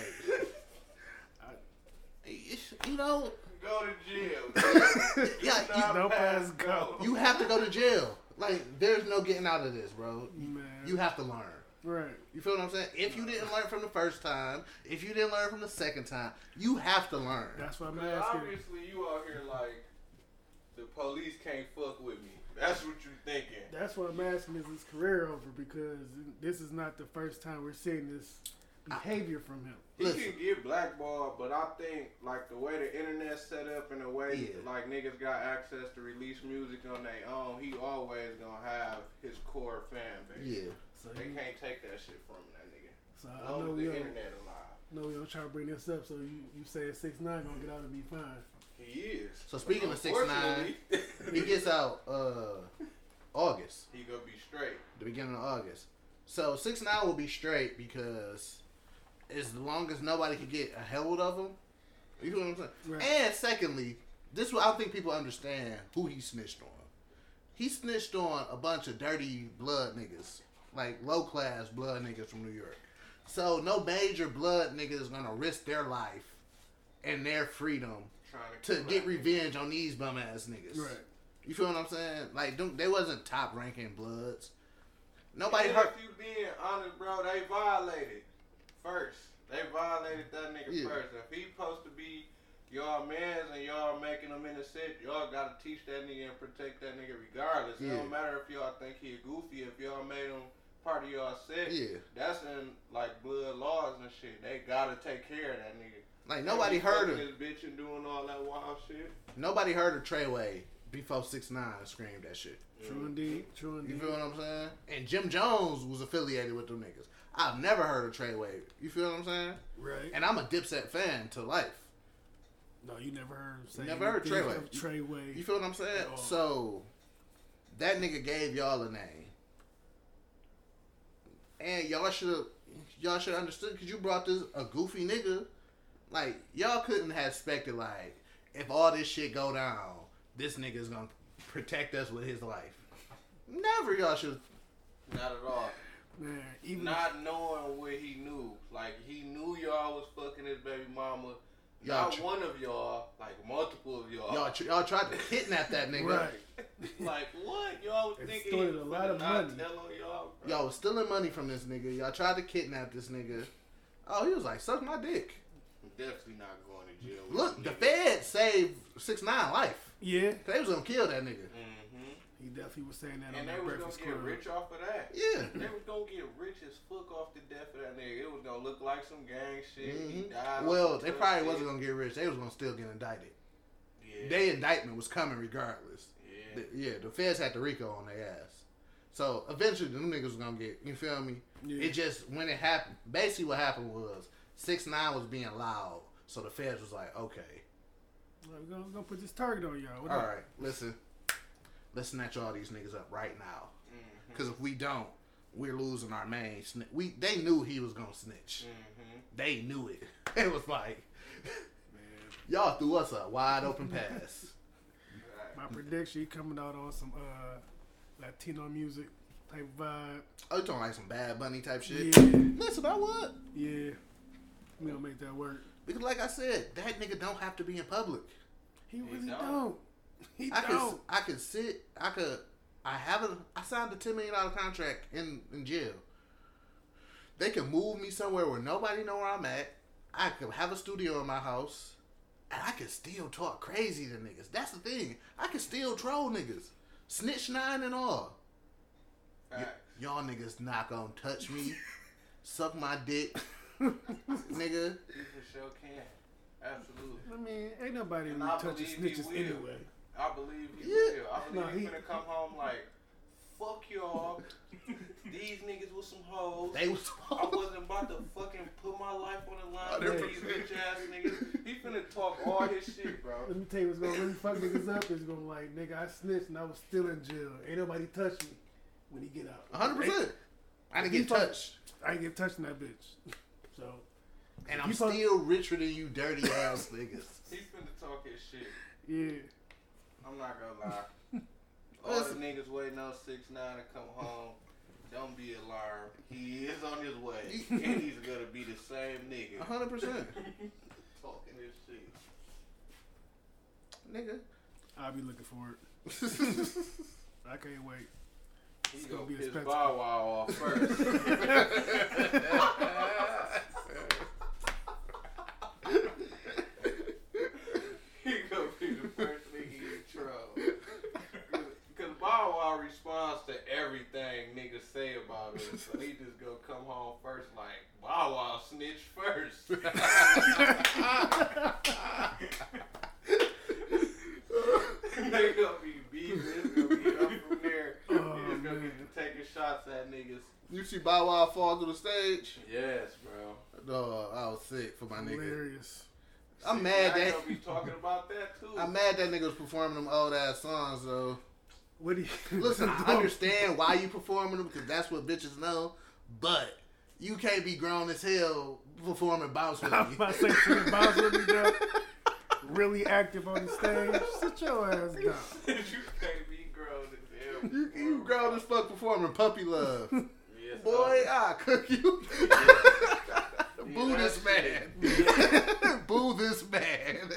you know, Go to jail. yeah, Not No pass pass go. you, you have to go to jail. Like, there's no getting out of this, bro. Man. you have to learn. Right. You feel what I'm saying? If you didn't learn from the first time, if you didn't learn from the second time, you have to learn. That's what I'm Man, asking. obviously you out here like the police can't fuck with me. That's what you're thinking. That's why I'm asking is his career over because this is not the first time we're seeing this behavior from him. He Listen. can get blackballed, but I think like the way the internet's set up and the way Yeah. like niggas got access to release music on their own, he always gonna have his core fan base. Yeah. So, They you, can't take that shit from that nigga. so I know the don't, internet alive. know we don't try to bring this up. So you you say six nine gonna get out and be fine. He is. So speaking of 6ix9ine, He gets out uh August, he gonna be straight. the beginning of August. So six nine will be straight because as long as nobody can get a hold of him, you know what I'm saying. Right. And secondly, this I think people understand who he snitched on. He snitched on a bunch of dirty blood niggas like low class blood niggas from New York. So no major blood nigga is gonna risk their life and their freedom Trying to get that. revenge on these bum ass niggas. Right. You feel what I'm saying? Like, don't, they wasn't top ranking bloods. Nobody And hurt. If you being honest, bro, they violated first. They violated that nigga Yeah. first. If he supposed to be y'all mans and y'all making him innocent, y'all gotta teach that nigga and protect that nigga regardless. It don't matter if y'all think he a goofy. If y'all made him part of y'all set, Yeah. that's in like blood laws and shit. They gotta take care of that nigga. Like nobody He heard fucking of this bitch and doing all that wild shit. nobody heard of Treyway before six nine screamed that shit. True indeed. True indeed. You feel what I'm saying? And Jim Jones was affiliated with them niggas. I've never heard of Treyway. You feel what I'm saying? Right. And I'm a Dipset fan to life. No, you never heard him say Never heard anything Treyway. Treyway. You feel what I'm saying? At. So that nigga gave y'all a name, and y'all should y'all should understood because you brought this a goofy nigga. Like y'all couldn't have expected like if all this shit go down, this nigga's gonna protect us with his life. Never y'all should. Not at all. Man, even Not knowing what he knew. Like he knew y'all was fucking his baby mama. Y'all Not tr- one of y'all, like multiple of y'all. Y'all tr- y'all tried to kidnap that nigga. right. like what? Y'all was It thinking he a lot of money. Y'all, bro. Y'all was stealing money from this nigga. Y'all tried to kidnap this nigga. Oh, he was like, suck my dick. I'm definitely not going to jail. with Look, the niggas. Fed saved six nine life. Yeah, They was gonna kill that nigga. He definitely was saying that And on they that was gonna get Club. rich off of that. Yeah. They was gonna get rich as fuck off the death of that nigga. It was gonna look like some gang shit. He Mhm. died. Well, they probably shit. wasn't gonna get rich. They was gonna still get indicted. Yeah. Their indictment was coming regardless. yeah. The- yeah, the feds had the RICO on their ass. So eventually, the niggas was gonna get. You feel me? Yeah. It just when it happened. Basically, what happened was six nine was being loud, so the feds was like, okay, Well, we're gonna, we're gonna put this target on y'all. What all up? right, listen, let's snatch all these niggas up right now. Because if we don't, we're losing our main. Sni- we they knew he was gonna snitch. Mhm. They knew it. It was like Man, y'all threw us a wide open pass. my prediction he coming out on some uh Latino music type vibe. Oh, you talking like some Bad Bunny type shit? Yeah, Listen, I would yeah. We gonna make that work. because, like I said, that nigga don't have to be in public. He really don't. don't. He I could, don't. I could sit. I could. I haven't. I signed a ten million dollar contract in in jail. They can move me somewhere where nobody know where I'm at. I could have a studio in my house, and I can still talk crazy to niggas. That's the thing. I can still troll niggas, snitch nine and all. Y- y'all niggas not gonna touch me, suck my dick, nigga. You for sure can. Absolutely. I mean, ain't nobody And really I touching snitches anyway. I believe he Yeah. will. I believe No, he's he- gonna come home like, fuck y'all. These niggas was some hoes. They was. I wasn't about to fucking put my life on the line Hundred with these bitch ass niggas. He finna talk all his shit, bro. Let me tell you what's gonna really fuck niggas up is gonna like, nigga, I snitched and I was still in jail. Ain't nobody touch me when he get out. hundred percent. I didn't He get fuck- touched. I ain't get touched in that bitch. So And I'm fuck- still richer than you dirty ass niggas. He finna talk his shit. yeah, I'm not gonna lie. All the niggas waiting on six nine to come home. Don't be alarmed. He is on his way, and he's gonna be the same nigga hundred percent. talking his shit. Nigga. I'll be looking for it. I can't wait. He's gonna gonna be piss expensive. Bow Wow off first. he gonna be the first nigga you troll. Cause Bow Wow responds to everything niggas say about him, so he just gonna come home first like Bow Wow snitch first. they gonna be beefing, it's gonna be up from there. Oh, he just gonna man. get taking shots at niggas. You see Bow Wow fall to the stage? Yes, bro. Dog, I was sick for my nigga. Hilarious. I'm See, mad that gonna be talking about that too. I'm mad that nigga was performing them old ass songs though. What do you Listen, I understand why you performing them because that's what bitches know, but you can't be grown as hell performing bounce with I'm me. about to say Three Bounce with me, bro. Really active on the stage. Sit your ass down. you can't be grown as hell. You, you grown as fuck performing puppy love. Yeah. boy, I cook you. Boo this man. Boo this man.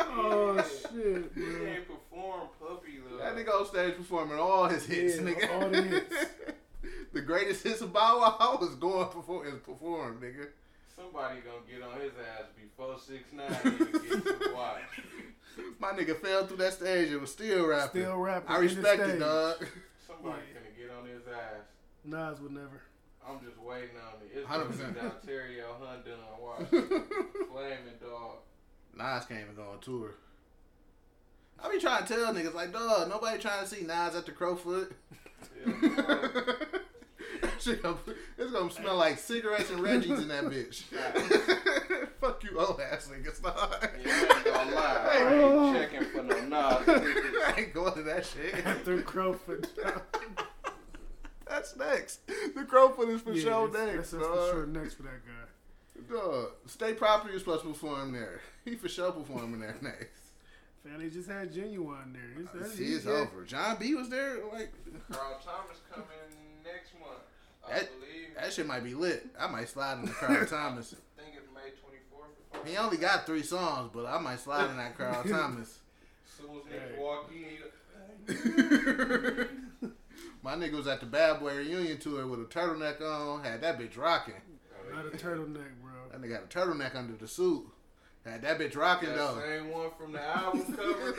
Oh shit, He bro. ain't perform puppy love. That nigga on stage performing all his hits, Yeah, nigga. all the hits. the greatest hits of Bow Wow was going perform is perform, nigga. Somebody gonna get on his ass before six nine even get to the watch. My nigga fell through that stage and was still rapping. Still rapping I in the respect it, dog. Somebody Yeah. gonna get on his ass. Nas would never. I'm just waiting on it. It's gonna 100%. be Ontario Hyundai and watch. Flaming dog. Nas can't even go on tour. I be trying to tell niggas like, dog, nobody trying to see Nas at the Crowfoot. Yeah, Shit gonna- it's gonna smell like cigarettes and Reggie's in that bitch. Fuck you, old ass niggas, dog. yeah, I ain't gonna lie. I ain't checking for no Nas. niggas. I ain't going to that shit. After Crowfoot. That's next. The Crowfoot is for yeah, sure that's, next, that's, that's for sure next for that guy. Dog, State Property is supposed to perform there. He for sure performing there next. Family just had Ginuwine there. It's, uh, that's, See, it's yeah. over. Jon B was there. Like Carl Thomas coming next month. I That- believe. that shit might be lit. I might slide in the Carl Thomas. I think it's May 24th. He only got three songs, but I might slide in that Carl Thomas. As soon as niggas Hey. walk in, My nigga was at the Bad Boy reunion tour with a turtleneck on. Had that bitch rocking. Not a turtleneck, bro. That nigga got a turtleneck under the suit. Had that bitch rocking that though. same one from the album cover.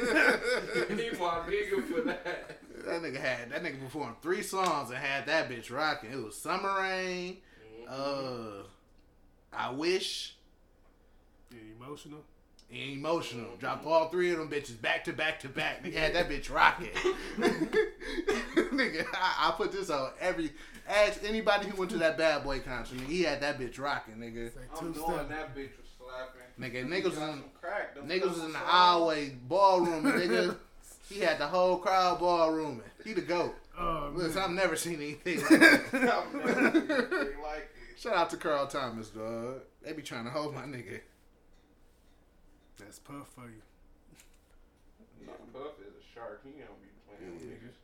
he my nigga for that. That nigga had that nigga performed three songs and had that bitch rocking. It was Summer Rain, uh, I Wish, Yeah, emotional. and Emotional. Dropped all three of them bitches back to back to back. Nigga had that bitch rocking. nigga, I, I put this on every. Ask anybody who went to that Bad Boy concert. Nigga, he had that bitch rocking, nigga. Like I'm two knowing step. that bitch was slapping. Nigga, niggas was in crack. Niggas was in the hallway ballroom, nigga. He had the whole crowd ballrooming. He the goat. Oh, Listen, man. I've never seen anything like that. I've never seen anything like it. Shout out to Carl Thomas, dog. They be trying to hold my nigga. That's puff for you. Yeah, Puff is a shark. He don't be playing with niggas.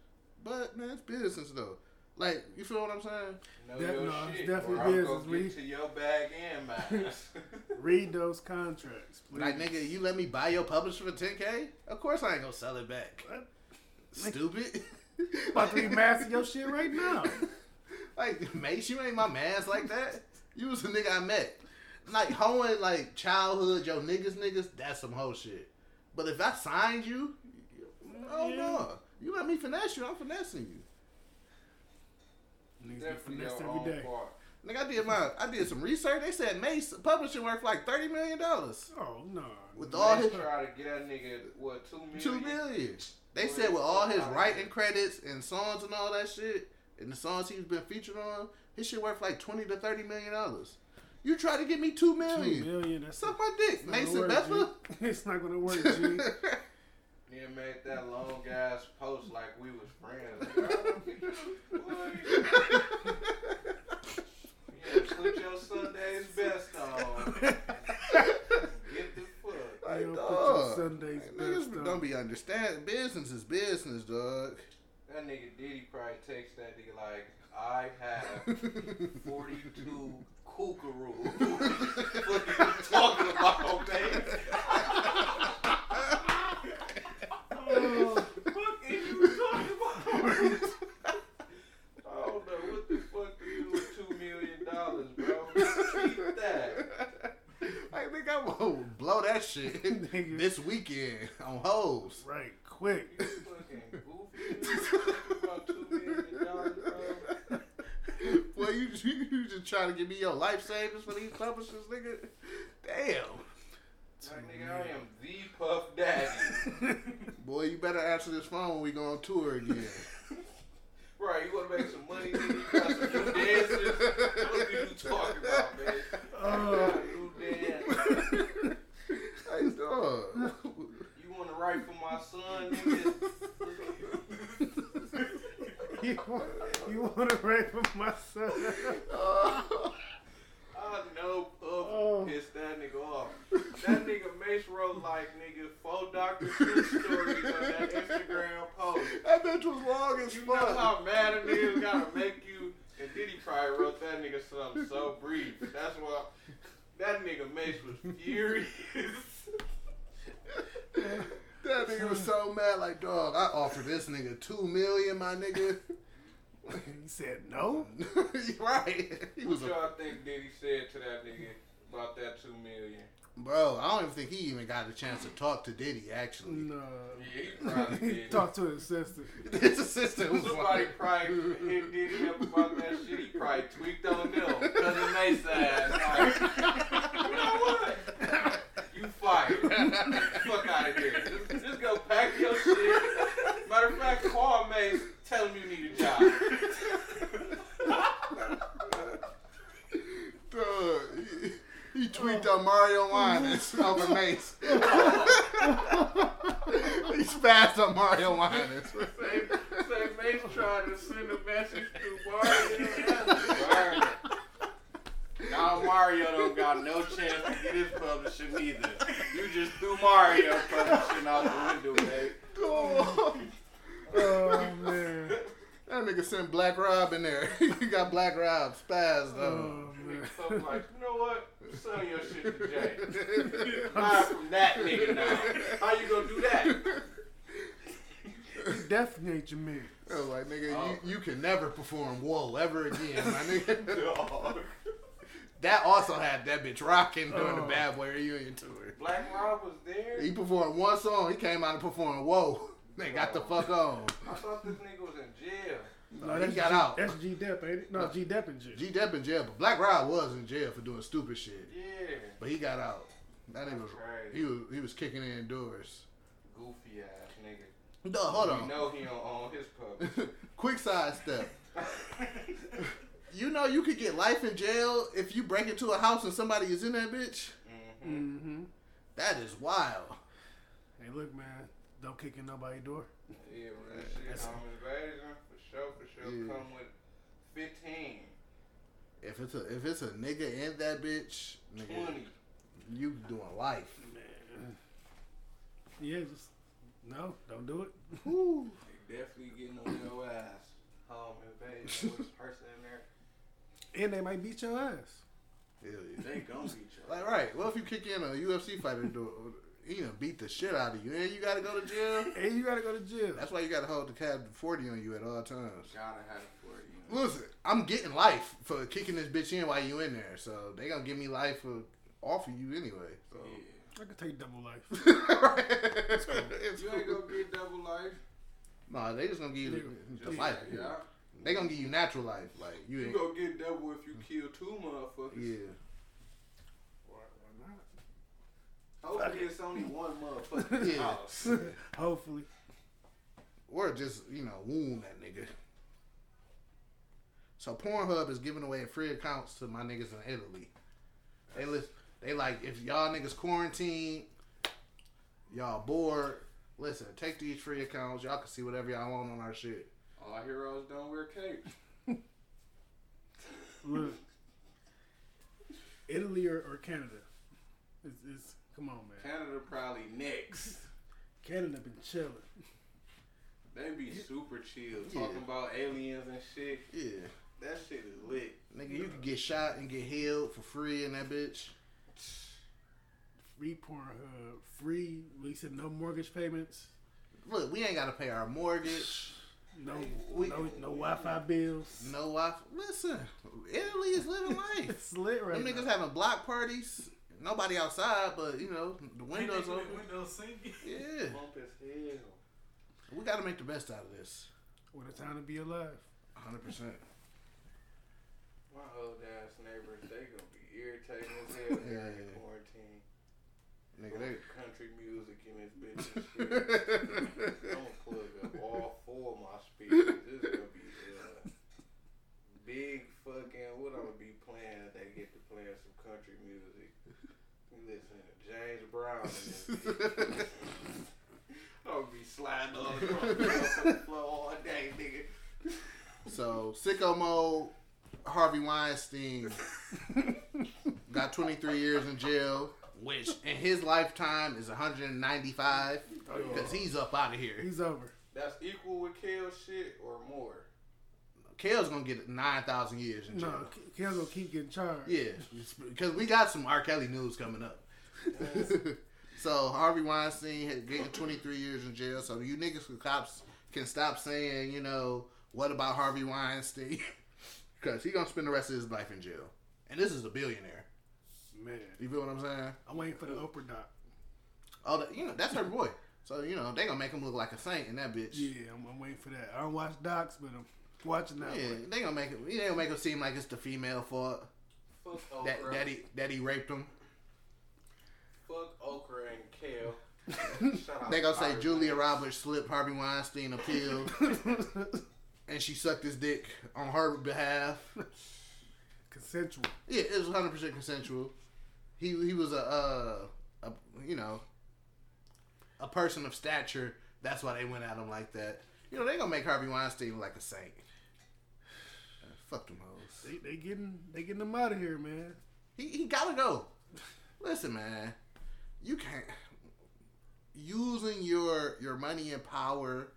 But man, it's business though. Like, you feel what I'm saying? Know That- your no, it's definitely or I'm business, gonna to your bag and mine. Read those contracts, please. Like, nigga, you let me buy your publisher for 10k? Of course I ain't gonna sell it back. What? Stupid. about to be remaster your shit right now. like, Mase, you ain't my mans like that. You was a nigga I met. Like, hoeing, like, childhood, yo, niggas, niggas, that's some whole shit. But if I signed you, oh Yeah. no. You let me finesse you, I'm finessing you. Niggas get Definitely finessed your every own part. Nigga, I did my, I did some research. They said Mase publishing worth like thirty million dollars Oh no. with all his try to get that nigga what two million? two million. They said with all his writing credits and songs and all that shit, and the songs he's been featured on, his shit worth like twenty to thirty million dollars. You try to get me two Two million? million. That's Suck my dick, not gonna Mason work, Beffa. It's not gonna work, G. Then made that long ass post like we was friends. Boy, yeah, put your Sunday's best on. Get the fuck. Like, You don't put dog. Sundays Niggas best don't be understand. Business is business, dog. That nigga Diddy probably text that nigga like, I have 42 kookaroos. what are you talking about, man? Oh, fuck is you talking about? I don't know what the fuck to do with two million dollars, bro. Keep that. I think I'm gonna blow that shit this weekend on hoes. right, quick. Fucking goofy. about two million dollars, bro. Well, you, you you just trying to give me your life savings for these publishers, nigga? Damn. Like nigga, I am the Puff Daddy. Boy, you better answer this phone when we go on tour again. Right, you wanna make some money, nigga? You got some new dancers. What are you talking about, man? Oh. New dance. hey, dog. You wanna write for my son, nigga? you, want, you want to rape my son? Uh. I know Puff Oh. pissed that nigga off. That nigga Mase wrote like nigga four Dr. Seuss stories on that Instagram post. That bitch was long as You know how mad a nigga gotta make you, and Diddy probably wrote that nigga something so brief. That's why that nigga Mase was furious. That nigga was so mad, like, dog, I offered this nigga two million, my nigga. He said no. right. He was What y'all think Diddy said to that nigga about that two million? bro, I don't even think he even got a chance to talk to Diddy, actually. No. Yeah, he probably did. Talk to his sister. His assistant was Somebody like, probably hit Diddy up about that shit. He probably tweaked on them. Cousin Mase ass. Like, you know what? You fired. Fuck out of here. Just, just go pack your shit. Matter of fact, call Mase. Tell him you need a job. dog, he, he tweaked on Mario Winans over Mase. he spazzed on Mario Winans. Say, say Mase trying to send a message to Mario. Now Mario don't got no chance to get his publishing either. You just threw Mario publishing out the window, babe. Oh, Oh man. that nigga sent Black Rob in there. he got Black Rob spazzed though. Oh man. I'm like, you know what? Sell your shit to Jay. Hide from that nigga now. How you gonna do that? He definitely ain't your man. I was like, nigga, Oh. you, you can never perform Whoa ever again, my nigga. That also had that bitch rocking during the Oh. Bad Boy reunion tour. Black Rob was there. He performed one song, he came out and performed Whoa. They got the oh. fuck on. I thought this nigga was in jail. No, he that's got G, out. That's G Dep, ain't it? No, G Dep in jail. G Dep in jail, but Black Rob was in jail for doing stupid shit. Yeah. But he got out. That nigga was Crazy. he was he was kicking in doors. Goofy ass nigga. Dog, hold You on. know he don't own his publishing. Quick side step. You know you could get life in jail if you break into a house and somebody is in that bitch. hmm Mm-hmm. That is wild. Hey, look, man. Don't kick in nobody's door. Yeah, well, that shit home invasion for sure, for sure. Yeah. Come with 15, If it's a if it's a nigga in that bitch, nigga, 20. you doing life. Man. Yeah, just no, don't do it. Woo. They definitely getting on your ass. Home invasion with this person in there. And they might beat your ass. Hell yeah. They gonna beat you. Like right, Well if you kick in a UFC fighter door? He gonna beat the shit out of you, and you gotta go to jail. And you gotta go to jail. That's why you gotta hold the cab forty on you at all times. Gotta have it for you. Listen, I'm getting life for kicking this bitch in while you in there, so they gonna give me life for off of you anyway. So. Yeah. I could take double life. It's You ain't gonna get double life. Nah, they just gonna give you the, the Just- life. Yeah. They gonna give you natural life, like you You ain't. gonna get double if you kill two motherfuckers. Yeah. Why, why not? Hopefully it's only one motherfucker. Yeah. house. Hopefully. Or just, you know, wound that nigga. So Pornhub is giving away free accounts to my niggas in Italy. They list, they like if y'all niggas quarantine, y'all bored. Listen, take these free accounts. Y'all can see whatever y'all want on our shit. All heroes don't wear capes. Look. Italy or, or Canada? It's, it's come on, man. Canada probably next. Canada been chilling. They be super chill, Yeah. talking about aliens and shit. Yeah, That shit is lit. nigga, you can get shot and get healed for free in that bitch. Free Pornhub. Free. We said no mortgage payments. Look, we ain't gotta pay our mortgage. No, We- no, no Wi-Fi bills. No Wi-Fi. Listen, Italy is living life. It's lit right Them niggas now. having block parties. Nobody outside, but you know the windows open. Windows sinking. Yeah, Bump as hell. we got to make the best out of this. What a time to be alive. 100. percent My old ass neighbors, they gonna be irritating as hell during Yeah. the quarantine. Nigga, they. country music in this bitch and shit. I'm gonna plug up all four of my speakers. This is gonna be uh, big fucking. What I'm gonna be playing if they get to playing some country music. Listen to James Brown in this bitch. I'm gonna be sliding all across the floor all day, nigga. So sicko mode. Harvey Weinstein got 23 years in jail. which in his lifetime is 195 Oh, because he's up out of here. He's over. That's equal with Kale shit or more. Kel's gonna get 9,000 years in jail. No, jail. Kel's gonna keep getting charged. Yeah, because we got some R. Kelly news coming up. so Harvey Weinstein had getting 23 years in jail. So you niggas who cops can stop saying, you know, what about Harvey Weinstein? Because he gonna spend the rest of his life in jail, and this is a billionaire. Man, You feel what I'm saying? I'm waiting for the Oprah doc. Oh, that, you know that's her boy. So you know they gonna make him look like a saint in that bitch. Yeah, I'm, I'm waiting for that. I don't watch docs, but I'm watching that Yeah, one. they gonna make it. They gonna make him seem like it's the female fault Fuck that Okra. that he that he raped him. Fuck Okra and Kale. Shout They gonna say Julia Man. Roberts slipped Harvey Weinstein a pill, and she sucked his dick on her behalf. Consensual. Yeah, it was 100 percent consensual. He he was a, uh, a you know a person of stature. That's why they went at him like that. You know they gonna make Harvey Weinstein like a saint. Fuck them hoes. They they getting they getting them out of here, man. He he gotta go. Listen, man, you can't using your your money and power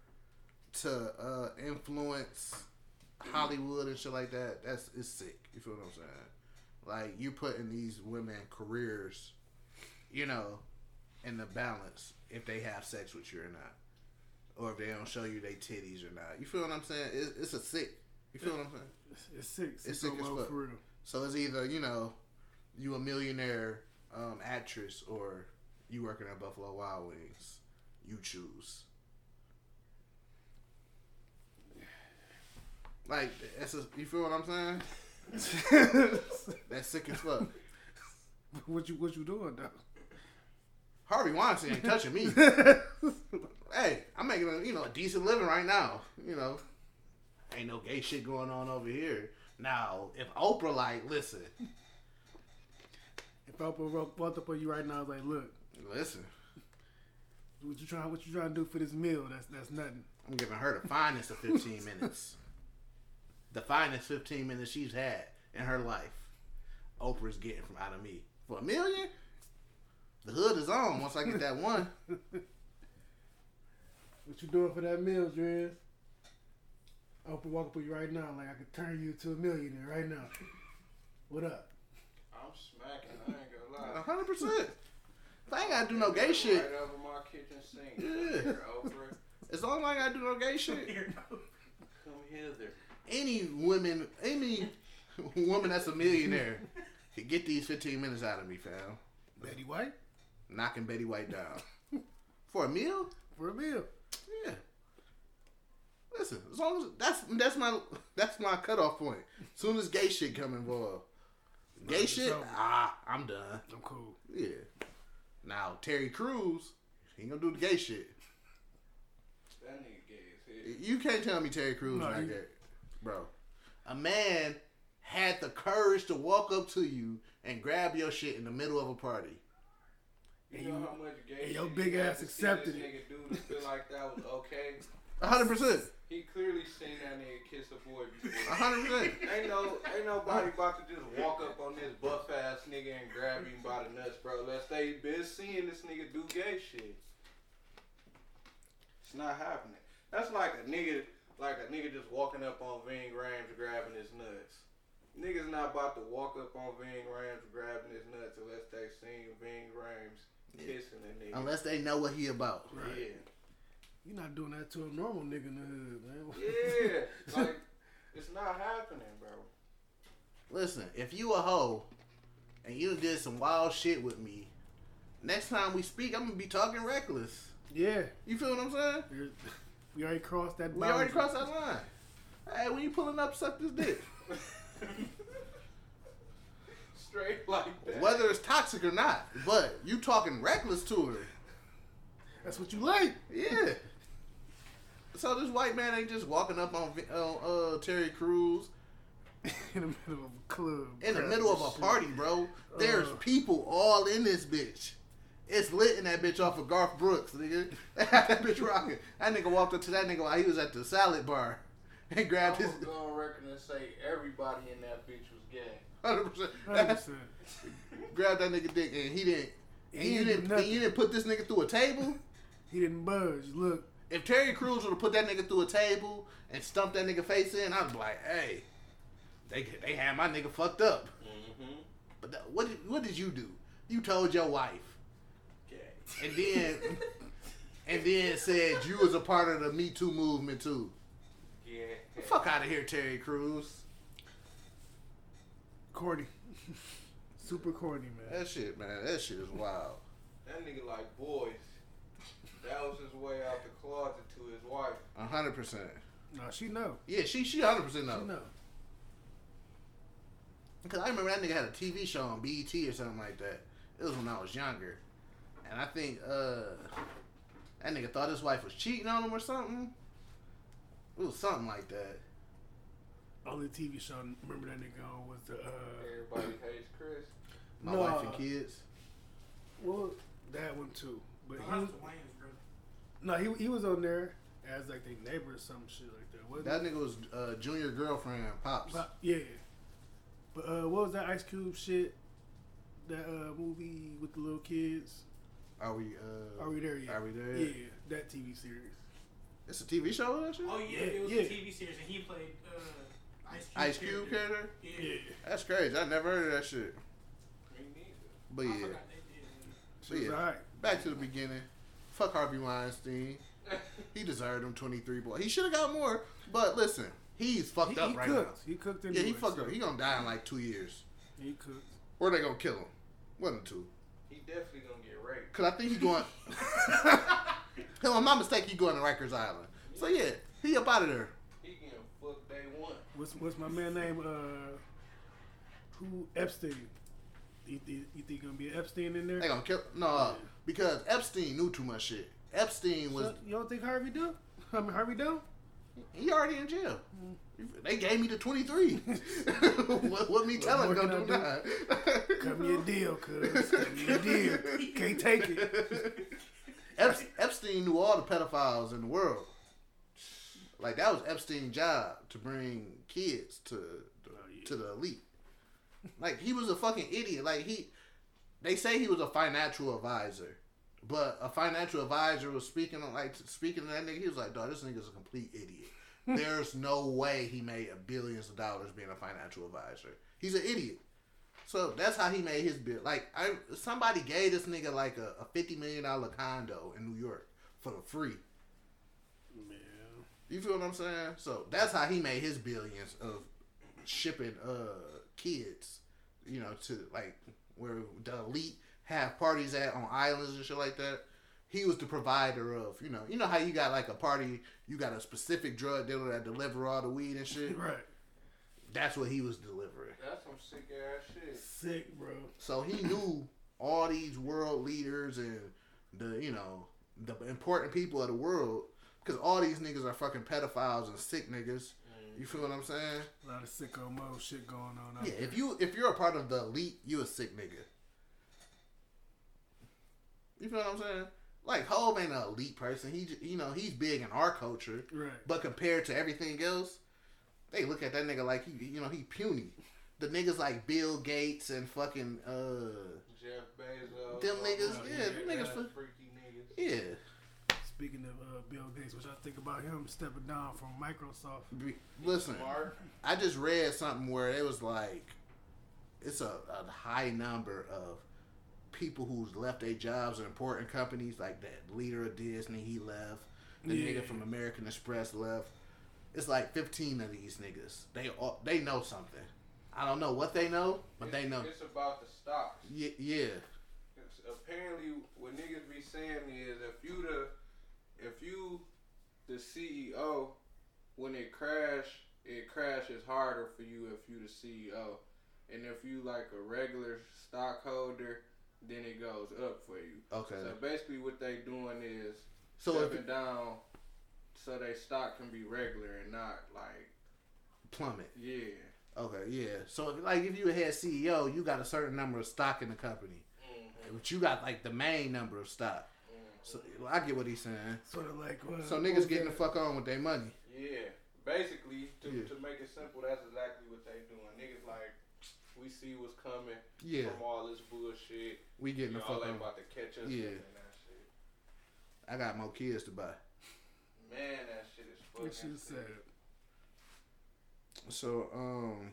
to uh, influence Hollywood and shit like that. That's it's sick. You feel what I'm saying? Like you putting these women careers, you know, in the balance if they have sex with you or not, or if they don't show you their titties or not. You feel what I'm saying? It's, it's a sick. You feel what I'm saying? It's, it's sick. It's sick sick as fuck. for real. So it's either you know, you a millionaire um, actress or you working at Buffalo Wild Wings. You choose. Like that's a, you feel what I'm saying? That's sick as fuck. what you what you doing though? Harvey Weinstein ain't touching me. hey, I'm making a you know a decent living right now. You know, ain't no gay shit going on over here. Now, if Oprah like, listen, If Oprah wrote- up on you right now, I was like, look, listen, what you trying what you trying to do for this meal? That's that's nothing. I'm giving her the finest of 15 minutes. The finest 15 minutes she's had in her life. Oprah's getting from out of me. For a million? The hood is on once I get that one. What you doing for that meal, Driz? Oprah walk up on you right now, like I could turn you to a millionaire right now. What up? I'm smacking. I ain't gonna lie. 100%. If I ain't gotta do no gay shit, Right over my kitchen sink. Yeah. Oprah, as long as I ain't gotta do no gay shit, come hither. any women, any woman that's a millionaire can get these 15 minutes out of me, fam. Betty White Knocking Betty White down. For a meal? for a meal. Yeah. Listen, as long as that's that's my that's my cutoff point. As soon as gay shit come involved, gay shit, over. ah, I'm done. I'm cool. Yeah. Now Terry Crews, he ain't gonna do the gay shit. That nigga gay as hell. You can't tell me Terry Crews No, not he- gay, bro. A man had the courage to walk up to you and grab your shit in the middle of a party. You know how much gay and your big ass accepted it. nigga do to feel like that was okay? hundred percent, He clearly seen that nigga kiss a boy before. hundred percent. Ain't no, ain't nobody about to just walk up on this buff ass nigga and grab him by the nuts, bro. Unless they been seeing this nigga do gay shit. It's not happening. That's like a nigga, like a nigga just walking up on Ving Rhames grabbing his nuts. Niggas not about to walk up on Ving Rhames grabbing his nuts unless they seen Ving Rhames kissing a nigga. Unless they know what he about. yeah. You're not doing that to a normal nigga in the hood, man. Yeah, like it's not happening, bro. Listen, if you a hoe and you did some wild shit with me, next time we speak, I'm gonna be talking reckless. yeah. You feel what I'm saying? You're- We already crossed that. We already crossed that line. Hey, when you pulling up, suck this dick. Straight like that. Whether it's toxic or not, but you talking reckless to her. That's what you like. Yeah. So this white man ain't just walking up on Vi- on uh, Terry Crews in the middle of a club. in the middle of a shit. party, bro. There's Uh. people all in this bitch. It's lit in that bitch off of Garth Brooks, nigga. that bitch rocking. That nigga walked up to that nigga while he was at the salad bar and I grabbed his was going record and say everybody in that bitch was gay. hundred percent. 100%. Grabbed that nigga dick and he didn't. And He you didn't do didn't, you didn't put this nigga through a table. He didn't budge. Look, If Terry Crews would have put that nigga through a table and stumped that nigga face in, I'd be like, hey, they they had my nigga fucked up. Mm-hmm. But that, what did, what did you do? You told your wife, okay. and then and then said you was a part of the Me Too movement too. Yeah. Fuck out of here, Terry Crews. corny, super corny, man. That shit, man. That shit is wild. That nigga like boys. That was his way out the closet to his wife. A hundred percent. No, she know. Yeah, she she hundred percent know. She know. know. Because I remember that nigga had a TV show on BET or something like that. It was when I was younger, and I think uh that nigga thought his wife was cheating on him or something. It was something like that. Only TV show I remember that nigga on was the uh, Everybody hates Chris. My No. wife and kids. well that one too. But he that's was, the Wayans, bro. No, he he was on there as like their neighbor or some shit like that. Wasn't That he? nigga was uh, junior girlfriend pops. But, yeah. But uh, what was that Ice Cube shit? That uh, movie with the little kids. Are we? Uh, Are we there yet? Are we there? Yeah, that TV series. It's a TV show. That shit. Oh yeah, Yeah, it was yeah. a TV series, and he played uh, Ice Cube. Ice Cube character. Yeah. Yeah, That's crazy. I never heard of that shit. Me neither. But I yeah, forgot they did. she Yeah. back to the beginning. Fuck Harvey Weinstein. He deserved him twenty three boy. He should have got more. But listen, he's fucked He, up he right cooked. He cooked now. anyway. Yeah, he fucked so up. He gonna die in like two years. He cooked. Or they gonna kill him. One or two. He definitely gonna get raped. Cause I think he going. If I'm not mistaken, he going to Rikers Island. So yeah, he up out of there. He getting fucked day one. What's what's my man name? Uh, who Epstein? You, you, you think gonna be Epstein in there? They gonna kill no because Epstein knew too much shit. Epstein was So, you don't think Harvey do? I mean Harvey do? he already in jail. They gave me the twenty three. what, what me telling gonna can do now? Cut me a deal, cuz. Cut me a deal. Can't take it. Ep- Epstein knew all the pedophiles in the world. Like that was Epstein's job to bring kids to to oh, the elite. Like he was a fucking idiot. Like he, they say he was a financial advisor, but a financial advisor was speaking on like speaking to that nigga. He was like, "Dog, this nigga's a complete idiot. There's no way he made billions of dollars being a financial advisor. He's an idiot." So that's how he made his bill. Like I, somebody gave this nigga like a, a fifty million dollar condo in New York for the free. Man. You feel what I'm saying? So that's how he made his billions of shipping uh kids, you know, to like where the elite have parties at on islands and shit like that. He was the provider of, you know, you know how you got like a party, you got a specific drug dealer that deliver all the weed and shit. Right. That's what he was delivering. That's some sick ass shit. Sick, bro. So he knew all these world leaders and the you know the important people of the world because all these niggas are fucking pedophiles and sick niggas. You feel what I'm saying? A lot of sicko mode shit going on. Out Yeah. there. If you if you're a part of the elite, you a sick nigga. You feel what I'm saying? Like Hov ain't an elite person. He j- you know he's big in our culture, Right. but compared to everything else, they look at that nigga like he you know he puny. The niggas like Bill Gates and fucking uh Jeff Bezos. Them all niggas, them yeah, them niggas freaky niggas. yeah. Speaking of uh, Bill Gates, what y'all think about him stepping down from Microsoft? Be- Listen, I just read something where it was like it's a, a high number of people who's left their jobs in important companies, like that leader of Disney, he left. The Yeah. nigga from American Express left. It's like fifteen of these niggas. They all, they know something. I don't know what they know, but it's, they know. It's about the stocks. Yeah, yeah. It's apparently, what niggas be saying is if you the if you the CEO, when it crash, it crashes harder for you if you the CEO, and if you like a regular stockholder, then it goes up for you. Okay. So basically, what they doing is So stepping down so they stock can be regular and not like plummet. yeah. Okay, yeah. So if, like if you a head CEO, you got a certain number of stock in the company, mm-hmm. but you got like the main number of stock. So I get what he's saying. Sort of like uh, So niggas was getting the fuck on with their money. Yeah, basically, to, Yeah. to make it simple, that's exactly what they doing. Niggas like, We see what's coming Yeah, from all this bullshit. we getting the Y'all fuck ain't on. about to catch us Yeah. yeah. that shit. I got more kids to buy. Man, that shit is fucking What you sick. said? So, um,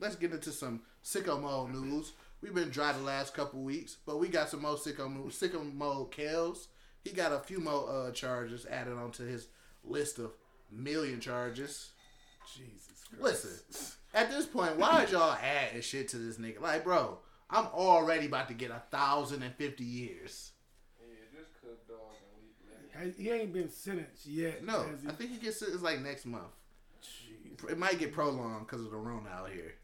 let's get into some sicko mode news. We've been dry the last couple weeks, but we got some more sicko mode. Sicko mode Kels. He got a few more uh, charges added onto his list of million charges. Jesus Christ. Listen, at this point, why is y'all adding shit to this nigga? Like, bro, I'm already about to get a thousand and fifty years. Yeah, just cook dog and leave. He ain't been sentenced yet. No, he? I think he gets it's like next month. Jeez. It might get prolonged because of the Rona out here.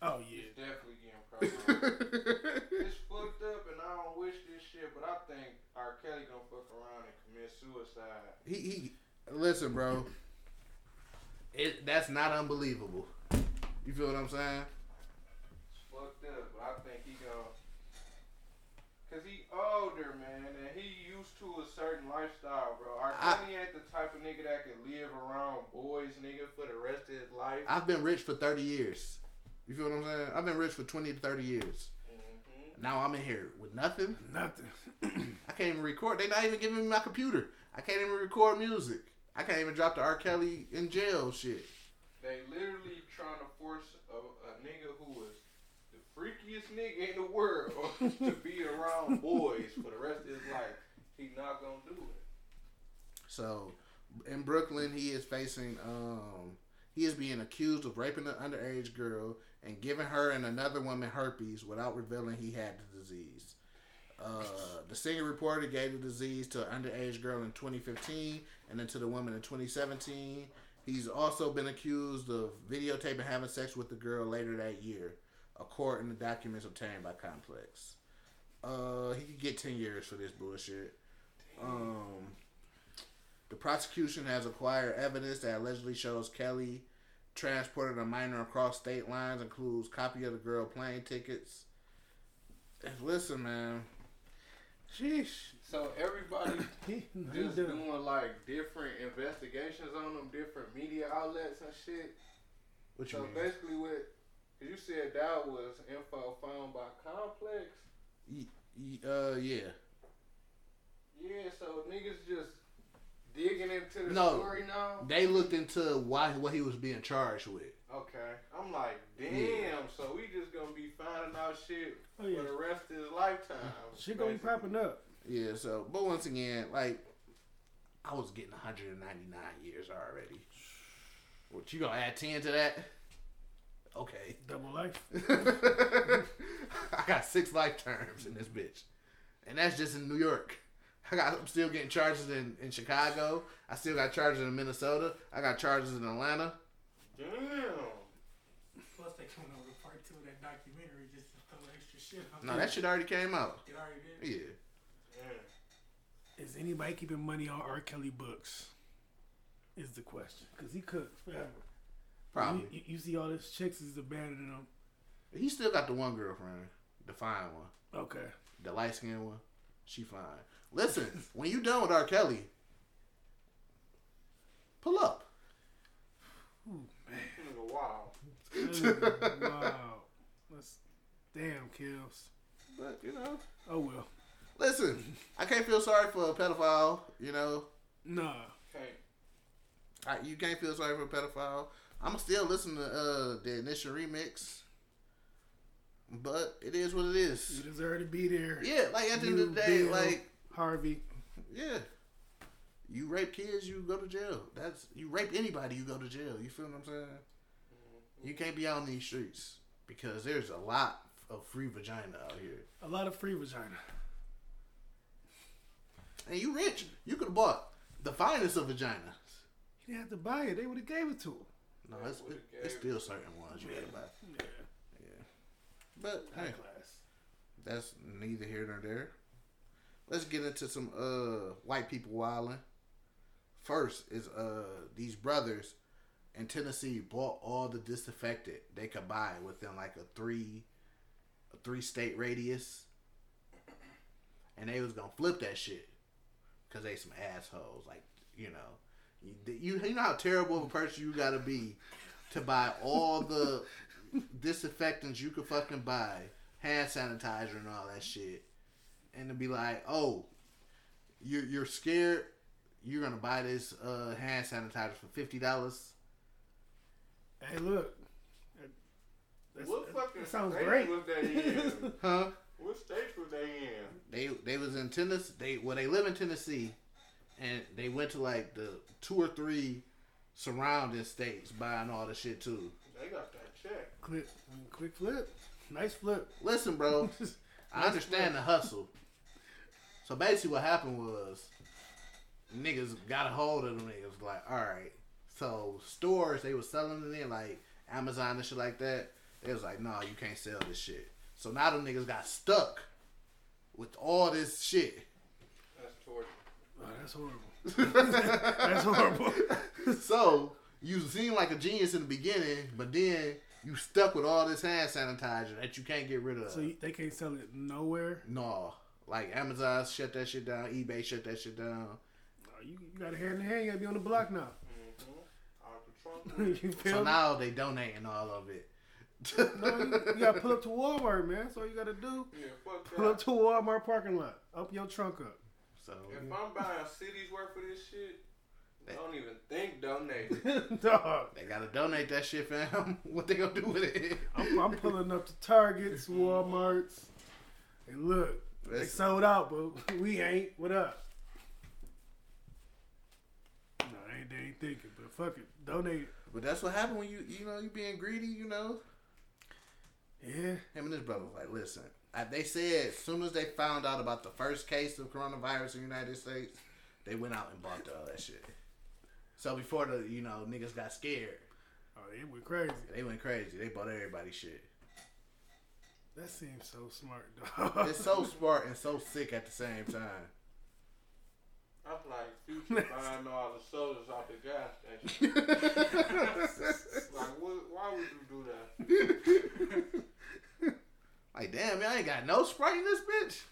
Oh yeah. It's definitely it's fucked up, and I don't wish this shit, but I think R. Kelly gonna fuck around and commit suicide. He, he listen, bro. It that's not unbelievable. You feel what I'm saying? It's fucked up, but I think he gonna. Cause he older, man, and he used to a certain lifestyle, bro. R. Kelly ain't the type of nigga that can live around boys, nigga, for the rest of his life. I've been rich for 30 years. You feel what I'm saying? I've been rich for 20 to 30 years. hmm Now I'm in here with nothing. Nothing. I can't even record. They not even giving me my computer. I can't even record music. I can't even drop the R. Kelly in jail shit. They literally trying to force a, a nigga who is the freakiest nigga in the world to be around boys for the rest of his life. He not gonna do it. So, in Brooklyn, he is facing. Um, he is being accused of raping an underage girl and giving her and another woman herpes without revealing he had the disease. Uh, the singer reported gave the disease to an underage girl in 2015 and then to the woman in 2017. He's also been accused of videotaping having sex with the girl later that year, according to documents obtained by Complex. Uh, he could get 10 years for this bullshit. Um, the prosecution has acquired evidence that allegedly shows Kelly transported a minor across state lines, includes copy of the girl plane tickets. And listen, man. Sheesh. So everybody just doing like different investigations on them, different media outlets and shit. What you So mean? basically, what? You said that was info found by Complex. Y- y- uh, yeah. Yeah, so niggas just digging into the No. story now. They looked into why what he was being charged with. Okay, I'm like, damn. Yeah. So we just gonna be finding out shit Oh, yeah. for the rest of his lifetime. Shit gonna be popping up. Yeah, so but once again, like I was getting 199 years already. What you gonna add 10 to that? Okay. Double life. I got six life terms in this bitch, and that's just in New York. I got. I'm still getting charges in, in Chicago. I still got charges in Minnesota. I got charges in Atlanta. Damn. Plus, they coming over to part two of that documentary just to throw extra shit on No, that shit already came out. It already did. Yeah. Damn. Is anybody keeping money on R. Kelly books? Is the question. Because he cooks forever. Probably. You, you, you see all this chicks is abandoning him. He still got the one girlfriend, the fine one, Okay. the light skinned one. She fine. Listen, when you done with R. Kelly, pull up. Wow. wow. That's damn kills. But you know, Oh well. listen, I can't feel sorry for a pedophile. You know, Nah. Can't. I, you can't feel sorry for a pedophile. I'm still listening to uh, the Ignition remix, but it is what it is. You deserve to be there. Yeah, like at the end of the day, Bill, like Harvey. yeah, you rape kids, you go to jail. That's you rape anybody, you go to jail. You feel what I'm saying? You can't be out on these streets because there's a lot of free vagina out here, A lot of free vagina. and you rich. You could have bought the finest of vaginas. He didn't have to buy it. They would have gave it to him. No, it's, it, it's still certain ones you gotta buy. Yeah. Yeah, but High hey. class. that's neither here nor there. Let's get into some uh white people wilding. First is uh these brothers in Tennessee bought all the disaffected they could buy within like a three a three state radius, and they was gonna flip that shit because they some assholes. Like you know, you, you you know how terrible of a person you gotta be to buy all the disinfectants you could fucking buy, hand sanitizer and all that shit, and to be like, oh, you're you're scared, you're gonna buy this uh, hand sanitizer for fifty dollars. Hey, look. That- that's- What that- fucking that sounds great. was they in? Huh? what states was they in? They they was in Tennessee. They well they live in Tennessee, and they went to like the two or three surrounding states buying all the shit too. They got that check. Quick, quick flip. Nice flip. Listen, bro, I understand the hustle. So basically, what happened was niggas got a hold of them niggas. Like, all right, so stores they were selling it in like Amazon and shit like that. They was like, no, you can't sell this shit. So now them niggas got stuck with all this shit. That's torture. Oh, that's horrible. that's horrible. so you seem like a genius in the beginning, but then you stuck with all this hand sanitizer that you can't get rid of. So you, they can't sell it nowhere. no, like Amazon shut that shit down, eBay shut that shit down. Oh, you, you got a hand in hand. You gotta be on the block now. Mm-hmm. Out the trunk. you feel So me? now they donating all of it. No, you, you gotta pull up to Walmart, man. That's all you gotta do. yeah, fuck Pull up to Walmart parking lot. Up your trunk up. so If I'm buying a city's worth of this shit, don't even think donate. Dog. they gotta donate that shit, fam. what they gonna do with it? I'm, I'm pulling up to Targets, Walmarts, and look, they sold out, but we ain't. What up? No, they ain't, they ain't thinking, but fuck it, donate. But that's what happened when you you know you being greedy. You know, Yeah, him and his brother was like, listen. They said as soon as they found out about the first case of coronavirus in the United States, they went out and bought all uh, that shit. So before the you know niggas got scared, oh, it went crazy. they went crazy. They bought everybody shit. That seems so smart, dog. It's so smart and so sick at the same time. I'm like, future buying all the sodas out the gas station. like, what, why would you do that? Like, damn, man, I ain't got no Sprite in this bitch.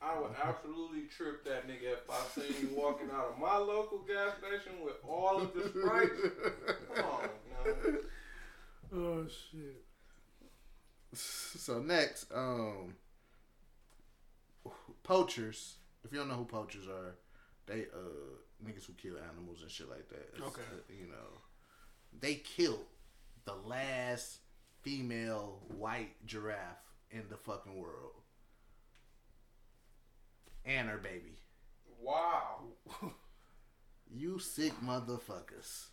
I would absolutely trip that nigga if I seen you walking out of my local gas station with all of the Sprite. Come on, man. oh shit. So next, um, poachers. If you don't know who poachers are, they uh niggas who kill animals and shit like that. It's, Okay. uh, you know, they killed the last female white giraffe in the fucking world, and her baby. Wow. You sick motherfuckers.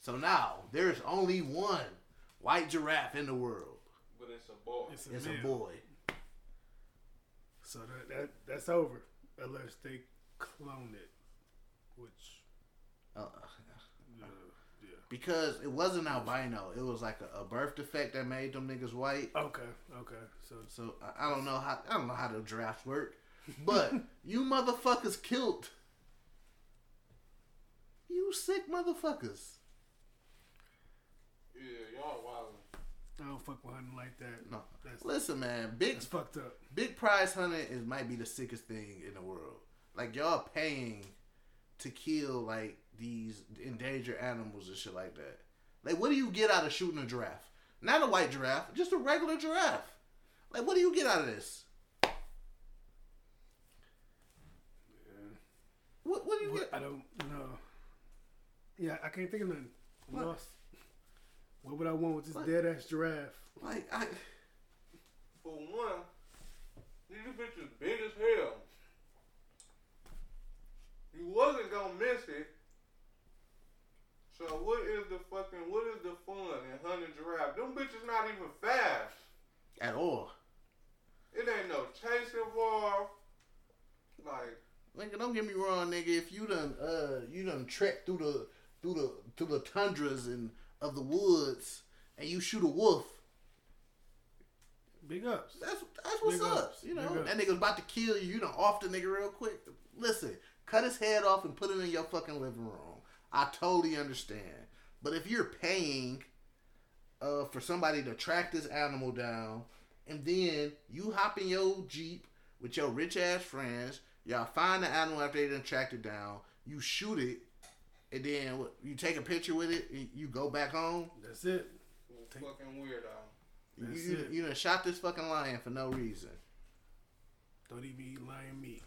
So now there's only one white giraffe in the world. But it's a boy. It's a, It's a boy. So that, that that's over unless they clone it, which Uh, uh, yeah. because it wasn't albino. It was like a, a birth defect that made them niggas white. Okay, okay. So So I, I don't know how I don't know how the giraffes work, but you motherfuckers killed. You sick motherfuckers. Yeah, y'all wildin'. I don't fuck with hunting like that. No, That's, listen, man. Big that's fucked up. big prize hunting is might be the sickest thing in the world. Like y'all paying to kill like these endangered animals and shit like that. Like, what do you get out of shooting a giraffe? Not a white giraffe, just a regular giraffe. Like, what do you get out of this? What What do you What, get? I don't know. Yeah, I can't think of nothing. What? lost. What would I want with this What? dead ass giraffe? Like, I For one, these bitches big as hell. You wasn't gonna miss it. So what is the fucking what is the fun in hunting giraffe? Them bitches not even fast. at all. It ain't no chase involved. Like Nigga, don't get me wrong, nigga. If you done uh you done trek through the through the through the tundras and of the woods and you shoot a wolf, Big ups. that's that's what's Big up. ups. You know, that nigga's about to kill you. You know off the nigga real quick. Listen, cut his head off and put it in your fucking living room. I totally understand. But if you're paying uh for somebody to track this animal down and then you hop in your Jeep with your rich ass friends, y'all find the animal after they done tracked it down, you shoot it, and then you take a picture with it, and you go back home. That's it. fucking weirdo. You, That's you, it. you done shot this fucking lion for no reason. Don't even eat lion meat.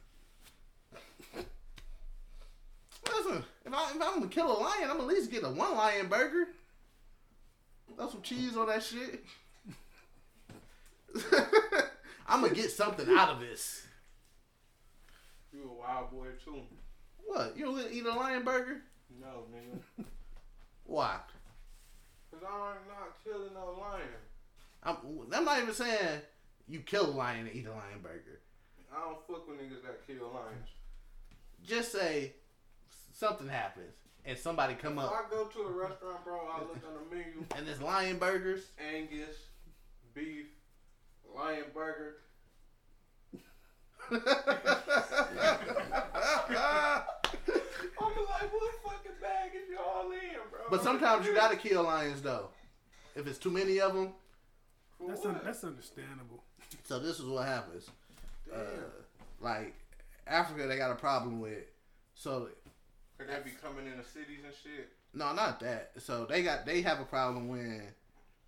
Listen, if, I, if I'm gonna kill a lion, I'm gonna at least get a one lion burger. Throw some cheese on that shit. I'm gonna get something out of this. You a wild boy too. What? You don't eat a lion burger? No, nigga. Why? Cause I'm not killing no lion. I'm, I'm not even saying you kill a lion and eat a lion burger. I don't fuck with niggas that kill lions. Just say something happens and somebody come If up I go to a restaurant, bro, I look on the menu, and there's lion burgers. Angus, beef, lion burger. I'm like, what fucking bag is y'all in, bro? But sometimes you gotta kill lions though. If it's too many of them. That's un- that's understandable. So this is what happens. Uh, like Africa, they got a problem with. So Could they be coming in the cities and shit? no, not that. So they got they have a problem when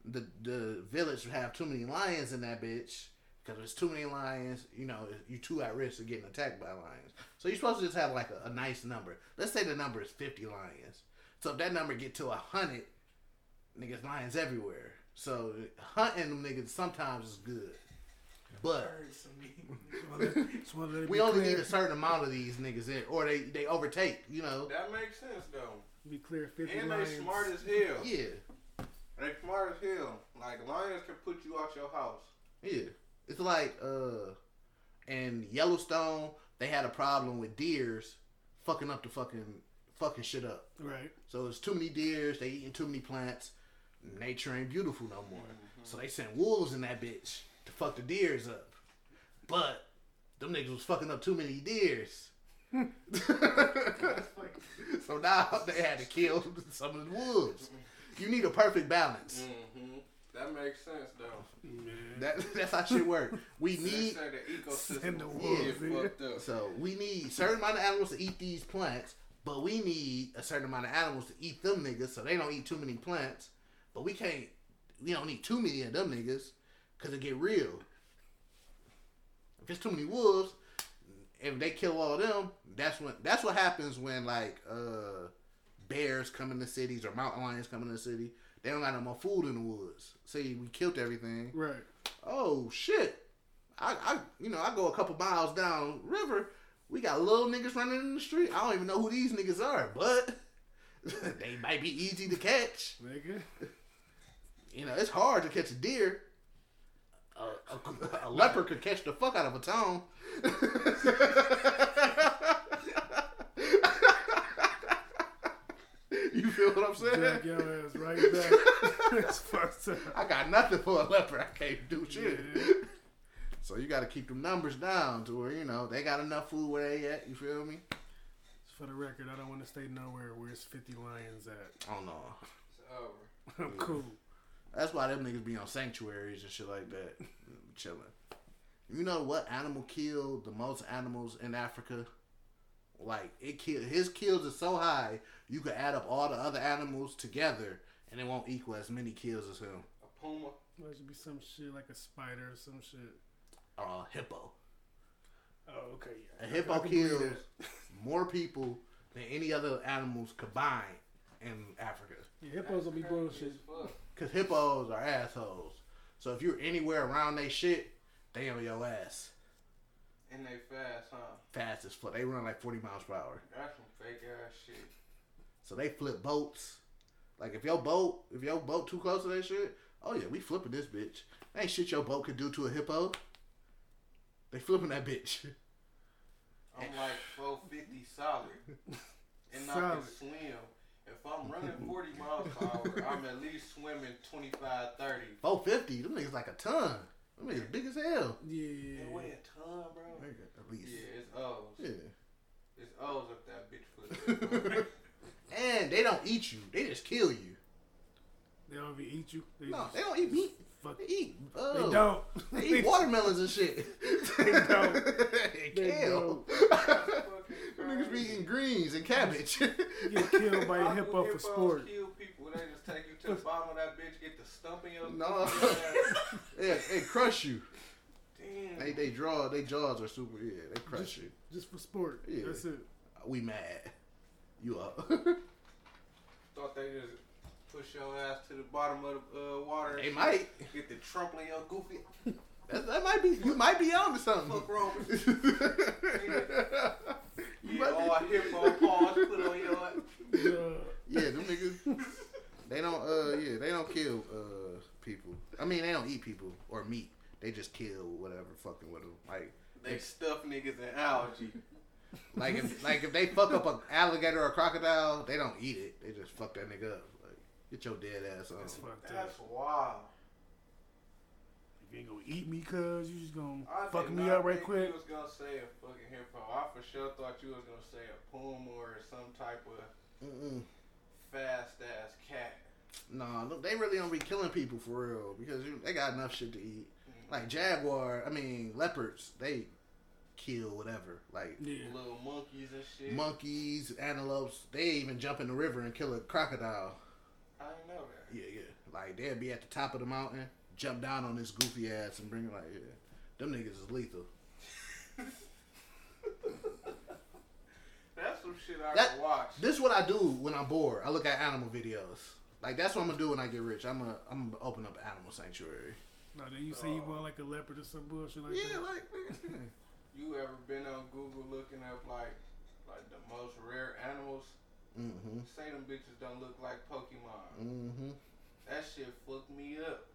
the the village have too many lions in that bitch. Because there's too many lions, you know, you too at risk of getting attacked by lions. So you're supposed to just have like a, a nice number. Let's say the number is 50 lions. So if that number get to a 100, niggas lions everywhere. So hunting them niggas sometimes is good. But Just wanna let it we only need a certain amount of these niggas in, or they, they overtake, you know. That makes sense though. be clear. Fifty And lions. they smart as hell. Yeah, They smart as hell. Like lions can put you out your house. yeah. It's like uh, in Yellowstone, they had a problem with deers fucking up the fucking fucking shit up. Right. So there's too many deers, they eating too many plants. Nature ain't beautiful no more. So they sent wolves in that bitch to fuck the deers up. But them niggas was fucking up too many deers. so now they had to kill some of the wolves. You need a perfect balance. Mm-hmm. That makes sense though. Man. That, that's how shit work. We need say the ecosystem Send the wolves, get nigga. fucked up. so we need certain amount of animals to eat these plants, but we need a certain amount of animals to eat them niggas so they don't eat too many plants. But we can't we don't need too many of them niggas because it get real. If it's too many wolves, if they kill all of them, that's when that's what happens when like uh bears come in the cities or mountain lions come in the city. They don't got no more food in the woods. See, we killed everything Right. oh shit. I, I you know, I go a couple miles down river, we got little niggas running in the street. I don't even know who these niggas are, but they might be easy to catch. Nigga. You know, it's hard to catch a deer. A, a, a leopard could catch the fuck out of a town. you feel what I'm saying? Drag your ass right back. That's fucked up. I got nothing for a leopard. I can't do shit. Yeah. So you got to keep them numbers down to where you know they got enough food where they at. You feel me? For the record, I don't want to stay nowhere where it's 50 lions at. Oh no, It's over. I'm cool. that's why them niggas be on sanctuaries and shit like that, chilling. You know what animal killed the most animals in Africa? Like it killed his kills are so high you could add up all the other animals together and it won't equal as many kills as him. A puma. There should be some shit like a spider or some shit. Uh, hippo. Oh, okay. A Yeah. hippo I can believe kills more people than any other animals combined in Africa. Yeah, hippos will be bullshit. Cause hippos are assholes. So if you're anywhere around they shit, they on your ass. And they fast, huh? Fast as fuck. They run like 40 miles per hour. That's some fake ass shit. So they flip boats. Like if your boat, if your boat too close to that shit, oh yeah, we flipping this bitch. Ain't shit your boat could do to a hippo. They flipping that bitch. I'm like 450 solid. And I Solid. can swim. If I'm running 40 miles per hour, I'm at least swimming 25, 30. 450, them niggas like a ton. Them niggas big as hell. Yeah. They weigh a ton, bro. Nigga, At least. Yeah, it's O's. Yeah. It's O's up that bitch foot. And they don't eat you. They just kill you. They don't even eat you. They No, just they don't eat meat. Fuck. They eat. They Uh, don't. They eat watermelons and shit. They don't. they They kill. Fucking Them niggas be eating greens and cabbage. You get killed by a How do hippo for sport. kill people? They just take you to to the bottom of that bitch, get the stump in your No. Yeah. yeah, they crush you. Damn. They they draw. They jaws are super. Yeah, they crush Just, you. just for sport. Yeah. That's it. We mad. You up? Thought they just push your ass to the bottom of the uh, water. they might. Get the trample in your goofy. That, that might be. You might be on to something. Fuck wrong with you you? might Yeah, all hippo paws put on your. Yeah, them niggas. They don't. Uh, yeah, they don't kill uh people. I mean, they don't eat people or meat. They just kill whatever fucking with them. Like, They stuff niggas in algae. like if like if they fuck up an alligator or a crocodile, they don't eat it. They just fuck that nigga up. Like, get your dead ass on. that's fucked up. That's wild. You ain't gonna eat me, cuz you just gonna I fuck me not up right think quick. You was gonna say a fucking hippo. I for sure thought you was gonna say a puma or some type of Mm-mm. fast ass cat. Nah, look, they really don't be killing people for real because you, they got enough shit to eat. Mm-hmm. Like jaguar, I mean leopards, they kill whatever. Like Yeah. Little monkeys and shit. monkeys, antelopes, they even jump in the river and kill a crocodile. I didn't know that. Yeah, yeah. Like they'd be at the top of the mountain, jump down on this goofy ass and bring it like, yeah, them niggas is lethal. That's some shit I That- can watch. This is what I do when I'm bored. I look at animal videos. Like that's what I'm gonna do when I get rich. I'm gonna I'm gonna open up an animal sanctuary. No, then you say you oh. want like a leopard or some bullshit like Yeah, that. like You ever been on Google looking up like like the most rare animals? Mm-hmm, Say them bitches don't look like Pokemon. mm-hmm. That shit fucked me up.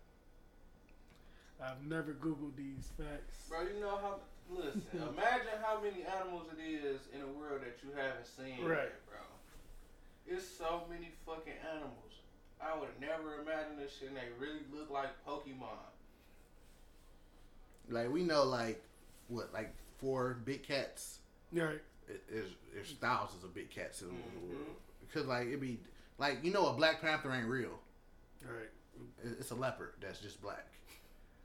I've never googled these facts. Bro, you know how listen, imagine how many animals it is in a world that you haven't seen Right. yet, bro. It's so many fucking animals. I would never imagine this shit and they really look like Pokemon. Like we know, like what, like four big cats. Right. There's there's thousands of big cats in the Mhm. world. Because like it be like you know a black panther ain't real. Right. It- It's a leopard that's just black,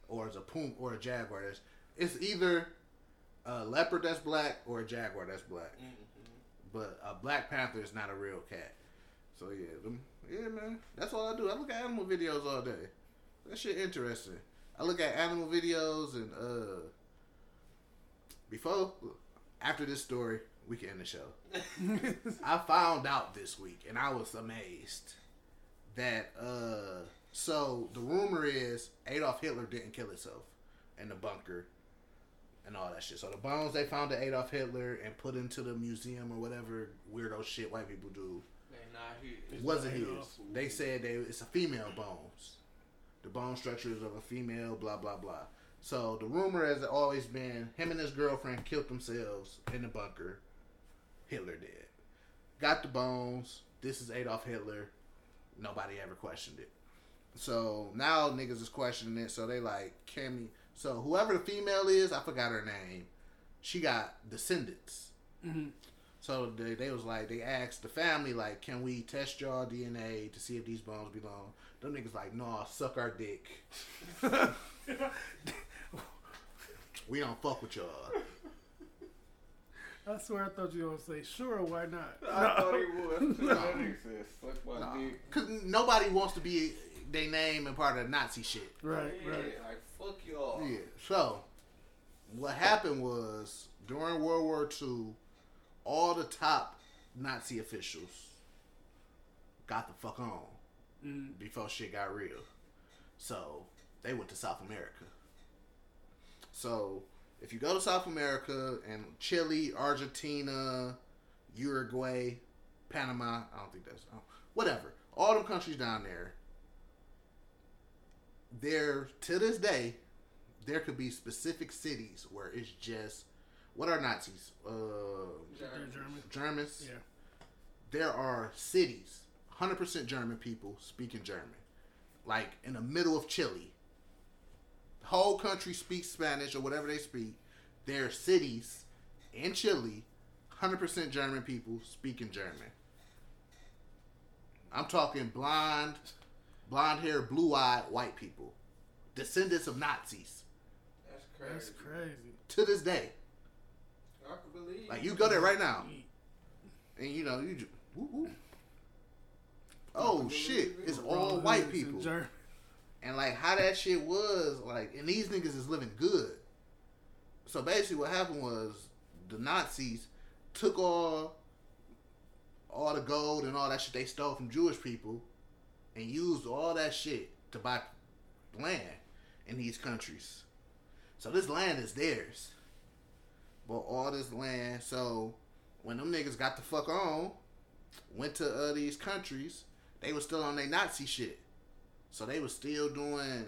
or it's a puma or a jaguar. That's it's either a leopard that's black or a jaguar that's black. But a black panther is not a real cat. So yeah, them, yeah, man. That's all I do. I look at animal videos all day. That shit interesting. I look at animal videos and uh before after this story, we can end the show. I found out this week and I was amazed that uh so the rumor is Adolf Hitler didn't kill himself in the bunker and all that shit. So the bones they found of Adolf Hitler and put into the museum or whatever weirdo shit white people do not it wasn't his. They said they it's a female bones. The bone structure is of a female, blah blah blah. So the rumor has always been him and his girlfriend killed themselves in the bunker. Hitler did. Got the bones. This is Adolf Hitler. Nobody ever questioned it. So now niggas is questioning it. So they like, can we? So whoever the female is, I forgot her name. She got descendants. Mhm. So they, they was like, they asked the family like, can we test y'all DNA to see if these bones belong? Them niggas like, nah, suck our dick. we don't fuck with y'all. I swear I thought you were gonna say sure, why not? I thought he would. That nigga said, suck my Nah. dick. Cause nobody wants to be their name and part of the Nazi shit. Right, Yeah, right. like fuck y'all. Yeah. So, what happened was during World War II, all the top Nazi officials got the fuck on Mm. before shit got real. So they went to South America. So if you go to South America and Chile, Argentina, Uruguay, Panama, I don't think that's oh, whatever. All them countries down there, there to this day, there could be specific cities where it's just what are Nazis? Uh, They're Germans. Yeah. There are cities, hundred percent German people speaking German, like in the middle of Chile. The whole country speaks Spanish or whatever they speak. There are cities in Chile, hundred percent German people speaking German. I'm talking blonde, blonde hair, blue eyed white people, descendants of Nazis That's crazy. That's crazy. to this day. I can believe. Like you go there right now, and you know you just woo, woo. oh shit, it's all white people. And like how that shit was, like, and these niggas is living good. So basically, what happened was the Nazis took all all the gold and all that shit they stole from Jewish people, and used all that shit to buy land in these countries. So this land is theirs. But all this land, so when them niggas got the fuck on, went to uh, these countries, they was still on their Nazi shit. So they were still doing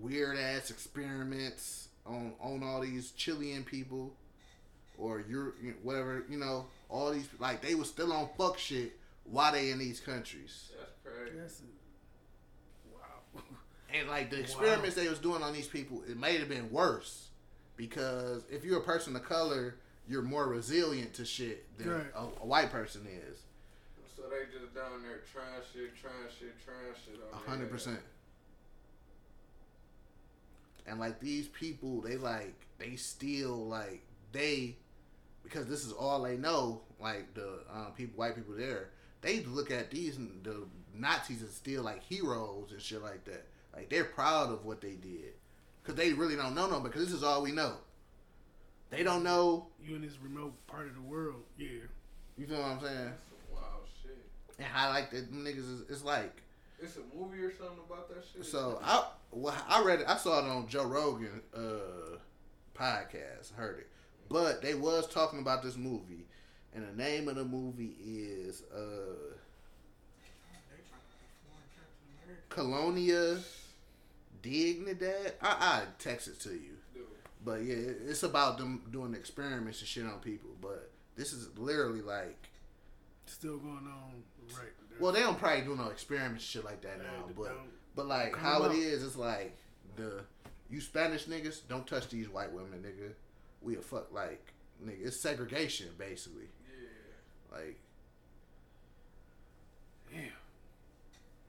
weird ass experiments on on all these Chilean people or Euro, whatever you know. All these like they were still on fuck shit while they in these countries. That's crazy. That's wow. And like the experiments they was doing on these people, it may have been worse because if you're a person of color, you're more resilient to shit than Right. a, a white person is. So they just down there trying shit, trying shit, trying shit on A hundred percent. And like these people, they like they still like they because this is all they know. Like the um, people, white people there, they look at these the Nazis as still like heroes and shit like that. Like they're proud of what they did because they really don't know no because this is all we know. They don't know. You in this remote part of the world, yeah. You feel what I'm saying? That's some wild shit. And how like the niggas is it's like It's a movie or something about that shit. So I well, I read it. I saw it on Joe Rogan uh, podcast. Heard it, but they was talking about this movie, and the name of the movie is uh, They trying to be foreign Captain America. Colonia Dignidad. I I text it to you, Dude, but yeah, it's about them doing experiments and shit on people. But this is literally like, Still going on, right? well, they don't probably do no experiments shit like that now, but. But like Come how it up. is, it's like the you Spanish niggas don't touch these white women, nigga. We a fuck like nigga. It's segregation basically. yeah. Like Damn.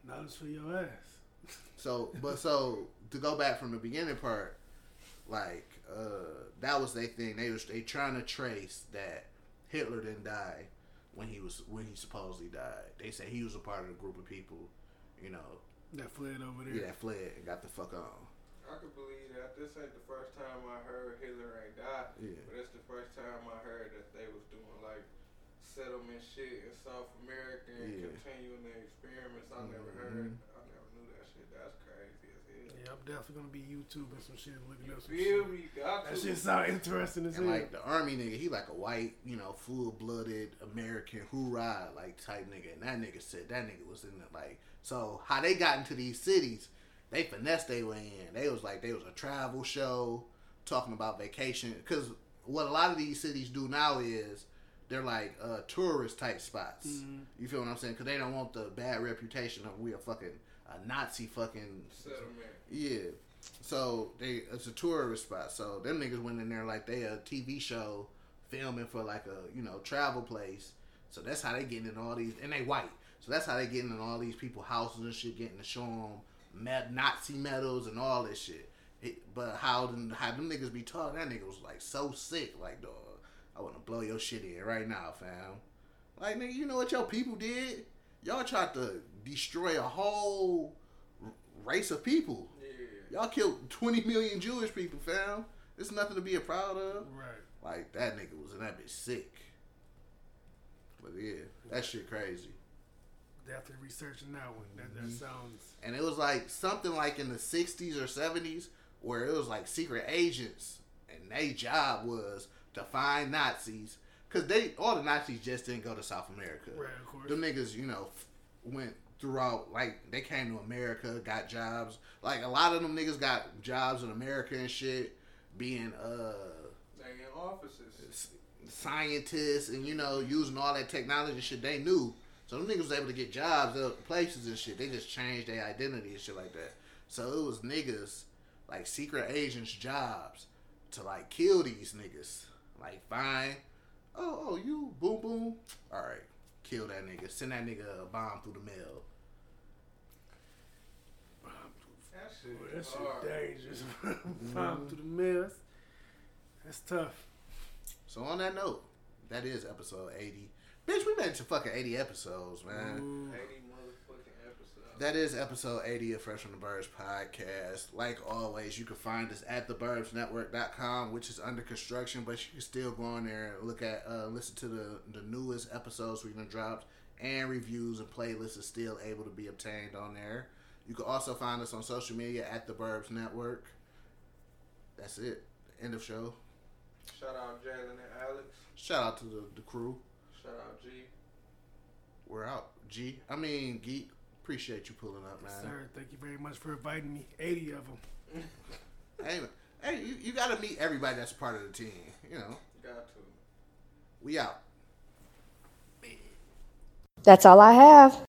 Knowledge for your ass. so, but so to go back from the beginning part, like uh that was their thing. They was they trying to trace that Hitler didn't die when he was when he supposedly died. They said he was a part of the group of people, you know, That fled over there. yeah, that fled and got the fuck on. I could believe that. This ain't the first time I heard Hitler ain't died. Yeah. But it's the first time I heard that they was doing like settlement shit in South America and Yeah. continuing the experiments. I never Mhm. heard. I never knew that shit. That's crazy as hell. Yeah, I'm definitely gonna be YouTubing some shit, looking You up some feel shit. me? Got That shit sound interesting as And hell. like the army nigga, he like a white, you know, full blooded American hoorah like type nigga. And that nigga said that nigga was in the like so how they got into these cities, they finessed their way in. They was like they was a travel show talking about vacation because what a lot of these cities do now is they're like uh, tourist type spots. Mhm. You feel what I'm saying? Because they don't want the bad reputation of we a fucking a Nazi fucking settlement. Yeah. So they it's a tourist spot. So them niggas went in there like they a TV show filming for like a you know travel place. So that's how they getting in all these and they white. So that's how they getting in all these people houses and shit, getting to show them med- Nazi medals and all this shit. It, but how them how them niggas be talking? That nigga was like so sick. Like dog, I want to blow your shit in right now, fam. Like nigga, you know what your people did? Y'all tried to destroy a whole race of people. Y'all killed 20 million Jewish people, fam. It's nothing to be proud of. right. Like, that nigga was in that bitch sick. But yeah, that shit crazy. Definitely researching that one. That, that mm-hmm. sounds. And it was like something like in the 60s or 70s where it was like secret agents and their job was to find Nazis. Because they, all the Nazis just didn't go to South America. Right, of course. Them niggas, you know, went throughout, like, they came to America, got jobs. Like, a lot of them niggas got jobs in America and shit, being, uh, in offices. scientists and you know using all that technology shit they knew. So them niggas was able to get jobs at places and shit. They just changed their identity and shit like that. So it was niggas like secret agents jobs to like kill these niggas. Like find, oh oh you boom boom, all right, kill that nigga. Send that nigga a bomb through the mail. That shit. Boy, that is shit hard. dangerous. Found through the mess. That's tough. So on that note, that is episode eighty. Bitch, we made it to fucking 80 episodes, man. 80 motherfucking episodes. That is episode 80 of Fresh from the Burbs podcast. Like always, you can find us at theburbsnetwork.com, which is under construction, but you can still go on there and look at, uh, listen to the, the newest episodes we've been dropped, and reviews and playlists are still able to be obtained on there. You can also find us on social media at the Burbs Network. That's it. End of show. Shout out Jalen and Alex. Shout out to the, the crew. Shout out G. We're out. G. I mean, Geek. Appreciate you pulling up, man. Sir, thank you very much for inviting me. 80 of them. Hey, hey, you, you got to meet everybody that's part of the team. You know, Got to. we out. That's all I have.